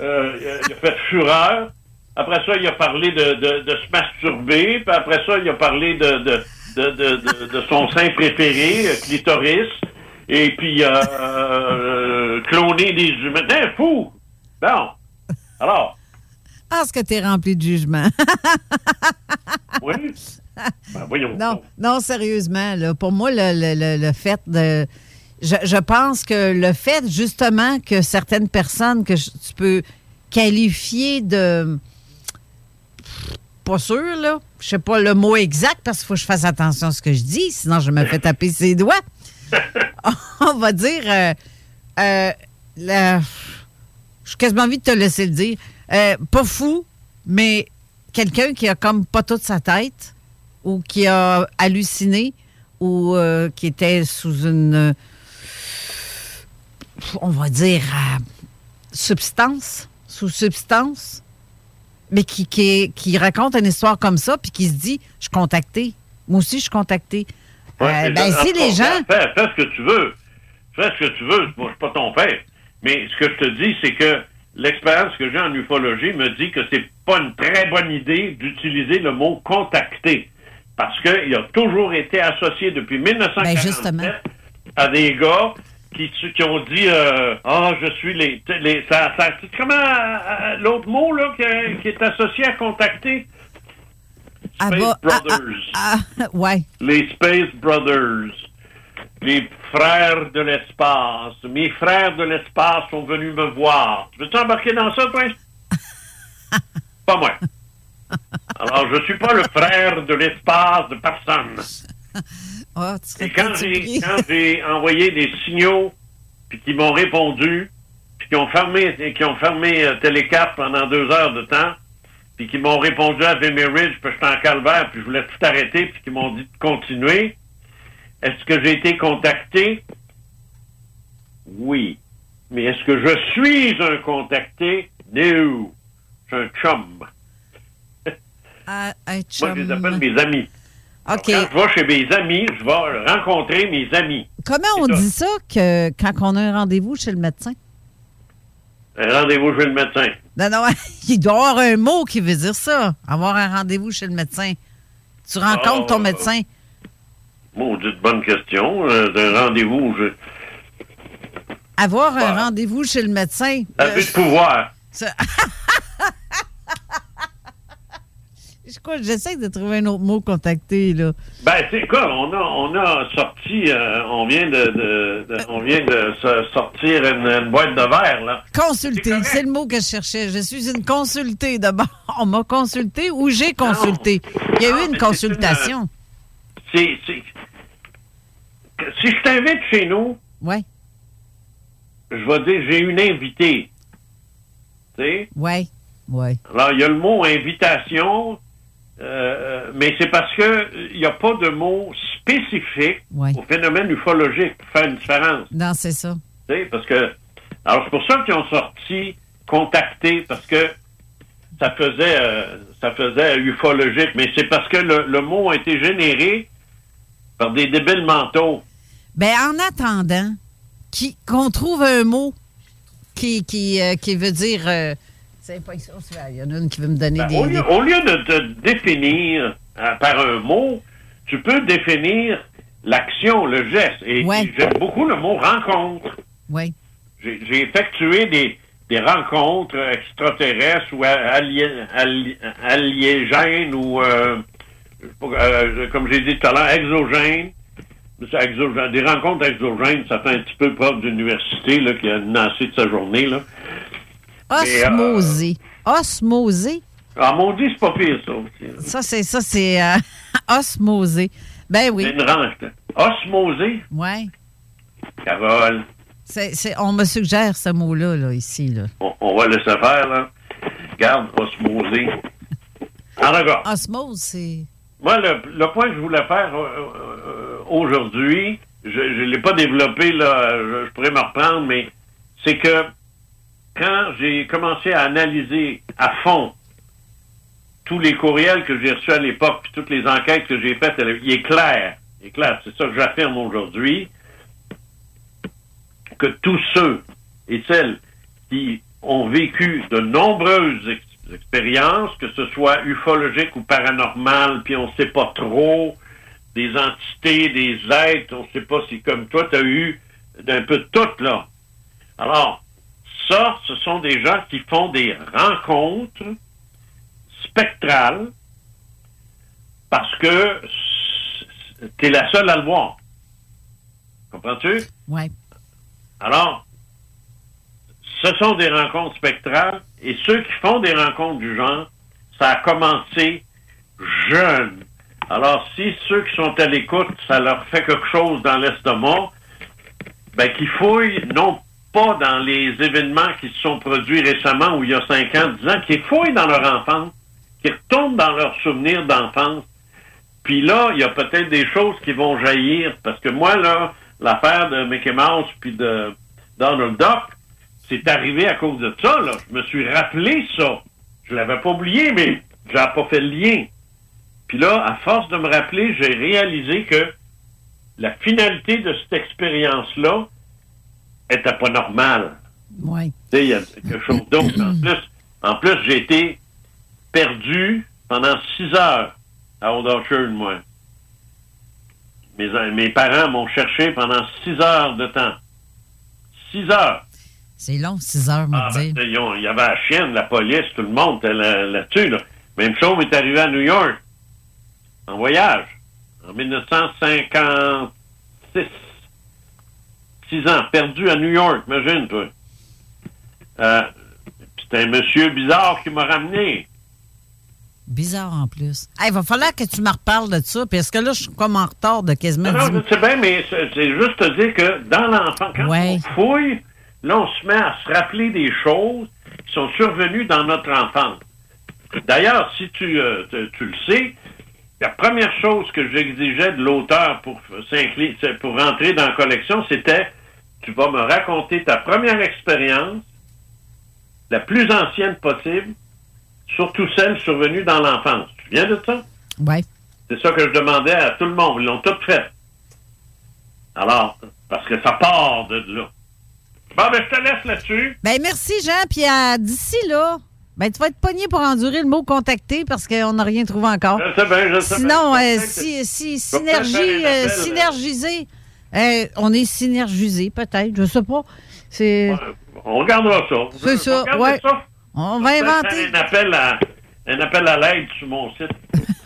euh, il a fait fureur. Après ça, il a parlé de, de, se masturber. Puis après ça, il a parlé de, de, de- de son sein préféré, euh, clitoris. Et puis, euh, euh, cloner des humains. T'es un fou! Bon. Alors, Ah, est-ce que tu es rempli de jugement? oui. Ben, voyons. non, non, sérieusement, là, pour moi, le, le- le- le fait de. Je, je pense que le fait, justement, que certaines personnes que je- tu peux qualifier de. Pas sûr, là. Je sais pas le mot exact parce qu'il faut que je fasse attention à ce que je dis, sinon je me fais taper ses doigts. On va dire. euh, euh, J'ai quasiment envie de te laisser le dire. Euh, pas fou, mais quelqu'un qui a comme pas toute sa tête ou qui a halluciné ou euh, qui était sous une, euh, on va dire, substance, sous substance, mais qui raconte une histoire comme ça puis qui se dit, je suis contacté. Moi aussi, je suis contacté. Ouais, Euh, ben, en si les gens... Fais, fais ce que tu veux. Fais ce que tu veux. Moi, je suis pas ton père. Mais ce que je te dis, c'est que l'expérience que j'ai en ufologie me dit que c'est pas une très bonne idée d'utiliser le mot contacter. Parce qu'il a toujours été associé depuis 1947 Ben, à des gars qui, qui ont dit euh, Ah, je suis les. les ça, ça, comment euh, l'autre mot là, qui, qui est associé à contacter? Ah, Space bah, ah, Brothers. ah, ah, ouais. Les Space Brothers. Les frères de l'espace. Mes frères de l'espace sont venus me voir. Tu veux-tu embarquer dans ça, toi? pas moi. Alors, je suis pas le frère de l'espace de personne. Oh, tu Et quand j'ai, envoyé des signaux, puis qu'ils m'ont répondu, puis qu'ils ont fermé, qui ont fermé euh, Télécap pendant deux heures de temps, puis qu'ils m'ont répondu à Ridge, puis j'étais en calvaire, puis je voulais tout arrêter, puis qu'ils m'ont dit de continuer. Est-ce que j'ai été contacté? Oui. Mais est-ce que je suis un contacté? No. Je suis un chum. Ah, un Moi, je les chum. appelle mes amis. OK. Quand je vais chez mes amis, je vais rencontrer mes amis. Comment on dit ça que quand on a un rendez-vous chez le médecin? Un rendez-vous chez le médecin. Non, non, il doit y avoir un mot qui veut dire ça. Avoir un rendez-vous chez le médecin. Tu rencontres ton Ah, médecin. Maudite bonne question. Euh, d'un rendez-vous. Je... Avoir un rendez-vous chez le médecin. Abus euh, de pouvoir. J'essaie de trouver un autre mot contacté, là. Ben, c'est quoi? On a, on a sorti, euh, on vient de, de- de- on vient de sortir une, une boîte de verre, là. Consulter, c'est le mot que je cherchais. Je suis une consultée. D'abord, on m'a consulté ou j'ai consulté? Il y a eu une consultation. C'est, que- Si je t'invite chez nous, Ouais, je vais dire j'ai une invitée. Tu sais? ouais, ouais. Alors, il y a le mot invitation, euh, mais c'est parce que il n'y a pas de mot spécifique Ouais. au phénomène ufologique pour faire une différence. Non, c'est ça. Parce que. Alors, c'est pour ça qu'ils ont sorti contacté, parce que ça faisait euh, ça faisait ufologique, mais c'est parce que le, le mot a été généré par des débiles mentaux. Ben, en attendant qui- qu'on trouve un mot qui, qui, euh, qui veut dire. C'est pas il y en a une qui veut me donner Ben, des. au, lieu, des- au lieu de te définir euh, par un mot, tu peux définir l'action, le geste. Et, j'aime beaucoup le mot rencontre. Oui. J'ai effectué des, des rencontres extraterrestres ou alli- alli- alliégènes ou, euh, euh, comme j'ai dit tout à l'heure, exogènes. Des rencontres exogènes, ça fait un petit peu prof d'université qui a nassé de sa journée. Là. Mais, euh, Osmosé. Osmosé. Ah, mon Dieu, c'est pas pire, ça aussi. Ça, c'est ça, c'est euh, osmosé. Ben oui. C'est une range. Osmosé, Ouais. Carole, C'est, c'est- on me suggère ce mot-là, là, ici. Là. on, on va laisser faire, là. Garde, osmosé. En regard. Osmose, c'est. Moi, le, le point que je voulais faire euh, aujourd'hui, je ne l'ai pas développé, là, je, je pourrais me reprendre, mais c'est que quand j'ai commencé à analyser à fond tous les courriels que j'ai reçus à l'époque, puis toutes les enquêtes que j'ai faites, il est clair, il clair, c'est ça que j'affirme aujourd'hui, que tous ceux et celles qui ont vécu de nombreuses ex- expériences, que ce soit ufologique ou paranormal, puis on sait pas trop, des entités, des êtres, on sait pas si comme toi, tu as eu un peu de tout, là. Alors, ça, ce sont des gens qui font des rencontres spectrales parce que tu es la seule à le voir. Comprends-tu? Ouais. Alors, ce sont des rencontres spectrales et ceux qui font des rencontres du genre, ça a commencé jeune. Alors, si ceux qui sont à l'écoute, ça leur fait quelque chose dans l'estomac, ben, qu'ils fouillent, non pas dans les événements qui se sont produits récemment ou il y a 5 ans, 10 ans, qu'ils fouillent dans leur enfance, qu'ils retournent dans leurs souvenirs d'enfance. Puis là, il y a peut-être des choses qui vont jaillir, parce que moi, là, l'affaire de Mickey Mouse puis de Donald Duck, c'est arrivé à cause de ça, là. Je me suis rappelé ça. Je l'avais pas oublié, mais j'avais pas fait le lien. Puis là, à force de me rappeler, j'ai réalisé que la finalité de cette expérience-là était pas normale. Oui. Tu sais, il y a quelque chose d'autre. En plus, en plus j'ai été perdu pendant six heures à Old Orchard, moi. Mes, mes parents m'ont cherché pendant six heures de temps. 6 heures. C'est long, 6 heures, moi, Ah, ben, il y avait la chienne, la police, tout le monde était là- là-dessus. Là. Même chose est arrivé à New York, en voyage, en 1956. Six ans, perdu à New York, imagine, toi. Euh, C'était un monsieur bizarre qui m'a ramené. Bizarre en plus. Il va falloir que tu me reparles de ça, parce que là, je suis comme en retard de quasiment Non, 10 non, je sais bien, mais c'est c'est juste te dire que dans l'enfant, quand Ouais. on fouille, là, on se met à se rappeler des choses qui sont survenues dans notre enfance. D'ailleurs, si tu, euh, tu, tu le sais, la première chose que j'exigeais de l'auteur pour, pour rentrer dans la collection, c'était tu vas me raconter ta première expérience, la plus ancienne possible, surtout celle survenue dans l'enfance. Tu viens de ça? Ouais. C'est ça que je demandais à tout le monde. Ils l'ont tout fait. Alors, parce que ça part de là. Bon, ben, je te laisse là-dessus. Ben merci, Jean. Puis euh, d'ici là, ben tu vas être pogné pour endurer le mot contacter parce qu'on n'a rien trouvé encore. Je sais bien, je sais Sinon, bien. euh, si, synergie, euh, synergiser, euh, on est synergisé peut-être, je sais pas. C'est, On regardera ça. c'est On ça, regarde ouais. ça. On va inventer, Un appel à, un appel à l'aide sur mon site.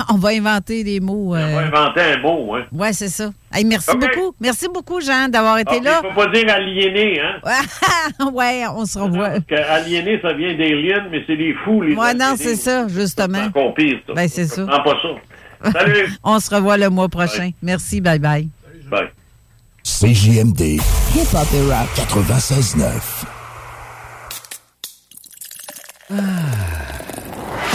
on va inventer des mots. On va euh, inventer un mot, hein. Ouais, c'est ça. Hey, merci beaucoup, merci beaucoup, Jean, d'avoir été Il là. faut pas dire aliéné, hein. ouais, on se revoit. Parce que aliéné, ça vient d'alien, mais c'est des fous, les Ouais, non, c'est ça, justement. C'est encore pire, ça. Ben, c'est ça. Comprends pas ça. Salut! On se revoit le mois prochain. Bye. Merci, bye bye. Bye. CJMD. Hip-hop et rap. 96.9.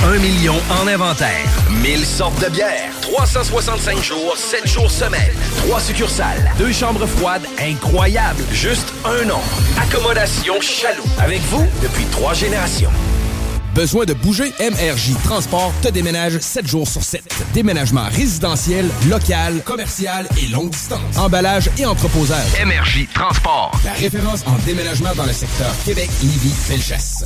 Un million en inventaire. 1000 sortes de bières. 365 jours, 7 jours semaine. 3 succursales. Deux chambres froides incroyables. Juste un nom. Accommodation Chaloux. Avec vous depuis trois générations. Besoin de bouger? MRJ Transport te déménage 7 jours sur 7. Déménagement résidentiel, local, commercial et longue distance. Emballage et entreposage. MRJ Transport. La référence en déménagement dans le secteur Québec, Lévis, Felchasse.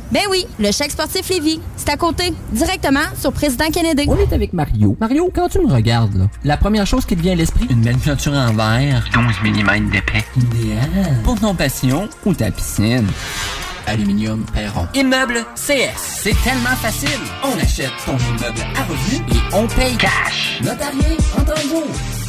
Ben oui, le chèque sportif Lévis. C'est à côté, directement sur Président Kennedy. On est avec Mario. Mario, quand tu me regardes, là, la première chose qui te vient à l'esprit, une belle peinture en verre. 12 mm d'épais. Idéal. Pour ton passion ou ta piscine. Aluminium Perron. Immeuble CS. C'est tellement facile. On achète ton immeuble à revenu et on paye cash. Notarié en temps beau.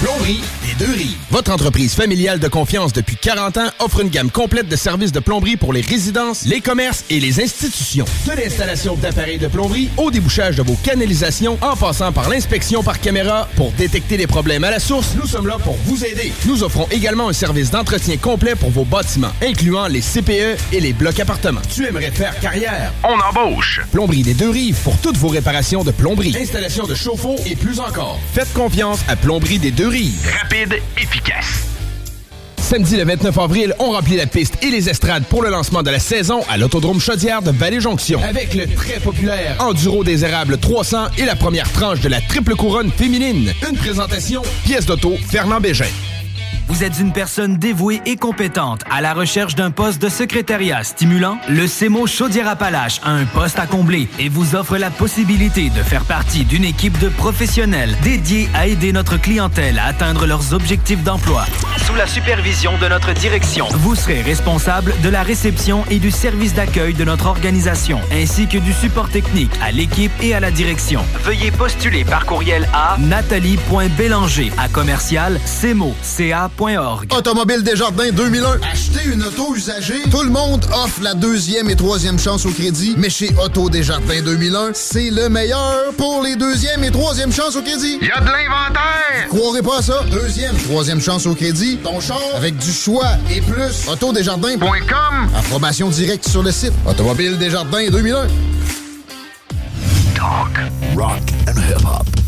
Plomberie Les Deux Rives. Votre entreprise familiale de confiance depuis 40 ans offre une gamme complète de services de plomberie pour les résidences, les commerces et les institutions. De l'installation d'appareils de plomberie au débouchage de vos canalisations en passant par l'inspection par caméra pour détecter les problèmes à la source, nous sommes là pour vous aider. Nous offrons également un service d'entretien complet pour vos bâtiments, incluant les CPE et les blocs appartements. Tu aimerais faire carrière? On embauche. Plomberie des Deux Rives pour toutes vos réparations de plomberie, installation de chauffe-eau et plus encore. Faites confiance à Plomberie des Deux Rapide, efficace. Samedi le 29 avril, on remplit la piste et les estrades pour le lancement de la saison à l'Autodrome Chaudière de Vallée-Jonction. Avec le très populaire Enduro des Érables 300 et la première tranche de la triple couronne féminine. Une présentation, pièce d'auto, Fernand Bégin. Vous êtes une personne dévouée et compétente à la recherche d'un poste de secrétariat stimulant? Le CEMO Chaudière-Appalaches a un poste à combler et vous offre la possibilité de faire partie d'une équipe de professionnels dédiés à aider notre clientèle à atteindre leurs objectifs d'emploi. Sous la supervision de notre direction, vous serez responsable de la réception et du service d'accueil de notre organisation, ainsi que du support technique à l'équipe et à la direction. Veuillez postuler par courriel à nathalie.bélanger à commercial cmo, ca Autodesjardins.org. Automobile Desjardins 2001. Acheter une auto usagée. Tout le monde offre la deuxième et troisième chance au crédit. Mais chez Auto Desjardins 2001, c'est le meilleur pour les deuxième et troisième chances au crédit. Y a de l'inventaire! Croirez pas à ça. Deuxième, troisième chance au crédit. Ton char avec du choix et plus. Autodesjardins.com. Approbation directe sur le site. Automobile Desjardins 2001. Talk, rock and hip-hop.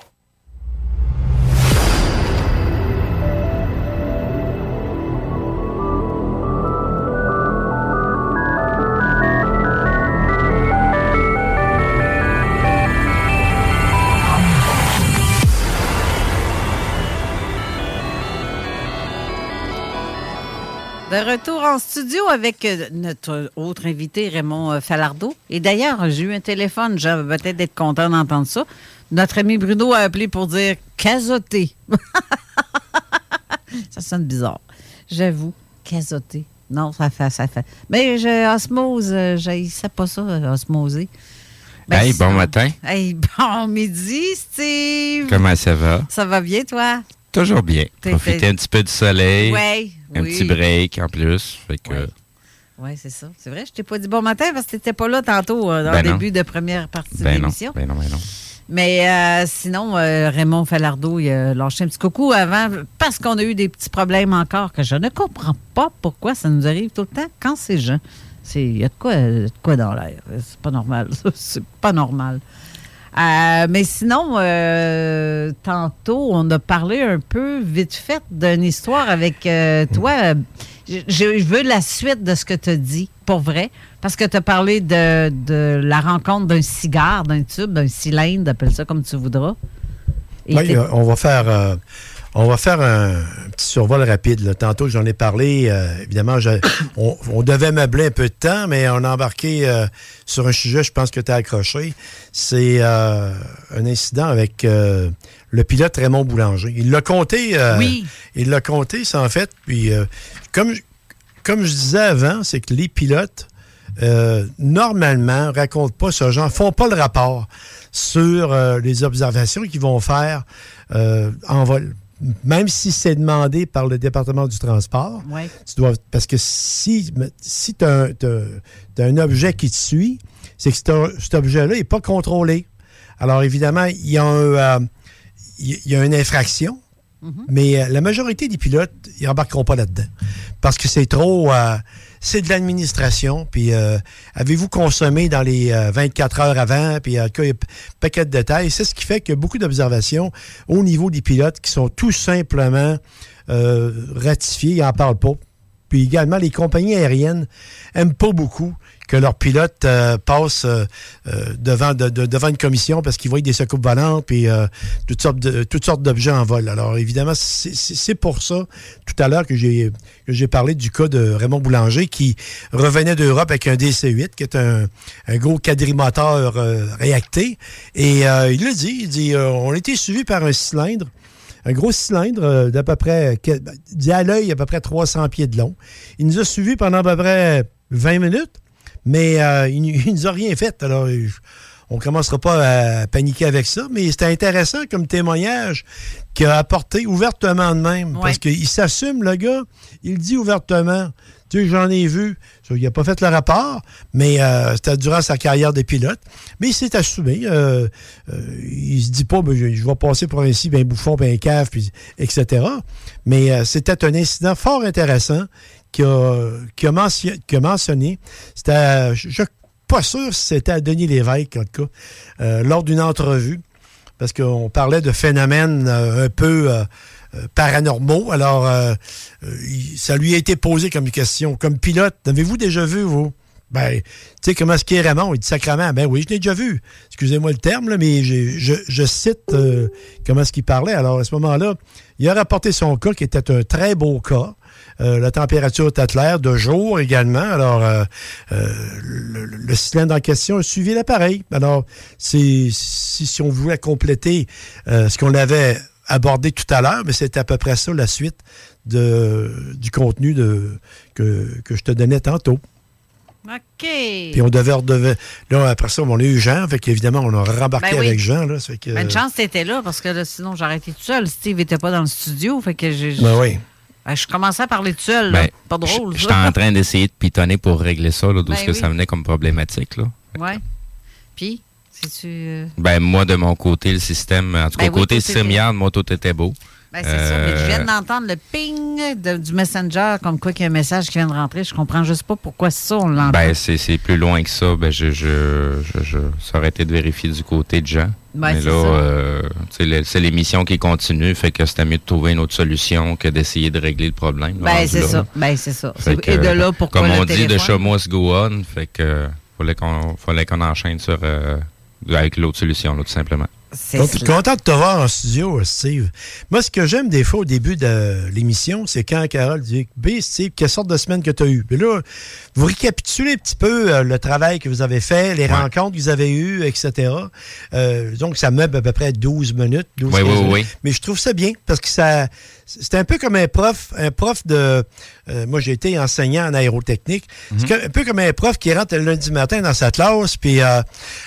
De retour en studio avec euh, notre autre invité, Raymond euh, Falardeau. Et d'ailleurs, j'ai eu un téléphone, j'avais peut-être être content d'entendre ça. Notre ami Bruno a appelé pour dire casoté. ça sonne bizarre. J'avoue, casoté. Non, ça fait, ça fait. Mais je, osmose, euh, je sais pas ça, osmoser. Ben, hey, bon matin. Hey, bon midi, Steve. Comment ça va? Ça va bien, toi? Toujours bien. Profiter un petit peu du soleil. Ouais, Un oui. petit break en plus. Fait que, Oui, c'est ça. C'est vrai, je t'ai pas dit bon matin parce que tu n'étais pas là tantôt, euh, dans Ben le non. début de première partie de ben l'émission. ben non, ben non. Mais euh, sinon, euh, Raymond Falardeau, il a lâché un petit coucou avant parce qu'on a eu des petits problèmes encore que je ne comprends pas pourquoi ça nous arrive tout le temps quand c'est Jean. C'est- Il y a de quoi, de quoi dans l'air. C'est pas normal. C'est pas normal. Euh, mais sinon, euh, tantôt, on a parlé un peu vite fait d'une histoire avec euh, toi. Je, je veux la suite de ce que tu as dit, pour vrai, parce que tu as parlé de, de la rencontre d'un cigare, d'un tube, d'un cylindre, appelle ça comme tu voudras. Et Oui, euh, on va faire, on va faire un, un petit survol rapide. là. Tantôt, j'en ai parlé. euh, évidemment, je- on, on devait meubler un peu de temps, mais on a embarqué euh, sur un sujet, je pense que tu as accroché. C'est euh, un incident avec euh, le pilote Raymond Boulanger. Il l'a compté. euh, Oui. Il l'a compté, ça, en fait. Puis, euh, comme, je- comme je disais avant, c'est que les pilotes, euh, normalement, racontent pas ce genre, font pas le rapport sur euh, les observations qu'ils vont faire euh, en vol. Même si c'est demandé par le département du transport, Ouais. tu dois, parce que si, si tu as, un objet qui te suit, c'est que cet, objet-là n'est pas contrôlé. Alors, évidemment, il y a, un, euh, il y a une infraction, mais euh, la majorité des pilotes, ils embarqueront pas là-dedans. Parce que c'est trop. euh, c'est de l'administration. Puis, euh, avez-vous consommé dans les euh, 24 heures avant? Puis, en tout cas, il y a un paquet de détails. C'est ce qui fait qu'il y a beaucoup d'observations au niveau des pilotes qui sont tout simplement euh, ratifiées. Ils n'en parlent pas. Puis également, les compagnies aériennes aiment pas beaucoup que leurs pilotes euh, passent euh, euh, devant, de- de- devant une commission parce qu'ils voient des secoupes volantes puis euh, toutes sortes de- toutes sortes d'objets en vol. Alors évidemment, c'est- pour ça tout à l'heure que j'ai que j'ai parlé du cas de Raymond Boulanger qui revenait d'Europe avec un DC-8 qui est un, un gros quadrimoteur réacté et il le dit, il dit on a été suivi par un cylindre un gros cylindre d'à peu près, dit à l'œil, à peu près 300 pieds de long. Il nous a suivis pendant à peu près 20 minutes, mais euh, il, il nous a rien fait. Alors, euh, on ne commencera pas à paniquer avec ça, mais c'était intéressant comme témoignage qu'il a apporté ouvertement de même. Parce qu'il s'assume, le gars, il dit ouvertement. Tu sais, j'en ai vu. Il n'a pas fait le rapport, mais euh, c'était durant sa carrière de pilote. Mais il s'est assumé. Euh, euh, il se dit pas, ben, je, je vais passer pour un ci, ben bouffon, ben cave, puis, etc. Mais c'était un incident fort intéressant qu'il a, qu'il a mentionné. C'était, je pas sûr si c'était à Denis Lévesque, en tout cas, euh, lors d'une entrevue, parce qu'on parlait de phénomènes euh, un peu euh, euh, paranormaux. Alors, ça lui a été posé comme question. Comme pilote, avez-vous déjà vu, vous? Ben, tu sais, comment est-ce qu'il est Raymond? Il dit sacrement. Ben oui, je l'ai déjà vu. Excusez-moi le terme, là, mais je, je cite comment est-ce qu'il parlait. Alors, à ce moment-là, il a rapporté son cas, qui était un très beau cas. Euh, la température était claire, de jour également. Alors, euh, euh, le, le cylindre en question a suivi l'appareil. Alors, si, si on voulait compléter ce qu'on avait abordé tout à l'heure, mais c'est à peu près ça la suite de, du contenu de, que, que je te donnais tantôt. OK. Puis on devait, redevait- là, après ça, on a eu Jean, fait qu'évidemment, on a rembarqué Ben oui. avec Jean, là. fait que, Ben, une chance t'étais là, parce que là, sinon, j'aurais été tout seul. Steve n'était pas dans le studio. Fait que j'ai. Ben oui. Ben, je commençais à parler tout seul. Ben, pas drôle. J'étais en train d'essayer de pitonner pour régler ça, d'où Ben ce que oui. ça venait comme problématique. Là. Ouais. Puis, si tu. euh, Ben, moi, de mon côté, le système, en tout cas, Ben oui, côté StreamYard, moi, tout était beau. Ben, c'est ça. Mais je viens Euh, d'entendre le ping de- du Messenger, comme quoi qu'il y a un message qui vient de rentrer. Je comprends juste pas pourquoi ça, on l'entend. Ben, c'est c'est plus loin que ça. Ben, je, je, je, je- ça aurait été de vérifier du côté de Jean. Ben, Mais c'est là, euh, c'est l'émission qui continue, fait que c'était mieux de trouver une autre solution que d'essayer de régler le problème. Ben, c'est ça. Ben, c'est ça. C'est- Et de là, pourquoi Comme le on dit, de show must go on, fait que fallait qu'on fallait qu'on enchaîne sur euh, avec l'autre solution, là, tout simplement. Cont- Content de te voir en studio, Steve. Moi, ce que j'aime des fois au début de l'émission, c'est quand Carole dit B, Steve, quelle sorte de semaine que tu as eu? Puis là, vous récapitulez un petit peu euh, le travail que vous avez fait, les rencontres que vous avez eues, etc. Euh, donc, ça meuble à peu près 12 minutes. 12 Oui, 15 oui, minutes. oui. Mais je trouve ça bien parce que ça. C'est un peu comme un prof, un prof de. euh, moi, j'ai été enseignant en aérotechnique. Mhm. C'est que- un peu comme un prof qui rentre le lundi matin dans sa classe. Puis, euh,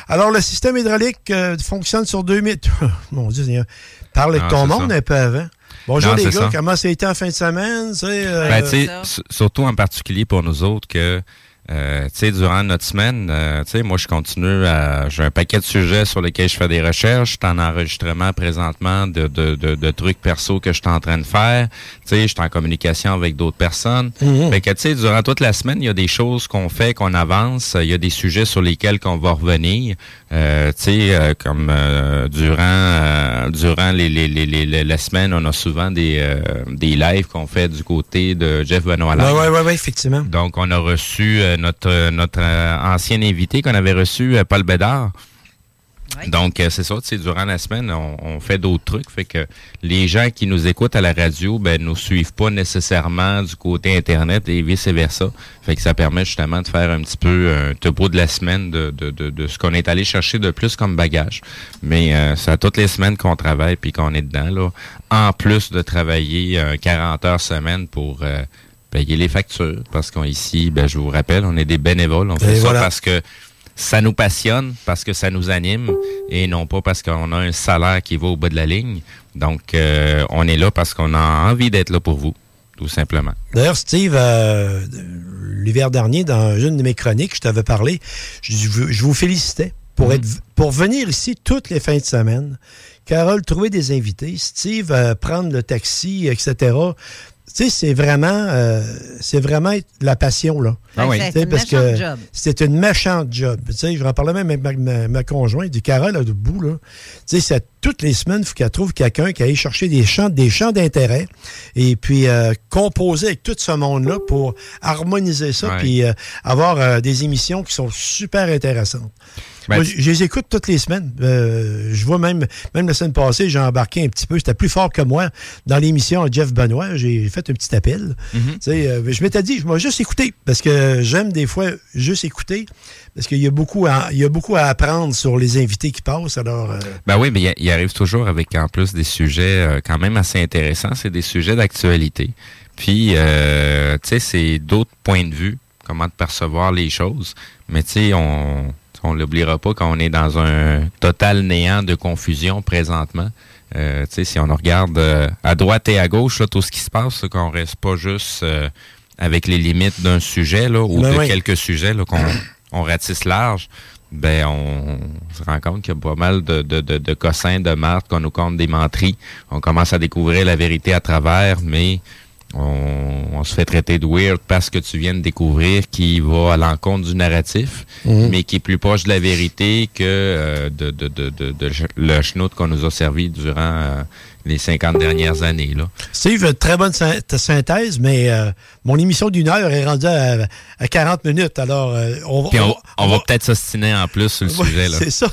alors, le système hydraulique euh, fonctionne sur 2000. Mon Dieu, Seigneur. parle avec ton monde ça. un peu avant. Bonjour Non, les gars, ça. comment ça a été en fin de semaine? sais, euh, Ben, tu sais, s- surtout en particulier pour nous autres que, euh, tu sais, durant notre semaine, euh, tu sais, moi, je continue à, j'ai un paquet de sujets sur lesquels je fais des recherches. Je suis en enregistrement présentement de, de, de, de trucs perso que je suis en train de faire. Tu sais, je suis en communication avec d'autres personnes. Mhm. Fait que, tu sais, durant toute la semaine, il y a des choses qu'on fait, qu'on avance. Il y a des sujets sur lesquels qu'on va revenir. Euh, tu sais, euh, comme euh, durant euh, durant les, les, les, les, les- la semaine, on a souvent des, euh, des lives qu'on fait du côté de Jeff Benoît. Ouais, ouais, ouais, effectivement. Donc, on a reçu euh, notre notre euh, ancien invité qu'on avait reçu, euh, Paul Bédard. Donc, euh, c'est ça, tu sais, durant la semaine, on, on fait d'autres trucs. Fait que les gens qui nous écoutent à la radio, ben, nous suivent pas nécessairement du côté Internet et vice-versa. Fait que ça permet justement de faire un petit peu un topo de la semaine de, de, de, de ce qu'on est allé chercher de plus comme bagage. Mais euh, c'est à toutes les semaines qu'on travaille puis qu'on est dedans, là. En plus de travailler euh, 40 heures semaine pour euh, payer les factures. Parce qu'ici, ben, je vous rappelle, on est des bénévoles. On fait Et ça voilà. parce que ça nous passionne, parce que ça nous anime, et non pas parce qu'on a un salaire qui va au bout de la ligne. Donc, euh, on est là parce qu'on a envie d'être là pour vous, tout simplement. D'ailleurs, Steve, euh, l'hiver dernier, dans une de mes chroniques, je t'avais parlé, je, vous- je vous félicitais pour, être, pour venir ici toutes les fins de semaine. Carole, trouver des invités, Steve, euh, prendre le taxi, etc. Tu sais, c'est vraiment, euh, c'est vraiment la passion, là. Ah oui. C'est Tu sais, une méchante job. C'était une méchante job. Tu sais, je en parlais même avec ma, ma, ma conjointe, du Carole, là, debout, là. Tu sais, c'est toutes les semaines, il faut qu'elle trouve quelqu'un qui aille chercher des champs, des champs d'intérêt et puis euh, composer avec tout ce monde-là pour harmoniser ça Ouais. puis euh, avoir euh, des émissions qui sont super intéressantes. Ben, Moi, je les écoute toutes les semaines. Euh, je vois même, même la semaine passée, j'ai embarqué un petit peu. C'était plus fort que moi dans l'émission Jeff Benoît. J'ai fait un petit appel. Tu sais, euh, je m'étais dit, je vais juste écouter parce que j'aime des fois juste écouter parce qu'il y a beaucoup à, il y a beaucoup à apprendre sur les invités qui passent. Alors, euh, Ben oui, mais il- arrive toujours avec en plus des sujets quand même assez intéressants. C'est des sujets d'actualité. Puis, tu sais, c'est d'autres points de vue, comment de percevoir les choses. Mais tu sais, on on l'oubliera pas quand on est dans un total néant de confusion présentement. Euh, tu sais, si on regarde euh, à droite et à gauche, là, tout ce qui se passe, c'est qu'on reste pas juste euh, avec les limites d'un sujet là, ou Ben de oui. quelques sujets là, qu'on on ratisse large. Ben, on se rend compte qu'il y a pas mal de, de, de, de cossins, de marques qu'on nous compte des menteries. On commence à découvrir la vérité à travers, mais on, on se fait traiter de weird parce que tu viens de découvrir qui va à l'encontre du narratif, Mhm. mais qui est plus proche de la vérité que euh, de, de, de, de, de le schnout qu'on nous a servi durant euh, les 50 dernières années. Là. Steve, très bonne synthèse, mais euh, mon émission d'une heure est rendue à, à 40 minutes. Alors, euh, on, on, on- va peut-être s'ostiner en plus sur le sujet. Là. C'est ça.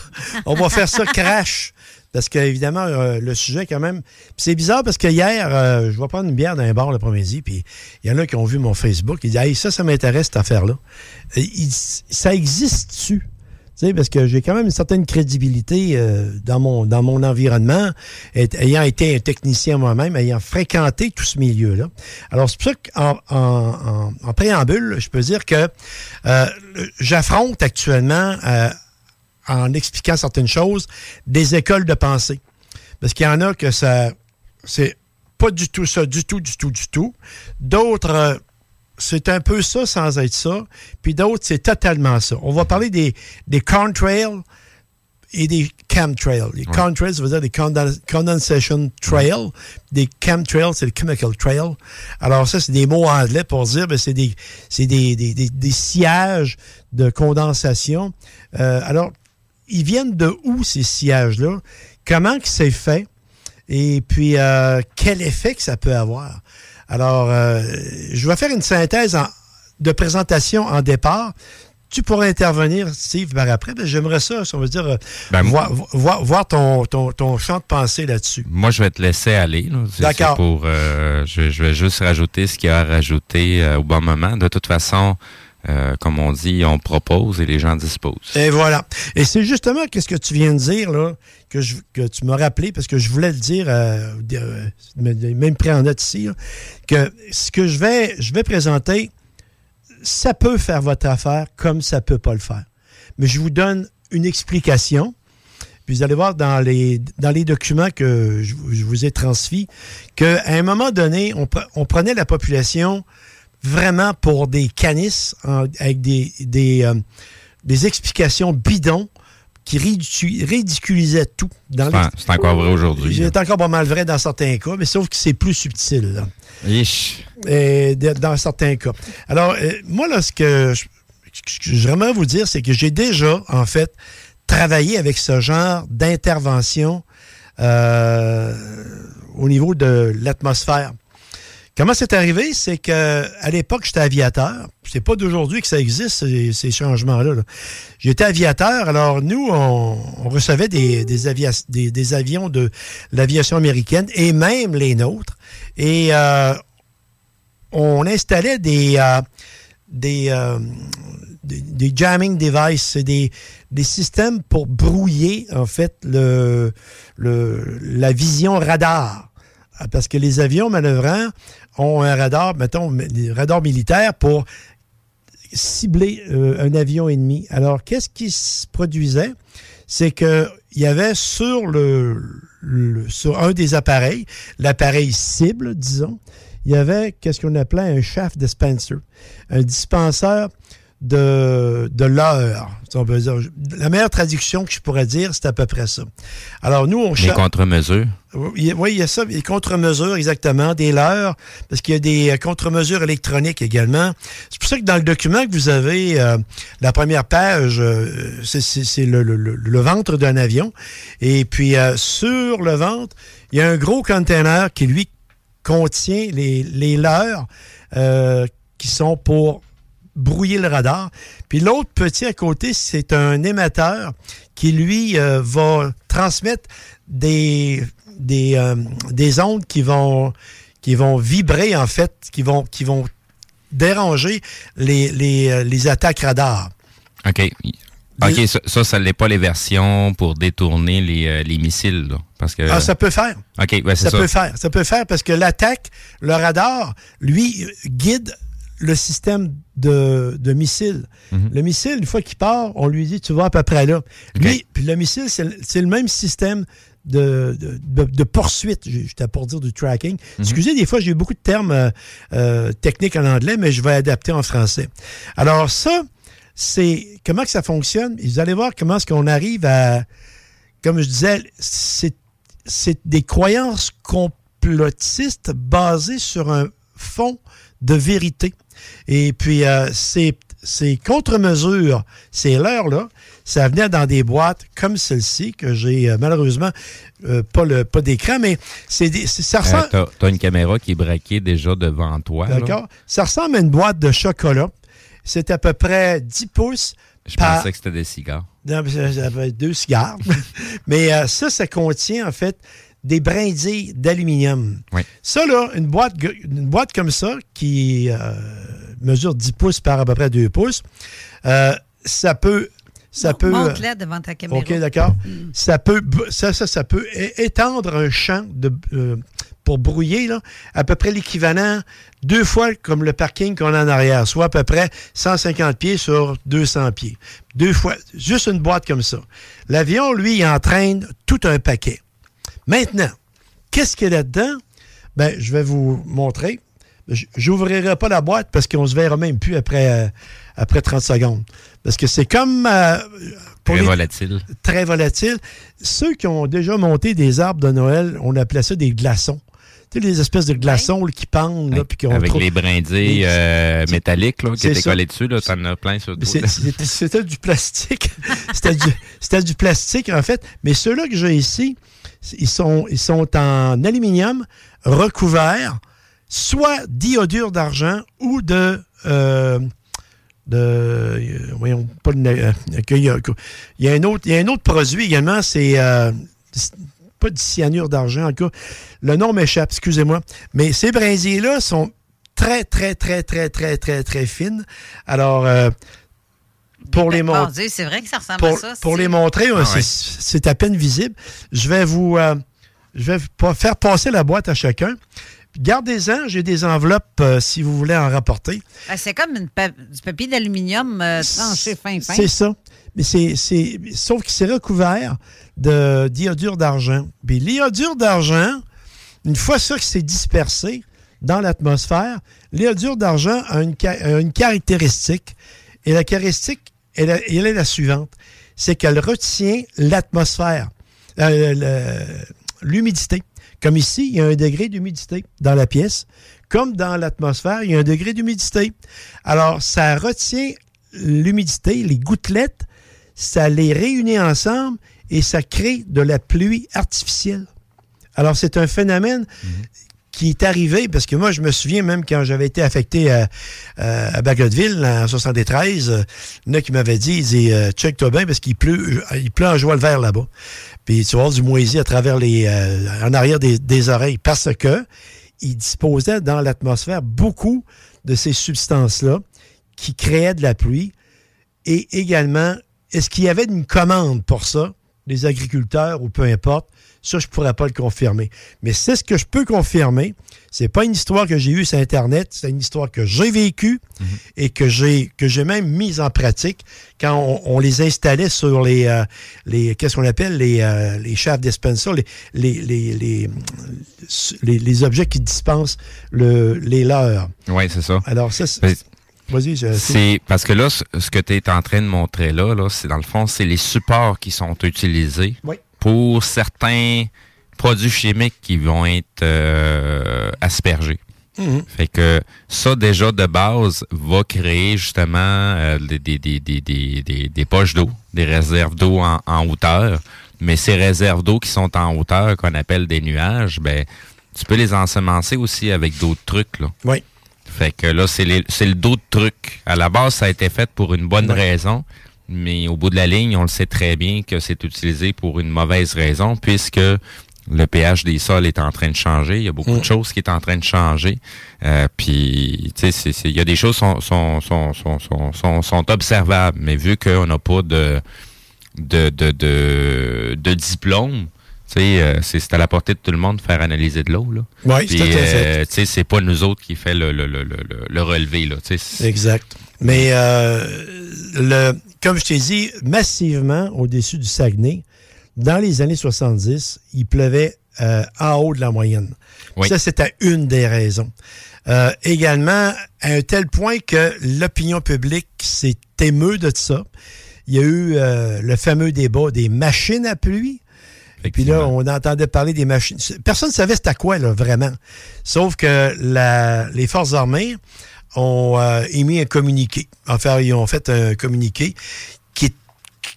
On va faire ça crash. Parce qu'évidemment, euh, le sujet, quand même. C'est bizarre parce que hier, euh, je vais prendre une bière dans un bar l'après-midi, puis il y en a qui ont vu mon Facebook. Ils disent Hey, ça, ça m'intéresse, cette affaire-là. Euh, ça existe-tu? Tu sais, parce que j'ai quand même une certaine crédibilité euh, dans, mon, dans mon environnement, ayant été un technicien moi-même, ayant fréquenté tout ce milieu-là. Alors, c'est pour ça qu'en en, en- en préambule, je peux dire que euh, j'affronte actuellement, euh, en expliquant certaines choses, des écoles de pensée. Parce qu'il y en a que ça, c'est pas du tout ça, du tout, du tout, du tout. D'autres, euh, c'est un peu ça sans être ça. Puis d'autres, c'est totalement ça. On va parler des, des contrails et des chemtrails. Les contrails, ça veut dire des conden- condensation trail. Des chemtrails, c'est le chemical trail. Alors ça, c'est des mots anglais pour dire, ben, c'est des, c'est des, des, des, des sillages de condensation. Euh, alors, ils viennent de où ces sillages-là? Comment que c'est fait? Et puis, euh, quel effet que ça peut avoir? Alors, euh, je vais faire une synthèse en- de présentation en départ. Tu pourrais intervenir, Steve, par après. Ben, J'aimerais ça, si on veut dire, euh, Ben, voir, voir- voir ton, ton, ton champ de pensée là-dessus. Moi, je vais te laisser aller. D'accord. Pour, euh, je, je vais juste rajouter ce qu'il y a à rajouter au bon moment. De toute façon, euh, comme on dit, on propose et les gens disposent. Et voilà. Et c'est justement qu'est-ce que tu viens de dire, là, que, tu m'as rappelé, parce que je voulais le dire, euh, euh, même pris en note ici, que ce que je vais, je vais présenter, ça peut faire votre affaire comme ça peut pas le faire. Mais je vous donne une explication. Puis vous allez voir dans les, dans les documents que je, vous ai transmis qu'à un moment donné, on prenait la population vraiment pour des canisses en- avec des, des, euh, des explications bidons qui ridicu- ridiculisaient tout. C'est encore vrai aujourd'hui, C'est encore pas mal vrai dans certains cas, mais sauf que c'est plus subtil. là. Ich. Et dans certains cas. Alors, euh, moi, là, ce que je, ce que j'aimerais vous dire, c'est que j'ai déjà, en fait, travaillé avec ce genre d'intervention euh, au niveau de l'atmosphère. Comment c'est arrivé? C'est que à l'époque, j'étais aviateur. C'est pas d'aujourd'hui que ça existe, ces, changements-là. là. J'étais aviateur, alors nous, on, recevait des, des, avions de l'aviation américaine et même les nôtres. Et euh, on installait des, euh, euh, jamming devices, des, des systèmes pour brouiller, en fait, le, la vision radar. Parce que les avions manœuvrants ont un radar, mettons, des radars militaires pour cibler euh, un avion ennemi. Alors, qu'est-ce qui se produisait? C'est qu'il y avait sur, le, le- sur un des appareils, l'appareil cible, disons, il y avait qu'est-ce qu'on appelait un shaft dispenser, un dispenseur de, de l'heure. si on peut dire. La meilleure traduction que je pourrais dire, c'est à peu près ça. Alors, nous, on Les cha- contre-mesures. oui, il y a ça, des contre-mesures, exactement, des leurres, parce qu'il y a des euh, contre-mesures électroniques également. C'est pour ça que dans le document que vous avez, euh, la première page, euh, c'est- le- le- le ventre d'un avion. Et puis, euh, sur le ventre, il y a un gros container qui, lui, contient les, les leurres euh, qui sont pour brouiller le radar. Puis l'autre petit à côté, c'est un émetteur qui, lui, euh, va transmettre des, des, euh, des ondes qui vont, qui vont vibrer, en fait, qui vont, qui vont déranger les, les, euh, les attaques radar. OK. OK, ça, ça, l'est pas les versions pour détourner les, euh, les missiles, là, parce que... Ah, ça peut faire. OK, ouais, ça, ça. peut faire. Ça peut faire parce que l'attaque, le radar, lui, guide le système de, de missiles. Mhm. Le missile, une fois qu'il part, on lui dit tu vas à peu près là. Lui, puis le missile, c'est le- même système de, de, poursuite. J'étais pour dire du tracking. Mhm. Excusez, des fois, j'ai beaucoup de termes euh, euh, techniques en anglais, mais je vais adapter en français. Alors, ça, c'est comment que ça fonctionne. Vous allez voir comment est-ce qu'on arrive à comme je disais, c'est, c'est des croyances complotistes basées sur un fond de vérité. Et puis, euh, ces, ces contre-mesures, ces leurres-là, ça venait dans des boîtes comme celle-ci, que j'ai euh, malheureusement euh, pas, le, pas d'écran, mais c'est ça Euh, ressemble... t'as, t'as une caméra qui est braquée déjà devant toi. D'accord? Ça ressemble à une boîte de chocolat. C'est à peu près 10 pouces Je par- pensais que c'était des cigares. Non, être deux cigares. mais ça, ça contient en fait des brindilles d'aluminium. Oui. Ça, là, une boîte, g- une boîte comme ça, qui euh, mesure 10 pouces par à peu près 2 pouces, euh, ça peut. Ça peut. Montre-la devant ta caméra. OK, d'accord. Ça peut, ça, ça, ça peut étendre un champ de, euh, pour brouiller, là, à peu près l'équivalent deux fois comme le parking qu'on a en arrière, soit à peu près 150 pieds sur 200 pieds. Deux fois, juste une boîte comme ça. L'avion, lui, il entraîne tout un paquet. Maintenant, qu'est-ce qu'il y a là-dedans? Ben, je vais vous montrer. J'ouvrirai pas la boîte parce qu'on se verra même plus après, euh, après 30 secondes. Parce que c'est comme... euh, pour Très les- volatile. très volatile. Ceux qui ont déjà monté des arbres de Noël, on appelait ça des glaçons. Tu sais, les espèces de glaçons là, qui pendent. Là, puis Avec les brindilles Les- euh, métalliques là, qui étaient collées dessus. Là, t'en as plein sur C'était du plastique. C'était du, c'était du plastique, en fait. Mais ceux-là que j'ai ici, ils sont, ils sont en aluminium recouverts, soit d'iodure d'argent ou de. euh, euh, voyons, pas de euh, il, y a, un autre, il y a un autre produit également, c'est. pas du cyanure d'argent, en tout cas. Le nom m'échappe, excusez-moi. Mais ces brindilles-là sont très, très, très, très, très, très, très fines. Alors, pour les Mon montrer. C'est vrai que ça ressemble Pour, à ça. pour les montrer, Ah ouais, c'est- à peine visible. Je vais vous euh, je vais faire passer la boîte à chacun. Gardez-en, j'ai des enveloppes euh, si vous voulez en rapporter. Ah, c'est comme une pa- du papier d'aluminium euh, tranché fin fin. C'est ça. Mais c'est, c'est- sauf que c'est recouvert de d'iodure d'argent. Puis l'iodure d'argent, une fois ça que c'est dispersé dans l'atmosphère, l'iodure d'argent a une, ca- a une caractéristique. Et la caractéristique, elle, est- la suivante. C'est qu'elle retient l'atmosphère, euh, l'humidité. Comme ici, il y a un degré d'humidité dans la pièce. Comme dans l'atmosphère, il y a un degré d'humidité. Alors, ça retient l'humidité, les gouttelettes, ça les réunit ensemble et ça crée de la pluie artificielle. Alors, c'est un phénomène qui est arrivé, parce que moi, je me souviens même quand j'avais été affecté à, à, Bagotville en 73, euh, il y en a qui m'avaient dit, ils disaient, euh, check-toi bien parce qu'il pleut, euh, il pleut en joie le vert là-bas. Puis tu vas avoir du moisi à travers les, euh, en arrière des, des oreilles parce que il disposait dans l'atmosphère beaucoup de ces substances-là qui créaient de la pluie et également, est-ce qu'il y avait une commande pour ça, les agriculteurs ou peu importe, ça, je ne pourrais pas le confirmer. Mais c'est ce que je peux confirmer. C'est pas une histoire que j'ai eue sur Internet, c'est une histoire que j'ai vécue et que j'ai que j'ai même mise en pratique quand on, on les installait sur les, euh, les qu'est-ce qu'on appelle les, euh, les shaft dispenser, les, les, les, les, les- objets qui dispensent le, les leurs. Oui, c'est ça. Alors, ça, c'est- Ben, vas-y. C'est parce que là, ce que tu es en train de montrer là, là c'est dans le fond, c'est les supports qui sont utilisés Oui. pour certains produits chimiques qui vont être euh, aspergés. Mhm. Fait que ça, déjà, de base, va créer justement euh, des, des, des, des, des, des- des poches d'eau, des réserves d'eau en, en hauteur. Mais ces réserves d'eau qui sont en hauteur, qu'on appelle des nuages, ben, tu peux les ensemencer aussi avec d'autres trucs, là. Oui. Fait que là, c'est le dos de truc. À la base, ça a été fait pour une bonne raison, mais au bout de la ligne, on le sait très bien que c'est utilisé pour une mauvaise raison, puisque le pH des sols est en train de changer. Il y a beaucoup de choses qui sont en train de changer. Euh, puis, tu sais, il y a des choses qui sont, sont, sont, sont, sont, sont, sont observables, mais vu qu'on n'a pas de, de, de, de, de diplôme, euh, c'est c'est à la portée de tout le monde de faire analyser de l'eau, là. Oui, fait. euh, sais, c'est pas nous autres qui fait le, le, le, le, le- le relevé, là. C'est- Exact. Mais euh, le, comme je t'ai dit, massivement au-dessus du Saguenay, dans les années 70, il pleuvait euh, en haut de la moyenne. Oui. Ça, c'était une des raisons. Également, à un tel point que l'opinion publique s'est émue de ça. Il y a eu le fameux débat des machines à pluie. Puis là, on entendait parler des machines. Personne ne savait c'était quoi, là, vraiment. Sauf que les forces armées ont euh, émis un communiqué. Enfin, ils ont fait un communiqué qui,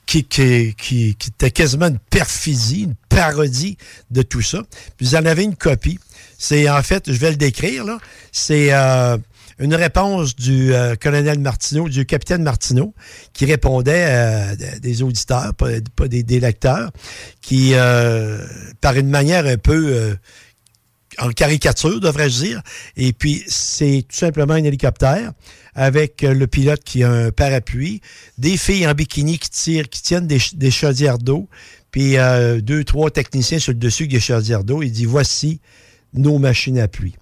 qui, qui, qui, qui était quasiment une perfidie, une parodie de tout ça. Puis vous en avez une copie. C'est en fait, je vais le décrire, là. C'est euh, une réponse du euh, colonel Martineau, du capitaine Martineau, qui répondait à des auditeurs, pas, des, des, lecteurs, qui, euh, par une manière un peu euh, en caricature, devrais-je dire, et puis c'est tout simplement un hélicoptère avec le pilote qui a un parapluie, des filles en bikini qui tirent, qui tiennent des, des chaudières d'eau, puis euh, deux, trois techniciens sur le dessus des chaudières d'eau. Il dit voici nos machines à pluie.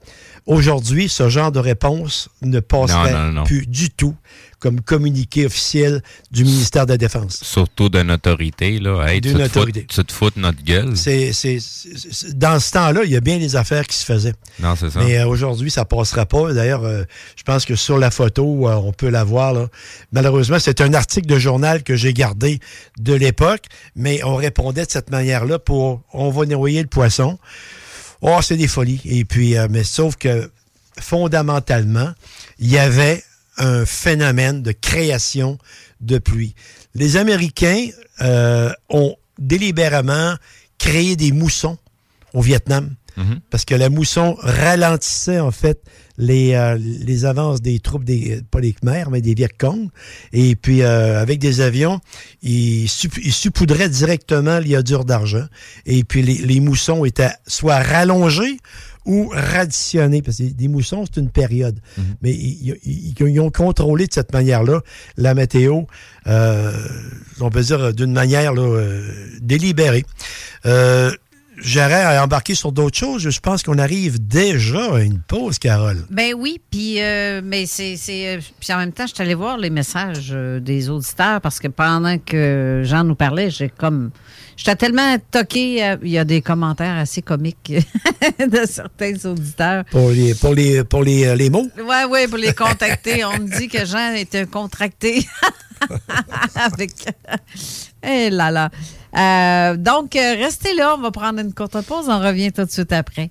Aujourd'hui, ce genre de réponse ne passerait Non, non, non. plus du tout comme communiqué officiel du ministère de la Défense. Surtout d'une autorité, là. Hey, D'une tu, te fous- autorité. tu te fous de notre gueule. C'est, c'est- c'est- c'est- dans ce temps-là, il y a bien des affaires qui se faisaient. Non, c'est ça. Mais euh, aujourd'hui, ça passera pas. D'ailleurs, euh, je pense que sur la photo, euh, on peut la voir. là. Malheureusement, c'est un article de journal que j'ai gardé de l'époque, mais on répondait de cette manière-là pour on va noyer le poisson. Oh, c'est des folies. Et puis, euh, mais sauf que fondamentalement, il y avait un phénomène de création de pluie. Les Américains euh, ont délibérément créé des moussons au Vietnam Mhm. parce que la mousson ralentissait en fait les, euh, les avances des troupes des pas des Khmers mais des Viet Cong. Et puis euh, avec des avions ils, ils directement l'iodure d'argent. Et puis les, les moussons étaient soit rallongés ou raditionnés parce que des moussons c'est une période. Mais ils, ils- ils ont contrôlé de cette manière-là la météo euh, on peut dire d'une manière là, euh, délibérée. Euh, J'aurais à embarquer sur d'autres choses. Je pense qu'on arrive déjà à une pause, Carole. Ben oui, puis euh, mais c'est c'est euh, puis en même temps, je suis voir les messages euh, des auditeurs parce que pendant que Jean nous parlait, j'ai comme j'étais tellement toqué, euh, il y a des commentaires assez comiques de certains auditeurs. Pour les, pour les, pour les, euh, les mots. Ouais, ouais, pour les contacter, on me dit que Jean était contracté avec Eh là là. Euh, donc restez là, on va prendre une courte pause, on revient tout de suite après.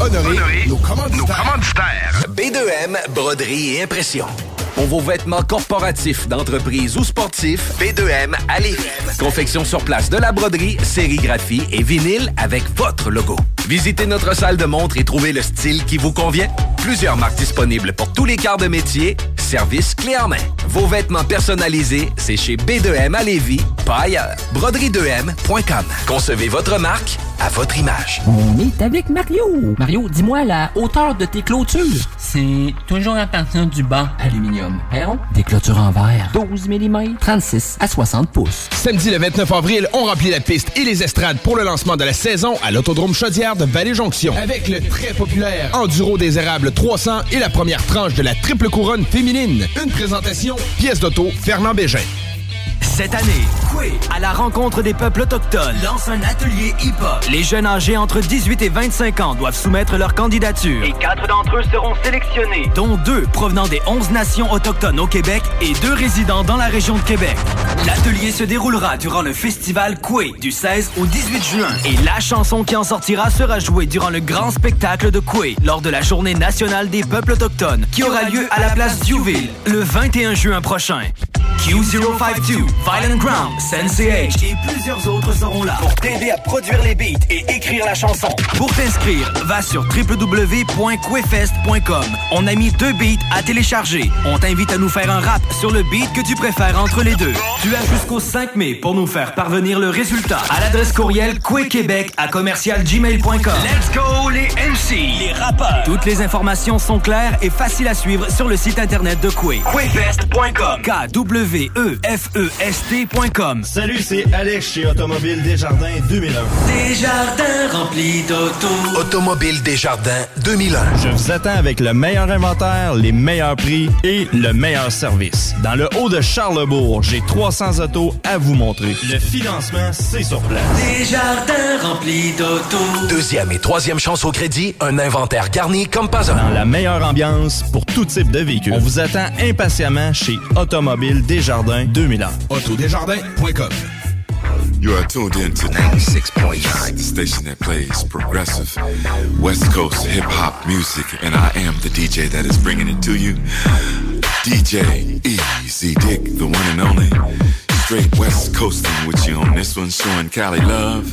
Honoré, nos commanditaires. B2M, broderie et impression. Pour vos vêtements corporatifs, d'entreprise ou sportifs, B2M à Lévis. Confection sur place de la broderie, sérigraphie et vinyle avec votre logo. Visitez notre salle de montre et trouvez le style qui vous convient. Plusieurs marques disponibles pour tous les quarts de métier. Service clé en main. Vos vêtements personnalisés, c'est chez B2M à Lévis, pas ailleurs. Broderie2M.com. Concevez votre marque à votre image. On est avec Mario. Mario, dis-moi la hauteur de tes clôtures. C'est toujours à partir du bas. Aluminium. Perron. Des clôtures en verre. 12 mm. 36 à 60 pouces. Samedi le 29 avril, on remplit la piste et les estrades pour le lancement de la saison à l'Autodrome Chaudière de Vallée-Jonction. Avec le très populaire Enduro des Érables 300 et la première tranche de la triple couronne féminine. Une présentation, pièce d'auto, Fernand Bégin. Cette année, Coué, à la rencontre des peuples autochtones, lance un atelier hip-hop. Les jeunes âgés entre 18 et 25 ans doivent soumettre leur candidature. Et quatre d'entre eux seront sélectionnés, dont deux provenant des 11 nations autochtones au Québec et deux résidant dans la région de Québec. L'atelier se déroulera durant le festival Coué du 16 au 18 juin. Et la chanson qui en sortira sera jouée durant le grand spectacle de Coué lors de la Journée nationale des peuples autochtones qui aura lieu à la place Diouville le 21 juin prochain. Q052, Violent Ground, Sensei H et plusieurs autres seront là pour t'aider à produire les beats et écrire la chanson. Pour t'inscrire, va sur www.quefest.com. On a mis deux beats à télécharger. On t'invite à nous faire un rap sur le beat que tu préfères entre les deux. Tu as jusqu'au 5 mai pour nous faire parvenir le résultat à l'adresse courriel quequebec à commercialgmail.com. Let's go les MC, les rappeurs. Toutes les informations sont claires et faciles à suivre sur le site internet de Quay. Quefest.com. E K-W-E-F-E-S-T.com. Salut, c'est Alex chez Automobile Desjardins 2001. Desjardins remplis d'auto. Automobile Desjardins 2001. Je vous attends avec le meilleur inventaire, les meilleurs prix et le meilleur service. Dans le haut de Charlebourg, j'ai 300 autos à vous montrer. Le financement, c'est sur place. Desjardins remplis d'auto. Deuxième et troisième chance au crédit, un inventaire garni comme pas un. Dans la meilleure ambiance pour tout type de véhicule. On vous attend impatiemment chez Automobile Desjardins 2001. Autodesjardins.com You are tuned in to 96.9, the station that plays progressive West Coast hip hop music, and I am the DJ that is bringing it to you. DJ Easy Dick, the one and only. Straight West Coasting with you on this one, showing Cali love.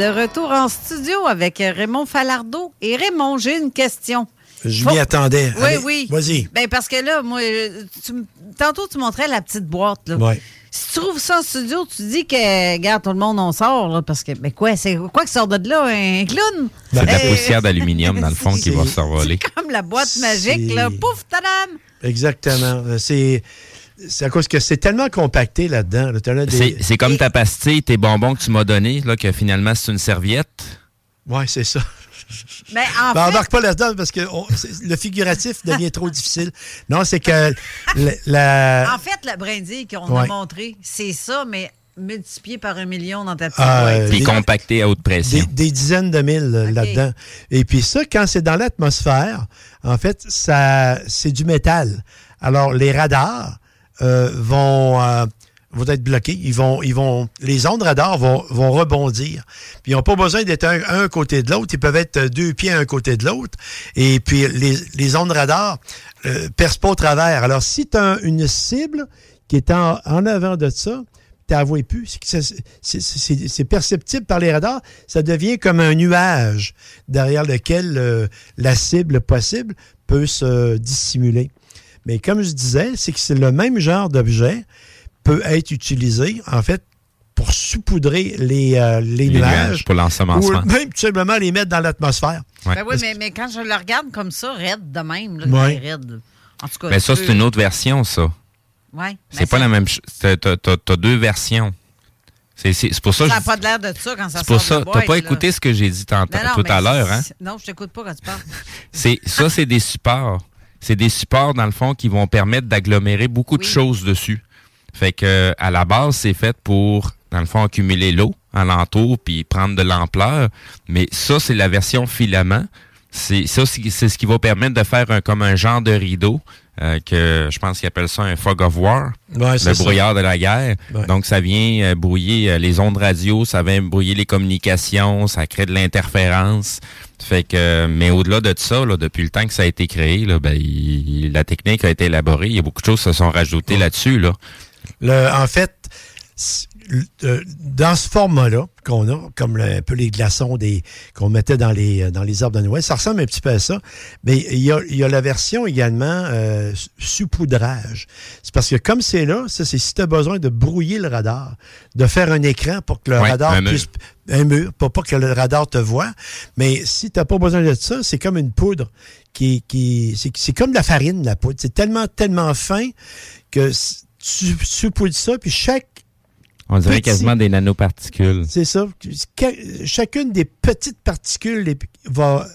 De retour en studio avec Raymond Falardeau. Et Raymond, j'ai une question. Je m'y attendais. Oui, Allez, oui. Vas-y. Ben parce que là, moi, tu tantôt, tu montrais la petite boîte. Là. Ouais. Si tu trouves ça en studio, tu dis que, regarde, tout le monde, on sort. Là, parce que, mais quoi, c'est quoi qui sort de là? Un clown? C'est de la Euh, poussière d'aluminium, dans le fond, qui va se revoler. Comme la boîte magique, là. Pouf, tadam! Exactement. Euh, C'est. C'est à cause que c'est tellement compacté là-dedans. là. Des- C'est comme ta pastille, tes bonbons que tu m'as donnés, là, que finalement, c'est une serviette. Ouais, c'est ça. Mais en Ben, fait, embarque pas là-dedans parce que on- le figuratif devient trop difficile. Non, c'est que la, la- en fait, le brindille qu'on a montré, c'est ça, mais multiplié par un million dans ta petite boîte. euh, Puis des- compacté à haute pression. des, des dizaines de mille euh, là-dedans. Et puis ça, quand c'est dans l'atmosphère, en fait, ça c'est du métal. Alors, les radars euh, vont, euh, vont être bloqués. Ils vont, ils vont, les ondes radars vont, vont rebondir. Puis ils n'ont pas besoin d'être un, un côté de l'autre. Ils peuvent être deux pieds un côté de l'autre. Et puis les, les ondes radars euh, percent pas au travers. Alors, si tu une cible qui est en, avant de ça, t'avoues plus. C'est perceptible par les radars. Ça devient comme un nuage derrière lequel euh, la cible possible peut se dissimuler. Mais comme je disais, c'est que c'est le même genre d'objet peut être utilisé, en fait, pour saupoudrer les, euh, les, Les nuages. nuages pour l'ensemencement. Ou même tout simplement les mettre dans l'atmosphère. Ben oui, mais, mais quand je le regarde comme ça, raide de même, là, Ouais. ben raide. En tout cas, Mais ça, tu c'est une autre version, ça. Ouais. C'est pas la même chose. T'as t'as deux versions. C'est pour ça Ça que n'a je- pas l'air de ça quand ça C'est pour sort ça. T'as pas là. écouté ce que j'ai dit tantôt- Non, non, tout à l'heure, hein? Non, je t'écoute pas quand tu parles. C'est ça, c'est des supports. C'est des supports dans le fond qui vont permettre d'agglomérer beaucoup de choses dessus. Fait que à la base, c'est fait pour dans le fond accumuler l'eau alentour puis prendre de l'ampleur. Mais ça, c'est la version filament. C'est ça, c'est ce qui va permettre de faire un comme un genre de rideau euh, que je pense qu'ils appellent ça un fog of war, Ouais, c'est le ça. brouillard de la guerre. Ouais. Donc ça vient euh, brouiller euh, les ondes radio, ça vient brouiller les communications, ça crée de l'interférence. Fait que, mais au-delà de ça, là, depuis le temps que ça a été créé, là, ben, il- la technique a été élaborée. Il y a beaucoup de choses qui se sont rajoutées là-dessus. Là. Le, en fait, euh, dans ce format-là qu'on a, comme le- un peu les glaçons des qu'on mettait dans les dans les arbres de Noël, ça ressemble un petit peu à ça. Mais il y a, il y a la version également euh, sous-poudrage. C'est parce que comme c'est là, ça c'est si tu as besoin de brouiller le radar, de faire un écran pour que le Ouais, radar un mur. puisse un mur, pour pas que le radar te voit. Mais si tu n'as pas besoin de ça, c'est comme une poudre qui, qui c'est, c'est comme de la farine, la poudre. C'est tellement, tellement fin que tu saupoudres ça, puis chaque On dirait quasiment des nanoparticules. c'est ça. Chacune des petites particules les- va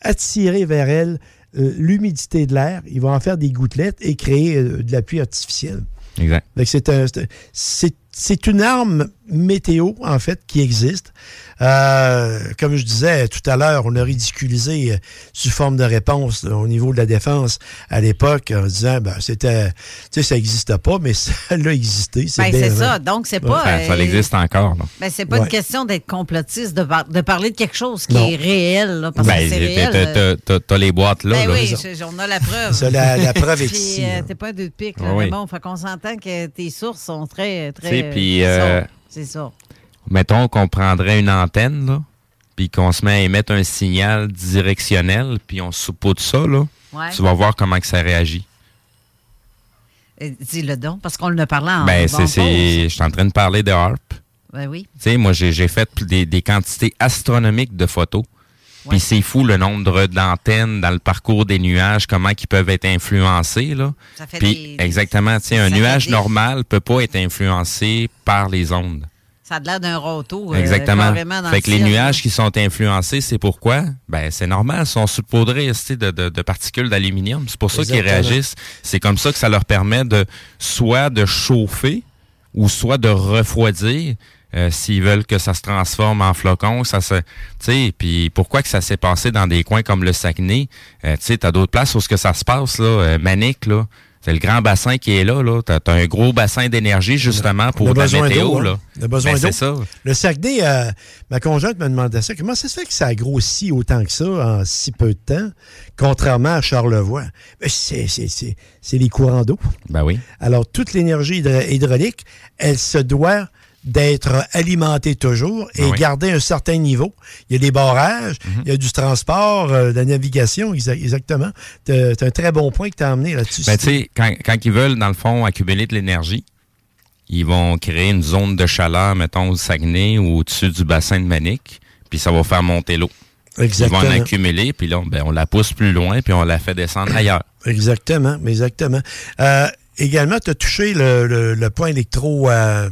attirer vers elle euh, l'humidité de l'air. Il va en faire des gouttelettes et créer euh, de la pluie artificielle. Exact. C'est un- c'est un- c'est- c'est une arme météo, en fait, qui existe. Euh, comme je disais tout à l'heure, on a ridiculisé euh, sous forme de réponse là, au niveau de la défense à l'époque en disant ben c'était tu sais ça n'existait pas mais ça l'a existé Ben, c'est vrai. ça. Donc, c'est pas. Ça, ça euh, existe encore. là. Ben, c'est pas Ouais. une question d'être complotiste, de, par- de parler de quelque chose qui Non. est réel. là, parce Ben, que c'est t'as- euh, les boîtes là. ben là. oui, on a la preuve. Ça, la- la preuve est ici, euh. T'es pas de pique, là, oui. mais bon, fait qu'on s'entend que tes sources sont très. très puis, c'est euh, ça, C'est ça. Mettons qu'on prendrait une antenne, là, puis qu'on se met à émettre un signal directionnel, puis on saupoudre ça, là. Ouais. Tu vas voir comment que ça réagit. Euh, Dis-le donc, parce qu'on le parlait en. ben, bon je suis en train de parler de harp. Ben oui. Tu sais, moi, j'ai, fait des, des quantités astronomiques de photos. Puis c'est fou le nombre d'antennes dans le parcours des nuages, comment ils peuvent être influencés. Là. Ça fait Puis des- exactement, tu sais, un nuage des- normal peut pas être influencé par les ondes. Ça a l'air d'un roto. euh, Exactement. dans fait le que les nuages qui sont influencés, c'est pourquoi? Ben, c'est normal, ils sont saupoudrés tu sais, de, de, de particules d'aluminium. C'est pour ça qu'ils réagissent. C'est comme ça que ça leur permet de soit de chauffer ou soit de refroidir. euh, S'ils veulent que ça se transforme en flocons, ça se, tu sais, puis pourquoi que ça s'est passé dans des coins comme le Saguenay, euh, tu sais, t'as d'autres places où ce que ça se passe là, euh, Manic là, c'est le grand bassin qui est là là, t'as as un gros bassin d'énergie justement pour la météo là. hein. On a besoin Ben, d'eau. c'est ça. Le Saguenay, euh, ma conjointe me demandait ça. Comment ça se fait que ça a grossi autant que ça en si peu de temps, contrairement à Charlevoix? Ben, c'est, c'est, c'est, c'est les courants d'eau. Ben oui. Alors, toute l'énergie hydra- hydraulique, elle se doit d'être alimentée toujours et oui. garder un certain niveau. Il y a des barrages, Mhm. il y a du transport, euh, de la navigation, exa- exactement. C'est un très bon point que tu as amené là-dessus. Ben, tu sais, quand, quand ils veulent, dans le fond, accumuler de l'énergie, ils vont créer une zone de chaleur, mettons, au Saguenay ou au-dessus du bassin de Manic, puis ça va faire monter l'eau. Exactement. Ils vont en accumuler, puis là, ben, on la pousse plus loin, puis on la fait descendre ailleurs. Exactement, exactement. Euh, également, tu as touché le, le- le point électro euh,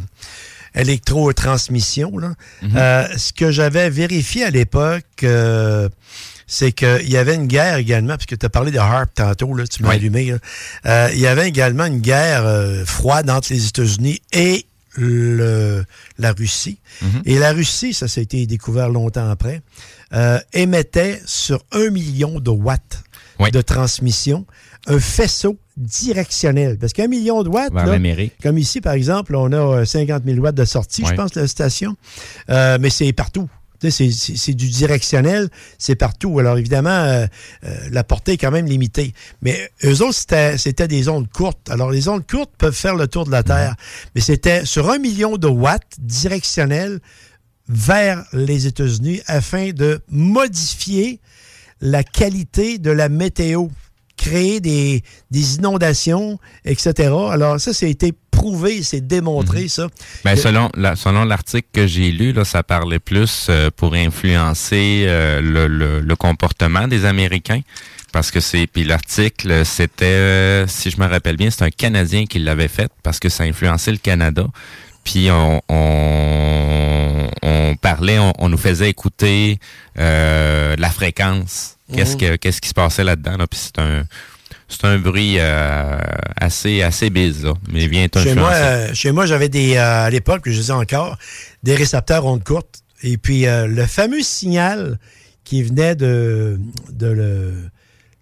électro-transmission. là. Euh, ce que j'avais vérifié à l'époque, euh, c'est qu'il y avait une guerre également, parce que tu as parlé de HARP tantôt, là, tu m'as Oui. allumé. Euh, il y avait également une guerre euh, froide entre les États-Unis et le, la Russie. Et la Russie, ça, ça a été découvert longtemps après, euh, émettait sur un million de watts de transmission un faisceau directionnel. Parce qu'un million de watts, là, comme ici, par exemple, on a euh, 50 000 watts de sortie, je pense, de la station. Euh, mais c'est partout. C'est du directionnel, c'est partout. Alors évidemment, euh, euh, la portée est quand même limitée. Mais eux autres, c'était des ondes courtes. Alors les ondes courtes peuvent faire le tour de la Terre. Mais c'était sur un million de watts directionnels vers les États-Unis afin de modifier la qualité de la météo, créer des, des inondations, etc. Alors ça, ça a été prouvé, c'est démontré, ça. Ben, Que- selon la- selon l'article que j'ai lu, là, ça parlait plus euh, pour influencer euh, le, le- le comportement des Américains. Parce que c'est. Puis l'article, c'était, euh, si je me rappelle bien, c'est un Canadien qui l'avait fait parce que ça influençait le Canada. Puis on, on, on parlait, on, on nous faisait écouter euh, la fréquence. Qu'est-ce Mhm. que qu'est-ce qui se passait là-dedans? Là? Puis c'est un c'est un bruit euh, assez assez bise, là. Mais il vient Chez moi, euh, chez moi, j'avais des, euh, à l'époque, je dis encore, des récepteurs ondes courtes. Et puis, euh, le fameux signal qui venait de, de le-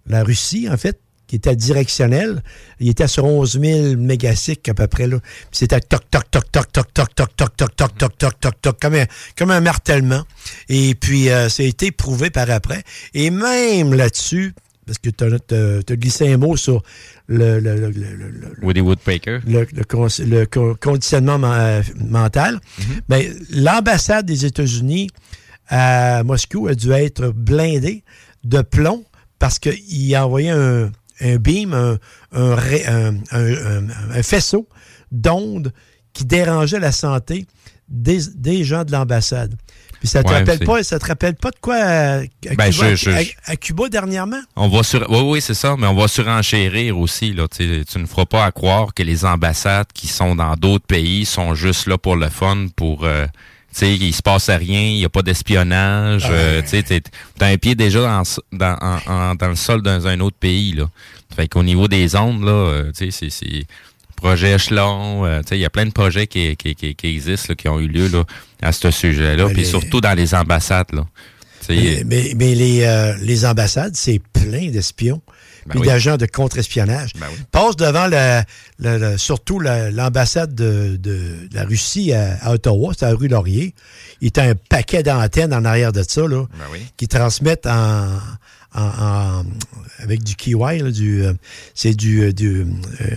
la Russie, en fait, qui était directionnel, il était sur 11 000 mégacycles à peu près. là. C'était toc, toc, toc, toc, toc, toc, toc, toc, toc, toc, toc, toc, toc, toc, comme un, comme un martèlement. Et puis, euh, ça a été prouvé par après. Et même là-dessus, parce que tu as, glissé un mot sur le, le- le- le- Woody Woodpecker. le, le con- le co- conditionnement men- euh, mental. Ben, l'ambassade des États-Unis à Moscou a dû être blindée de plomb parce qu'il a envoyé un, un beam, un, un un- faisceau d'ondes qui dérangeait la santé des, des gens de l'ambassade. Puis ça te Ouais, rappelle pas, ça te rappelle pas de quoi à, à Ben, Cuba, je- je- à- Cuba dernièrement? On va sur, oui, oui, c'est ça, mais on va surenchérir aussi. Là, tu ne feras pas à croire que les ambassades qui sont dans d'autres pays sont juste là pour le fun, pour, euh, sais, il se passe rien, il n'y a pas d'espionnage. Ah euh, tu sais, t'as un pied déjà dans, dans, en- en- dans le sol dans un autre pays. Là. Fait qu'au niveau des ondes, là, euh, tu sais, c'est- c'est projet échelon. euh, tu sais, il y a plein de projets qui, qui, qui, qui existent, là, qui ont eu lieu là, à ce sujet-là, puis surtout dans les ambassades. Là. Mais, mais- mais les, euh, les ambassades, c'est plein d'espions. Ben oui. d'agents de contre-espionnage. Ben oui. Passe devant la, la- la- surtout la- l'ambassade de, de la Russie à, à Ottawa, c'est à la rue Laurier. Il y a un paquet d'antennes en arrière de ça, là, Ben oui. qui transmettent en, en- en- avec du KY, là, du, euh, c'est du, euh, du euh,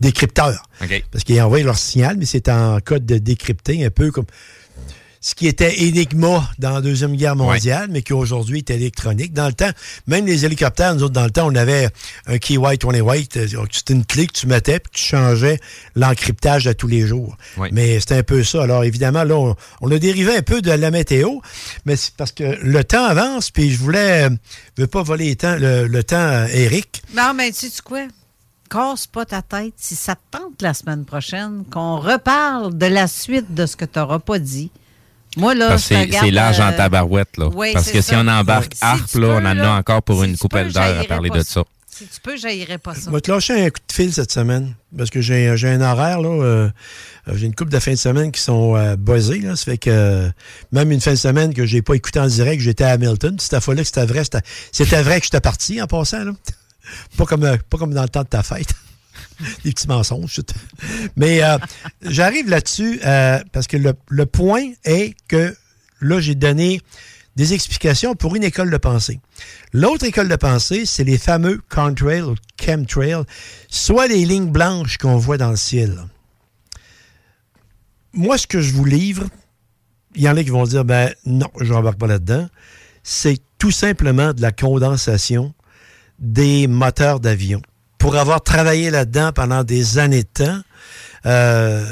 décrypteur. OK. Parce qu'ils envoient leur signal, mais c'est en code de décrypté, un peu comme ce qui était Enigma dans la Deuxième Guerre mondiale, mais qui aujourd'hui est électronique. Dans le temps, même les hélicoptères, nous autres, dans le temps, on avait un key white, 20 white. euh, C'était une clé que tu mettais, puis tu changeais l'encryptage à tous les jours. Oui. Mais c'était un peu ça. Alors, évidemment, là, on, on a dérivé un peu de la météo, mais c'est parce que le temps avance, puis je voulais, euh, je veux pas voler le temps, le, le temps, euh, Eric. Non, mais tu sais quoi? casse pas ta tête si ça te tente la semaine prochaine qu'on reparle de la suite de ce que tu n'auras pas dit. Moi, là, c'est l'âge en euh, tabarouette, là. oui, Parce que si on embarque Si harpe, là, peux, on en a encore pour une peux, d'heures à parler de ça. Si tu peux, j'haïrais pas ça. Je vais te lâcher un coup de fil cette semaine. Parce que j'ai un horaire, là. euh, j'ai une couple de fins de semaine qui sont euh, buzzées, là. Ça fait que même une fin de semaine que j'ai pas écouté en direct, j'étais à Hamilton. Cette fois-là que c'était vrai, c'était c'était vrai que j'étais parti en passant, là. Pas comme, pas comme dans le temps de ta fête. Des petits mensonges. Mais euh, j'arrive là-dessus euh, parce que le, point est que là, j'ai donné des explications pour une école de pensée. L'autre école de pensée, c'est les fameux contrails ou chemtrails, soit les lignes blanches qu'on voit dans le ciel. Moi, ce que je vous livre, il y en a qui vont dire, ben non, je n'embarque pas là-dedans, c'est tout simplement de la condensation des moteurs d'avion. Pour avoir travaillé là-dedans pendant des années de temps, euh,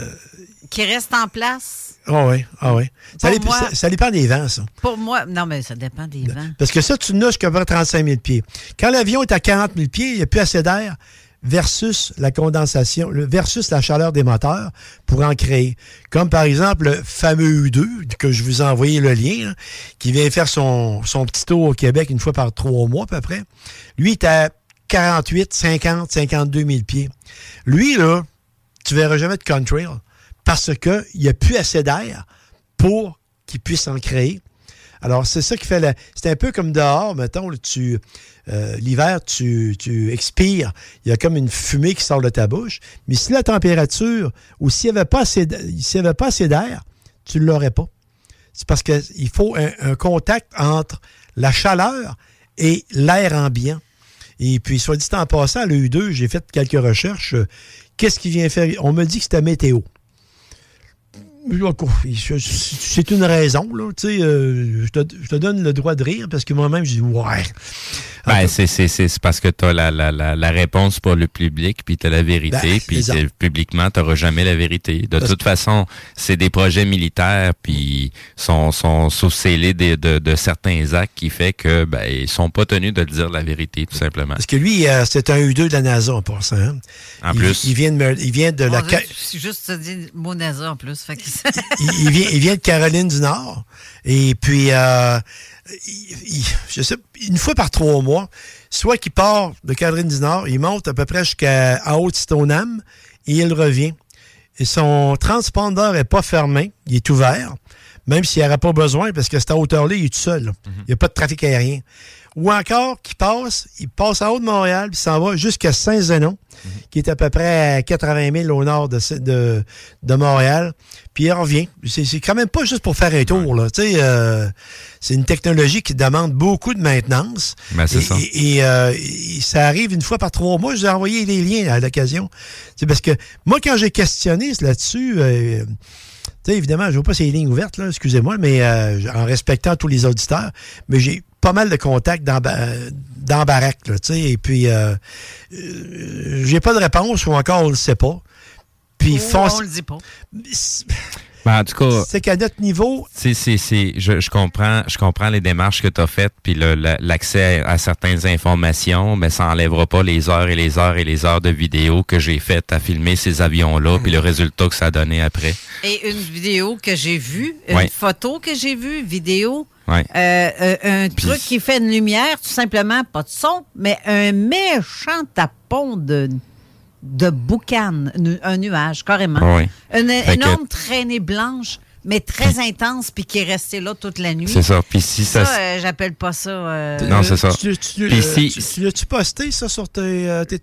Qui reste en place, ah oui, ah oui. Ça, dépend- moi- ça- ça dépend des vents, ça. pour moi, non, mais ça dépend des vents. Parce que ça, tu nages jusqu'à peu près 35 000 pieds. Quand l'avion est à 40 000 pieds, il n'y a plus assez d'air versus la condensation, versus la chaleur des moteurs pour en créer. Comme par exemple le fameux U2, que je vous ai envoyé le lien, là, qui vient faire son, son petit tour au Québec une fois par trois mois à peu près. Lui, il est à 48, 50, 52 000 pieds. Lui, là, tu verras jamais de contrail parce qu'il n'y a plus assez d'air pour qu'il puisse en créer. Alors, c'est ça qui fait la. C'est un peu comme dehors, mettons, tu. euh, L'hiver, tu, tu expires. Il y a comme une fumée qui sort de ta bouche. Mais si la température, ou s'il n'y avait pas assez d'air, tu ne l'aurais pas. C'est parce qu'il faut un contact entre la chaleur et l'air ambiant. Et puis, soit dit en passant, le U2, j'ai fait quelques recherches. Qu'est-ce qui vient faire? On me dit que c'était météo. C'est une raison, là. Tu sais, euh, je, te, je te donne le droit de rire parce que moi-même, je dis, ouais. Ben, c'est, c'est, c'est, c'est parce que tu as la, la, la, la réponse pour le public, puis tu as la vérité, Ben, puis publiquement, tu n'auras jamais la vérité. De Parce toute façon, c'est des projets militaires, puis sont, sont sous scellés de, de, de certains actes qui fait que ben, ils sont pas tenus de dire la vérité, tout simplement. Parce que lui, euh, c'est un U2 de la NASA, en passant. hein. En il, plus. Il vient de, me- il vient de la. Suis juste te dire le mot NASA en plus. Fait il, il vient, il vient de Caroline du Nord. Et puis, euh, il- je sais, une fois par trois mois, soit qu'il part de Caroline du Nord, il monte à peu près jusqu'à en haut de Stoneham et il revient. Et son transpondeur n'est pas fermé, il est ouvert, même s'il n'y aurait pas besoin, parce que cette hauteur-là, il est tout seul. là. Il n'y a pas de trafic aérien. Ou encore qu'il passe, il passe en haut de Montréal, puis s'en va jusqu'à Saint-Zenon, qui est à peu près à 80 000 au nord de, de, de Montréal. Puis il revient. C'est quand même pas juste pour faire un tour. là. Tu sais, euh, c'est une technologie qui demande beaucoup de maintenance. Ben, c'est et, ça. et- et, euh, et ça arrive une fois par trois mois. Je vous ai envoyé les liens à l'occasion. C'est parce que moi, quand j'ai questionné là-dessus, euh, tu sais, évidemment, je ne vois pas ces lignes ouvertes, là, excusez-moi, mais euh, en respectant tous les auditeurs, mais j'ai pas mal de contacts dans, dans Barack, là, tu sais, et puis euh, euh, j'ai pas de réponse ou encore on le sait pas. Puis fonce- on le dit pas. Ben, en tout cas, c'est qu'à notre niveau, C'est, c'est, c'est, je, je comprends, je comprends les démarches que tu as faites, puis le- la- l'accès à, à certaines informations, mais ça enlèvera pas les heures et les heures et les heures de vidéos que j'ai faites à filmer ces avions-là, puis le résultat que ça a donné après. Et une vidéo que j'ai vue, une Ouais. photo que j'ai vue, vidéo, Ouais. euh, euh, un truc qui fait une lumière, tout simplement, pas de son, mais un méchant tapon de, de boucan, un nuage, carrément. Ouais. Une Fait que- énorme traînée blanche, mais très intense, puis qui est restée là toute la nuit. C'est ça. Puis si ça- euh, j'appelle pas ça. euh, Non, c'est ça. Tu, tu- Puis euh, si- tu- tu l'as-tu posté, ça, sur tes. euh, tes-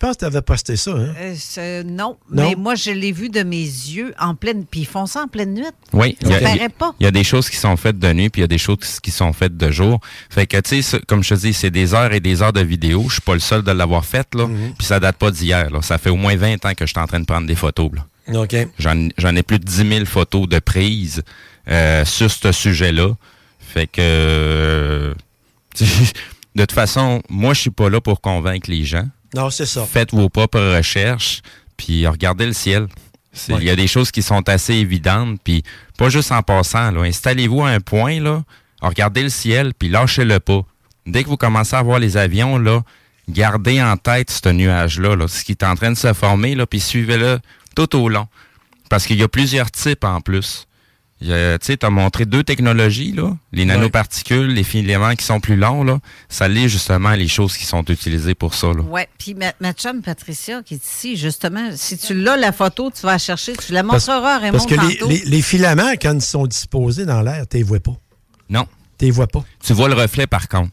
pense que tu avais posté ça, hein? euh, non, Non? mais moi, je l'ai vu de mes yeux en pleine. Puis ils font ça en pleine nuit. Oui, il y, Ça a- paraît pas. il y a des choses qui sont faites de nuit, puis il y a des choses qui sont faites de jour. Fait que, tu sais, ça- comme je te dis, c'est des heures et des heures de vidéo. Je suis pas le seul de l'avoir faite, là. Mhm. Puis ça date pas d'hier, là. Ça fait au moins 20 ans que je suis en train de prendre des photos, là. OK. J'en j'en ai plus de 10 000 photos de prise euh, sur ce sujet-là. Fait que... euh, de toute façon, moi, je suis pas là pour convaincre les gens. Non, c'est ça. Faites vos propres recherches, puis regardez le ciel. Il y a des choses qui sont assez évidentes, puis pas juste en passant. Installez-vous à un point, là, regardez le ciel, puis lâchez-le pas. Dès que vous commencez à voir les avions, là, gardez en tête ce nuage-là, là, ce qui est en train de se former, là, puis suivez-le tout au long. Parce qu'il y a plusieurs types en plus. Tu sais, tu as montré deux technologies, là, les nanoparticules, les filaments qui sont plus longs. Là, ça lit justement les choses qui sont utilisées pour ça. Là. Oui, puis ma, ma chum Patricia qui est ici, justement, si tu l'as, la photo, tu vas la chercher, tu la montreras à Raymond Parce que les, tantôt. les- les filaments, quand ils sont disposés dans l'air, tu les vois pas. Non. Tu les vois pas. Tu vois le reflet par contre.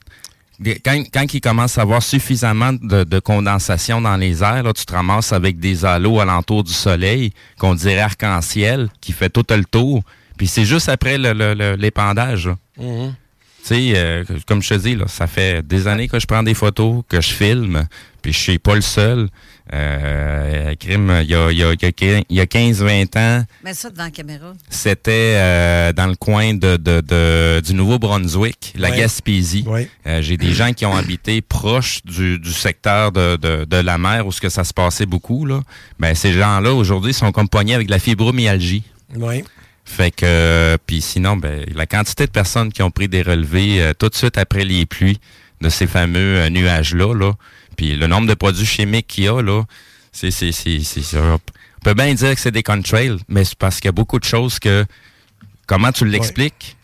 Quand, quand il commence à avoir suffisamment de, de condensation dans les airs, là, tu te ramasses avec des halos alentour du soleil, qu'on dirait arc-en-ciel, qui fait tout le tour. Puis c'est juste après le- le- le- l'épandage. là. Mhm. Tu sais, euh, comme je te dis, là, ça fait des années que je prends des photos, que je filme, puis je suis pas le seul. Euh, crime, il y a, il y a- il y a quin- il y a 15-20 ans, Mets ça devant la caméra. c'était euh, dans le coin de, de- de- du Nouveau-Brunswick, la Ouais. Gaspésie. Euh, J'ai des gens qui ont habité proche du, du secteur de, de- de la mer où ce que ça se passait beaucoup. Là. Ben, ces gens-là, aujourd'hui, sont comme avec de la fibromyalgie. Oui. Fait que, euh, puis sinon, ben, la quantité de personnes qui ont pris des relevés euh, tout de suite après les pluies de ces fameux euh, nuages-là, là, puis le nombre de produits chimiques qu'il y a, là, c'est, c'est, c'est, c'est, c'est- on peut bien dire que c'est des contrails, mais c'est parce qu'il y a beaucoup de choses que, comment tu l'expliques?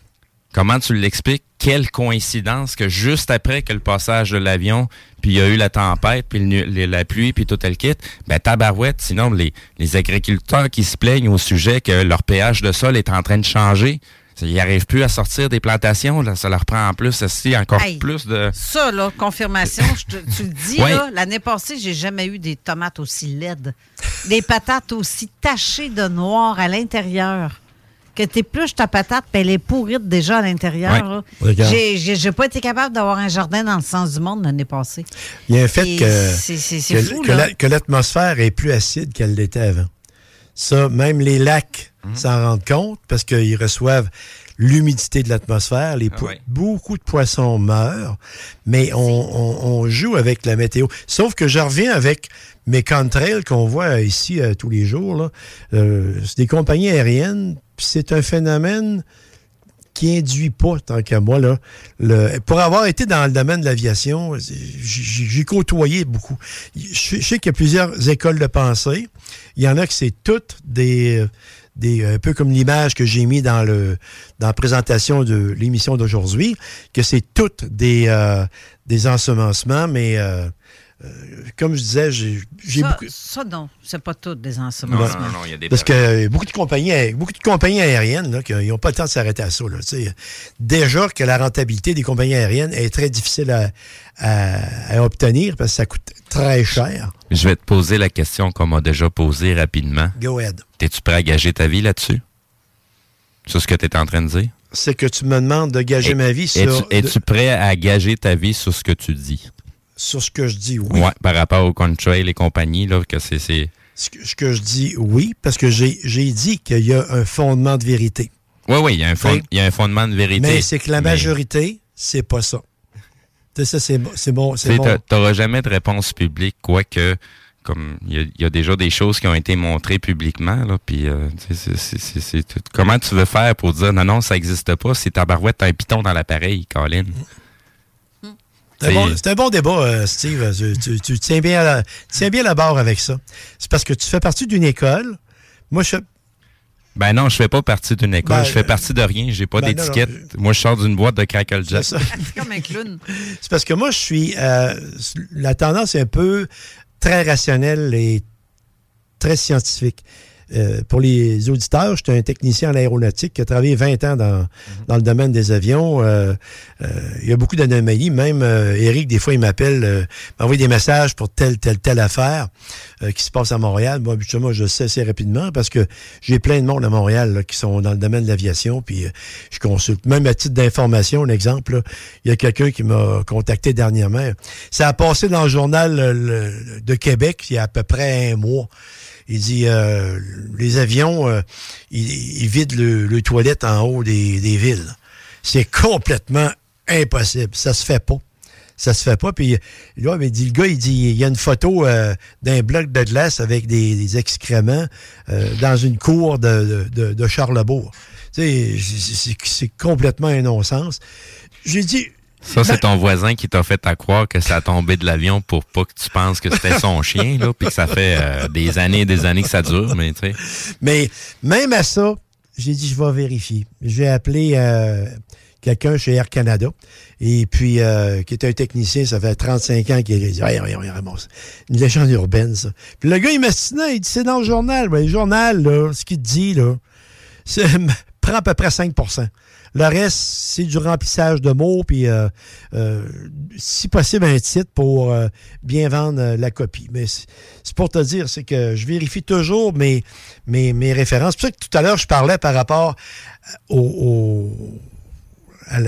Comment tu l'expliques? Quelle coïncidence que juste après que le passage de l'avion, puis il y a eu la tempête, puis le la pluie, puis tout le kit, ben tabarouette, sinon les, les agriculteurs qui se plaignent au sujet que leur pH de sol est en train de changer, ils n'arrivent plus à sortir des plantations, là, ça leur prend en plus aussi encore Hey. plus de... Ça, là, confirmation, je te- tu le dis, là, l'année passée, j'ai jamais eu des tomates aussi laides. Des patates aussi tachées de noir à l'intérieur. Que t'épluches ta patate, puis elle est pourrite déjà à l'intérieur. Ouais. J'ai- pas été capable d'avoir un jardin dans le sens du monde l'année passée. Il y a un fait Et que, fou, la- l'atmosphère est plus acide qu'elle l'était avant. Ça, même les lacs Mhm. s'en rendent compte parce qu'ils reçoivent l'humidité de l'atmosphère. Les po- Beaucoup de poissons meurent, mais on, on- on joue avec la météo. Sauf que je reviens avec mes contrails qu'on voit ici euh, tous les jours. Euh, c'est des compagnies aériennes, puis c'est un phénomène qui induit pas, tant qu'à moi, là. Pour avoir été dans le domaine de l'aviation, j'ai côtoyé beaucoup. Je sais qu'il y a plusieurs écoles de pensée. Il y en a que c'est toutes des, des. Un peu comme l'image que j'ai mis dans le dans la présentation de l'émission d'aujourd'hui, que c'est toutes des, euh, des ensemencements, mais euh, euh, comme je disais, j'ai Ça, beaucoup. ça, non, c'est pas tout des Non, ensemencements. non, non, il y a des Parce que euh, beaucoup de compagnies, beaucoup de compagnies aériennes, là, qui n'ont pas le temps de s'arrêter à ça. Là, tu sais. Déjà que la rentabilité des compagnies aériennes est très difficile à, à- à obtenir parce que ça coûte très cher. Je vais te poser la question qu'on m'a déjà posée rapidement. Go ahead. T'es-tu prêt à gager ta vie là-dessus? C'est ce que tu es en train de dire? C'est que tu me demandes de gager ma vie sur, Es-tu, es-tu de- prêt à gager ta vie sur ce que tu dis? Sur ce que je dis oui. Ouais, par rapport au contrail et compagnie, là, que c'est. Ce, que, ce que je dis oui, parce que j'ai dit qu'il y a un fondement de vérité. Oui, oui, il y, a un fond- Oui. il y a un fondement de vérité. Mais c'est que la Mais, majorité, c'est pas ça. Tu sais, ça, c'est bon. C'est bon. tu T'auras jamais de réponse publique, quoique, comme il y, a- il y a déjà des choses qui ont été montrées publiquement, là, puis euh, comment tu veux faire pour dire non, non, ça n'existe pas, c'est ta barouette, t'as un piton dans l'appareil, Colin? C'est un, bon, c'est un bon débat, euh, Steve. Tu, tu- tu tiens, bien la, tiens bien la barre avec ça. C'est parce que tu fais partie d'une école. Moi, je, Ben non, je fais pas partie d'une école, Ben, je fais partie de rien, j'ai pas ben d'étiquette. Moi, je sors d'une boîte de Crackle Jack. C'est comme un clown. C'est parce que moi, je suis. euh, la tendance est un peu très rationnelle et très scientifique. Euh, pour les auditeurs, j'étais un technicien en aéronautique qui a travaillé 20 ans dans, dans le domaine des avions. Euh, euh, il y a beaucoup d'anomalies. Même euh, Eric, des fois, il m'appelle, euh, m'envoie des messages pour telle, telle, telle affaire euh, qui se passe à Montréal. Moi, habituellement, je sais assez rapidement parce que j'ai plein de monde à Montréal qui sont dans le domaine de l'aviation. Puis euh, je consulte. Même à titre d'information, un exemple, il y a quelqu'un qui m'a contacté dernièrement. Ça a passé dans le journal euh, de Québec il y a à peu près un mois. Il dit euh, les avions, ils, ils vident le, le toilette en haut des, des villes. C'est complètement impossible. Ça se fait pas. Ça se fait pas. Puis là, il dit, le gars, il dit, il y a une photo euh, d'un bloc de glace avec des, des excréments euh, dans une cour de, de, Charlebourg. Tu sais, c'est- complètement un non-sens. J'ai dit, Ça, c'est ton voisin qui t'a fait à croire que ça a tombé de l'avion pour pas que tu penses que c'était son chien, là, puis que ça fait euh, des années et des années que ça dure, mais tu sais. Mais même à ça, j'ai dit, je vais vérifier. J'ai appelé euh, quelqu'un chez Air Canada, et puis, euh, qui était un technicien, ça fait 35 ans qu'il dit, ouais, ouais, ouais, ramasse. Une légende urbaine, ça. Puis le gars, il m'assinait, il dit, c'est dans le journal. Ben, le journal, là, ce qu'il dit, là, c'est, prend à peu près 5% le reste, c'est du remplissage de mots, puis euh, euh, si possible un titre pour euh, bien vendre la copie. Mais c'est pour te dire, c'est que je vérifie toujours mes, mes, mes références. C'est pour ça que tout à l'heure, je parlais par rapport au, à,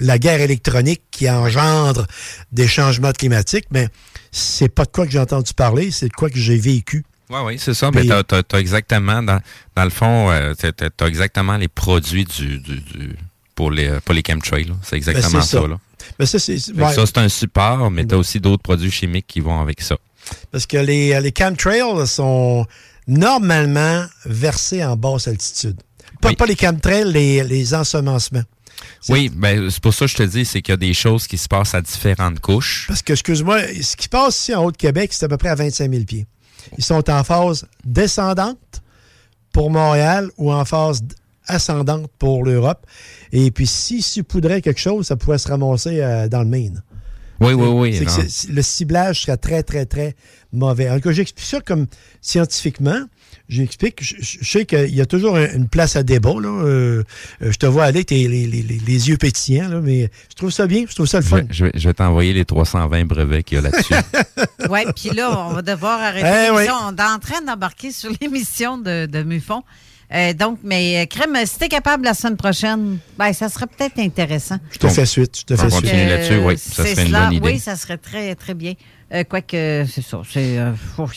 la, guerre électronique qui engendre des changements climatiques, mais c'est pas de quoi que j'ai entendu parler, c'est de quoi que j'ai vécu. Oui, oui, c'est ça. mais tu as, exactement, dans, dans le fond, tu as, exactement les produits du, du, pour, les, pour les chemtrails. C'est exactement ça. ça. Là. Mais ça, c'est un support, mais tu as aussi d'autres produits chimiques qui vont avec ça. Parce que les, les chemtrails sont normalement versés en basse altitude. Pas, pas les chemtrails, les, les ensemencements. Oui, ben, c'est pour ça que je te dis, c'est qu'il y a des choses qui se passent à différentes couches. Parce que, excuse-moi, ce qui se passe ici en Haut-de-Québec, c'est à peu près à 25 000 pieds. Ils sont en phase descendante pour Montréal ou en phase ascendante pour l'Europe. Et puis, s'il saupoudrait quelque chose, ça pourrait se ramasser euh, dans le Maine. Oui, oui, oui. le ciblage serait très, très, très mauvais. Alors, j'explique ça comme scientifiquement. J'explique, je, sais qu'il y a toujours une place à débat. Là. Euh, euh, je te vois aller, t'es les, les, les, yeux pétillants, là, mais je trouve ça bien, je trouve ça le fun. Je, vais, t'envoyer les 320 brevets qu'il y a là-dessus. oui, puis là, on va devoir arrêter eh l'émission. On est en train d'embarquer sur l'émission de, de Mufon. Euh, donc, mais euh, Crème, si t'es capable la semaine prochaine, ben, ça serait peut-être intéressant. Je te fais suite. Je te fais suite. là-dessus, oui. Ça serait une bonne idée. Oui, ça serait très, très bien. Euh, Quoique, c'est ça. Il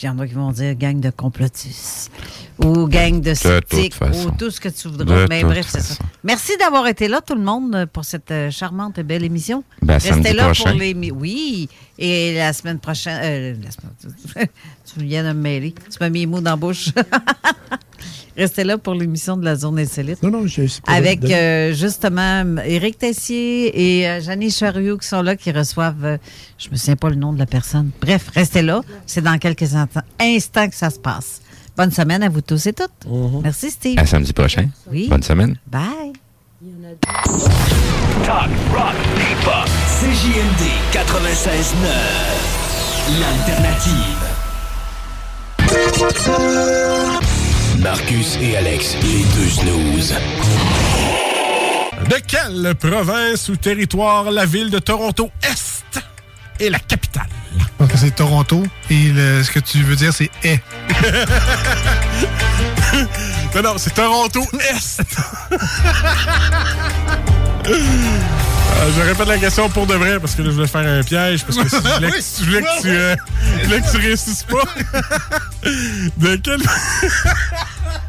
y en a qui vont dire gang de complotistes ou gang de sceptiques ou tout ce que tu voudras. mais bref, c'est ça. Merci d'avoir été là, tout le monde, pour cette charmante et belle émission. Ben, Restez là pour les. Oui. Et la semaine prochaine. la semaine... tu viens de me mêler. Tu m'as mis les mots dans la bouche. Restez là pour l'émission de la Zone Insolite. Non, non, je pas Avec euh, justement Éric Tessier et euh, Janie Chariot qui sont là, qui reçoivent, euh, je ne me souviens pas le nom de la personne. Bref, restez là. C'est dans quelques instants que ça se passe. Bonne semaine à vous tous et toutes. Mm-hmm. Merci, Steve. À samedi prochain. Oui. Bonne semaine. Bye. Talk, rock, hip-hop. CJMD 96.9. L'alternative. Marcus et Alex, les deux snooze. De quelle province ou territoire la ville de Toronto Est est la capitale? Donc c'est Toronto et ce que tu veux dire c'est est. non, non, c'est Toronto Est. Euh, je répète la question pour de vrai parce que là, je voulais faire un piège parce que si je voulais, que, tu, euh, je voulais que tu réussisses pas. de quelle.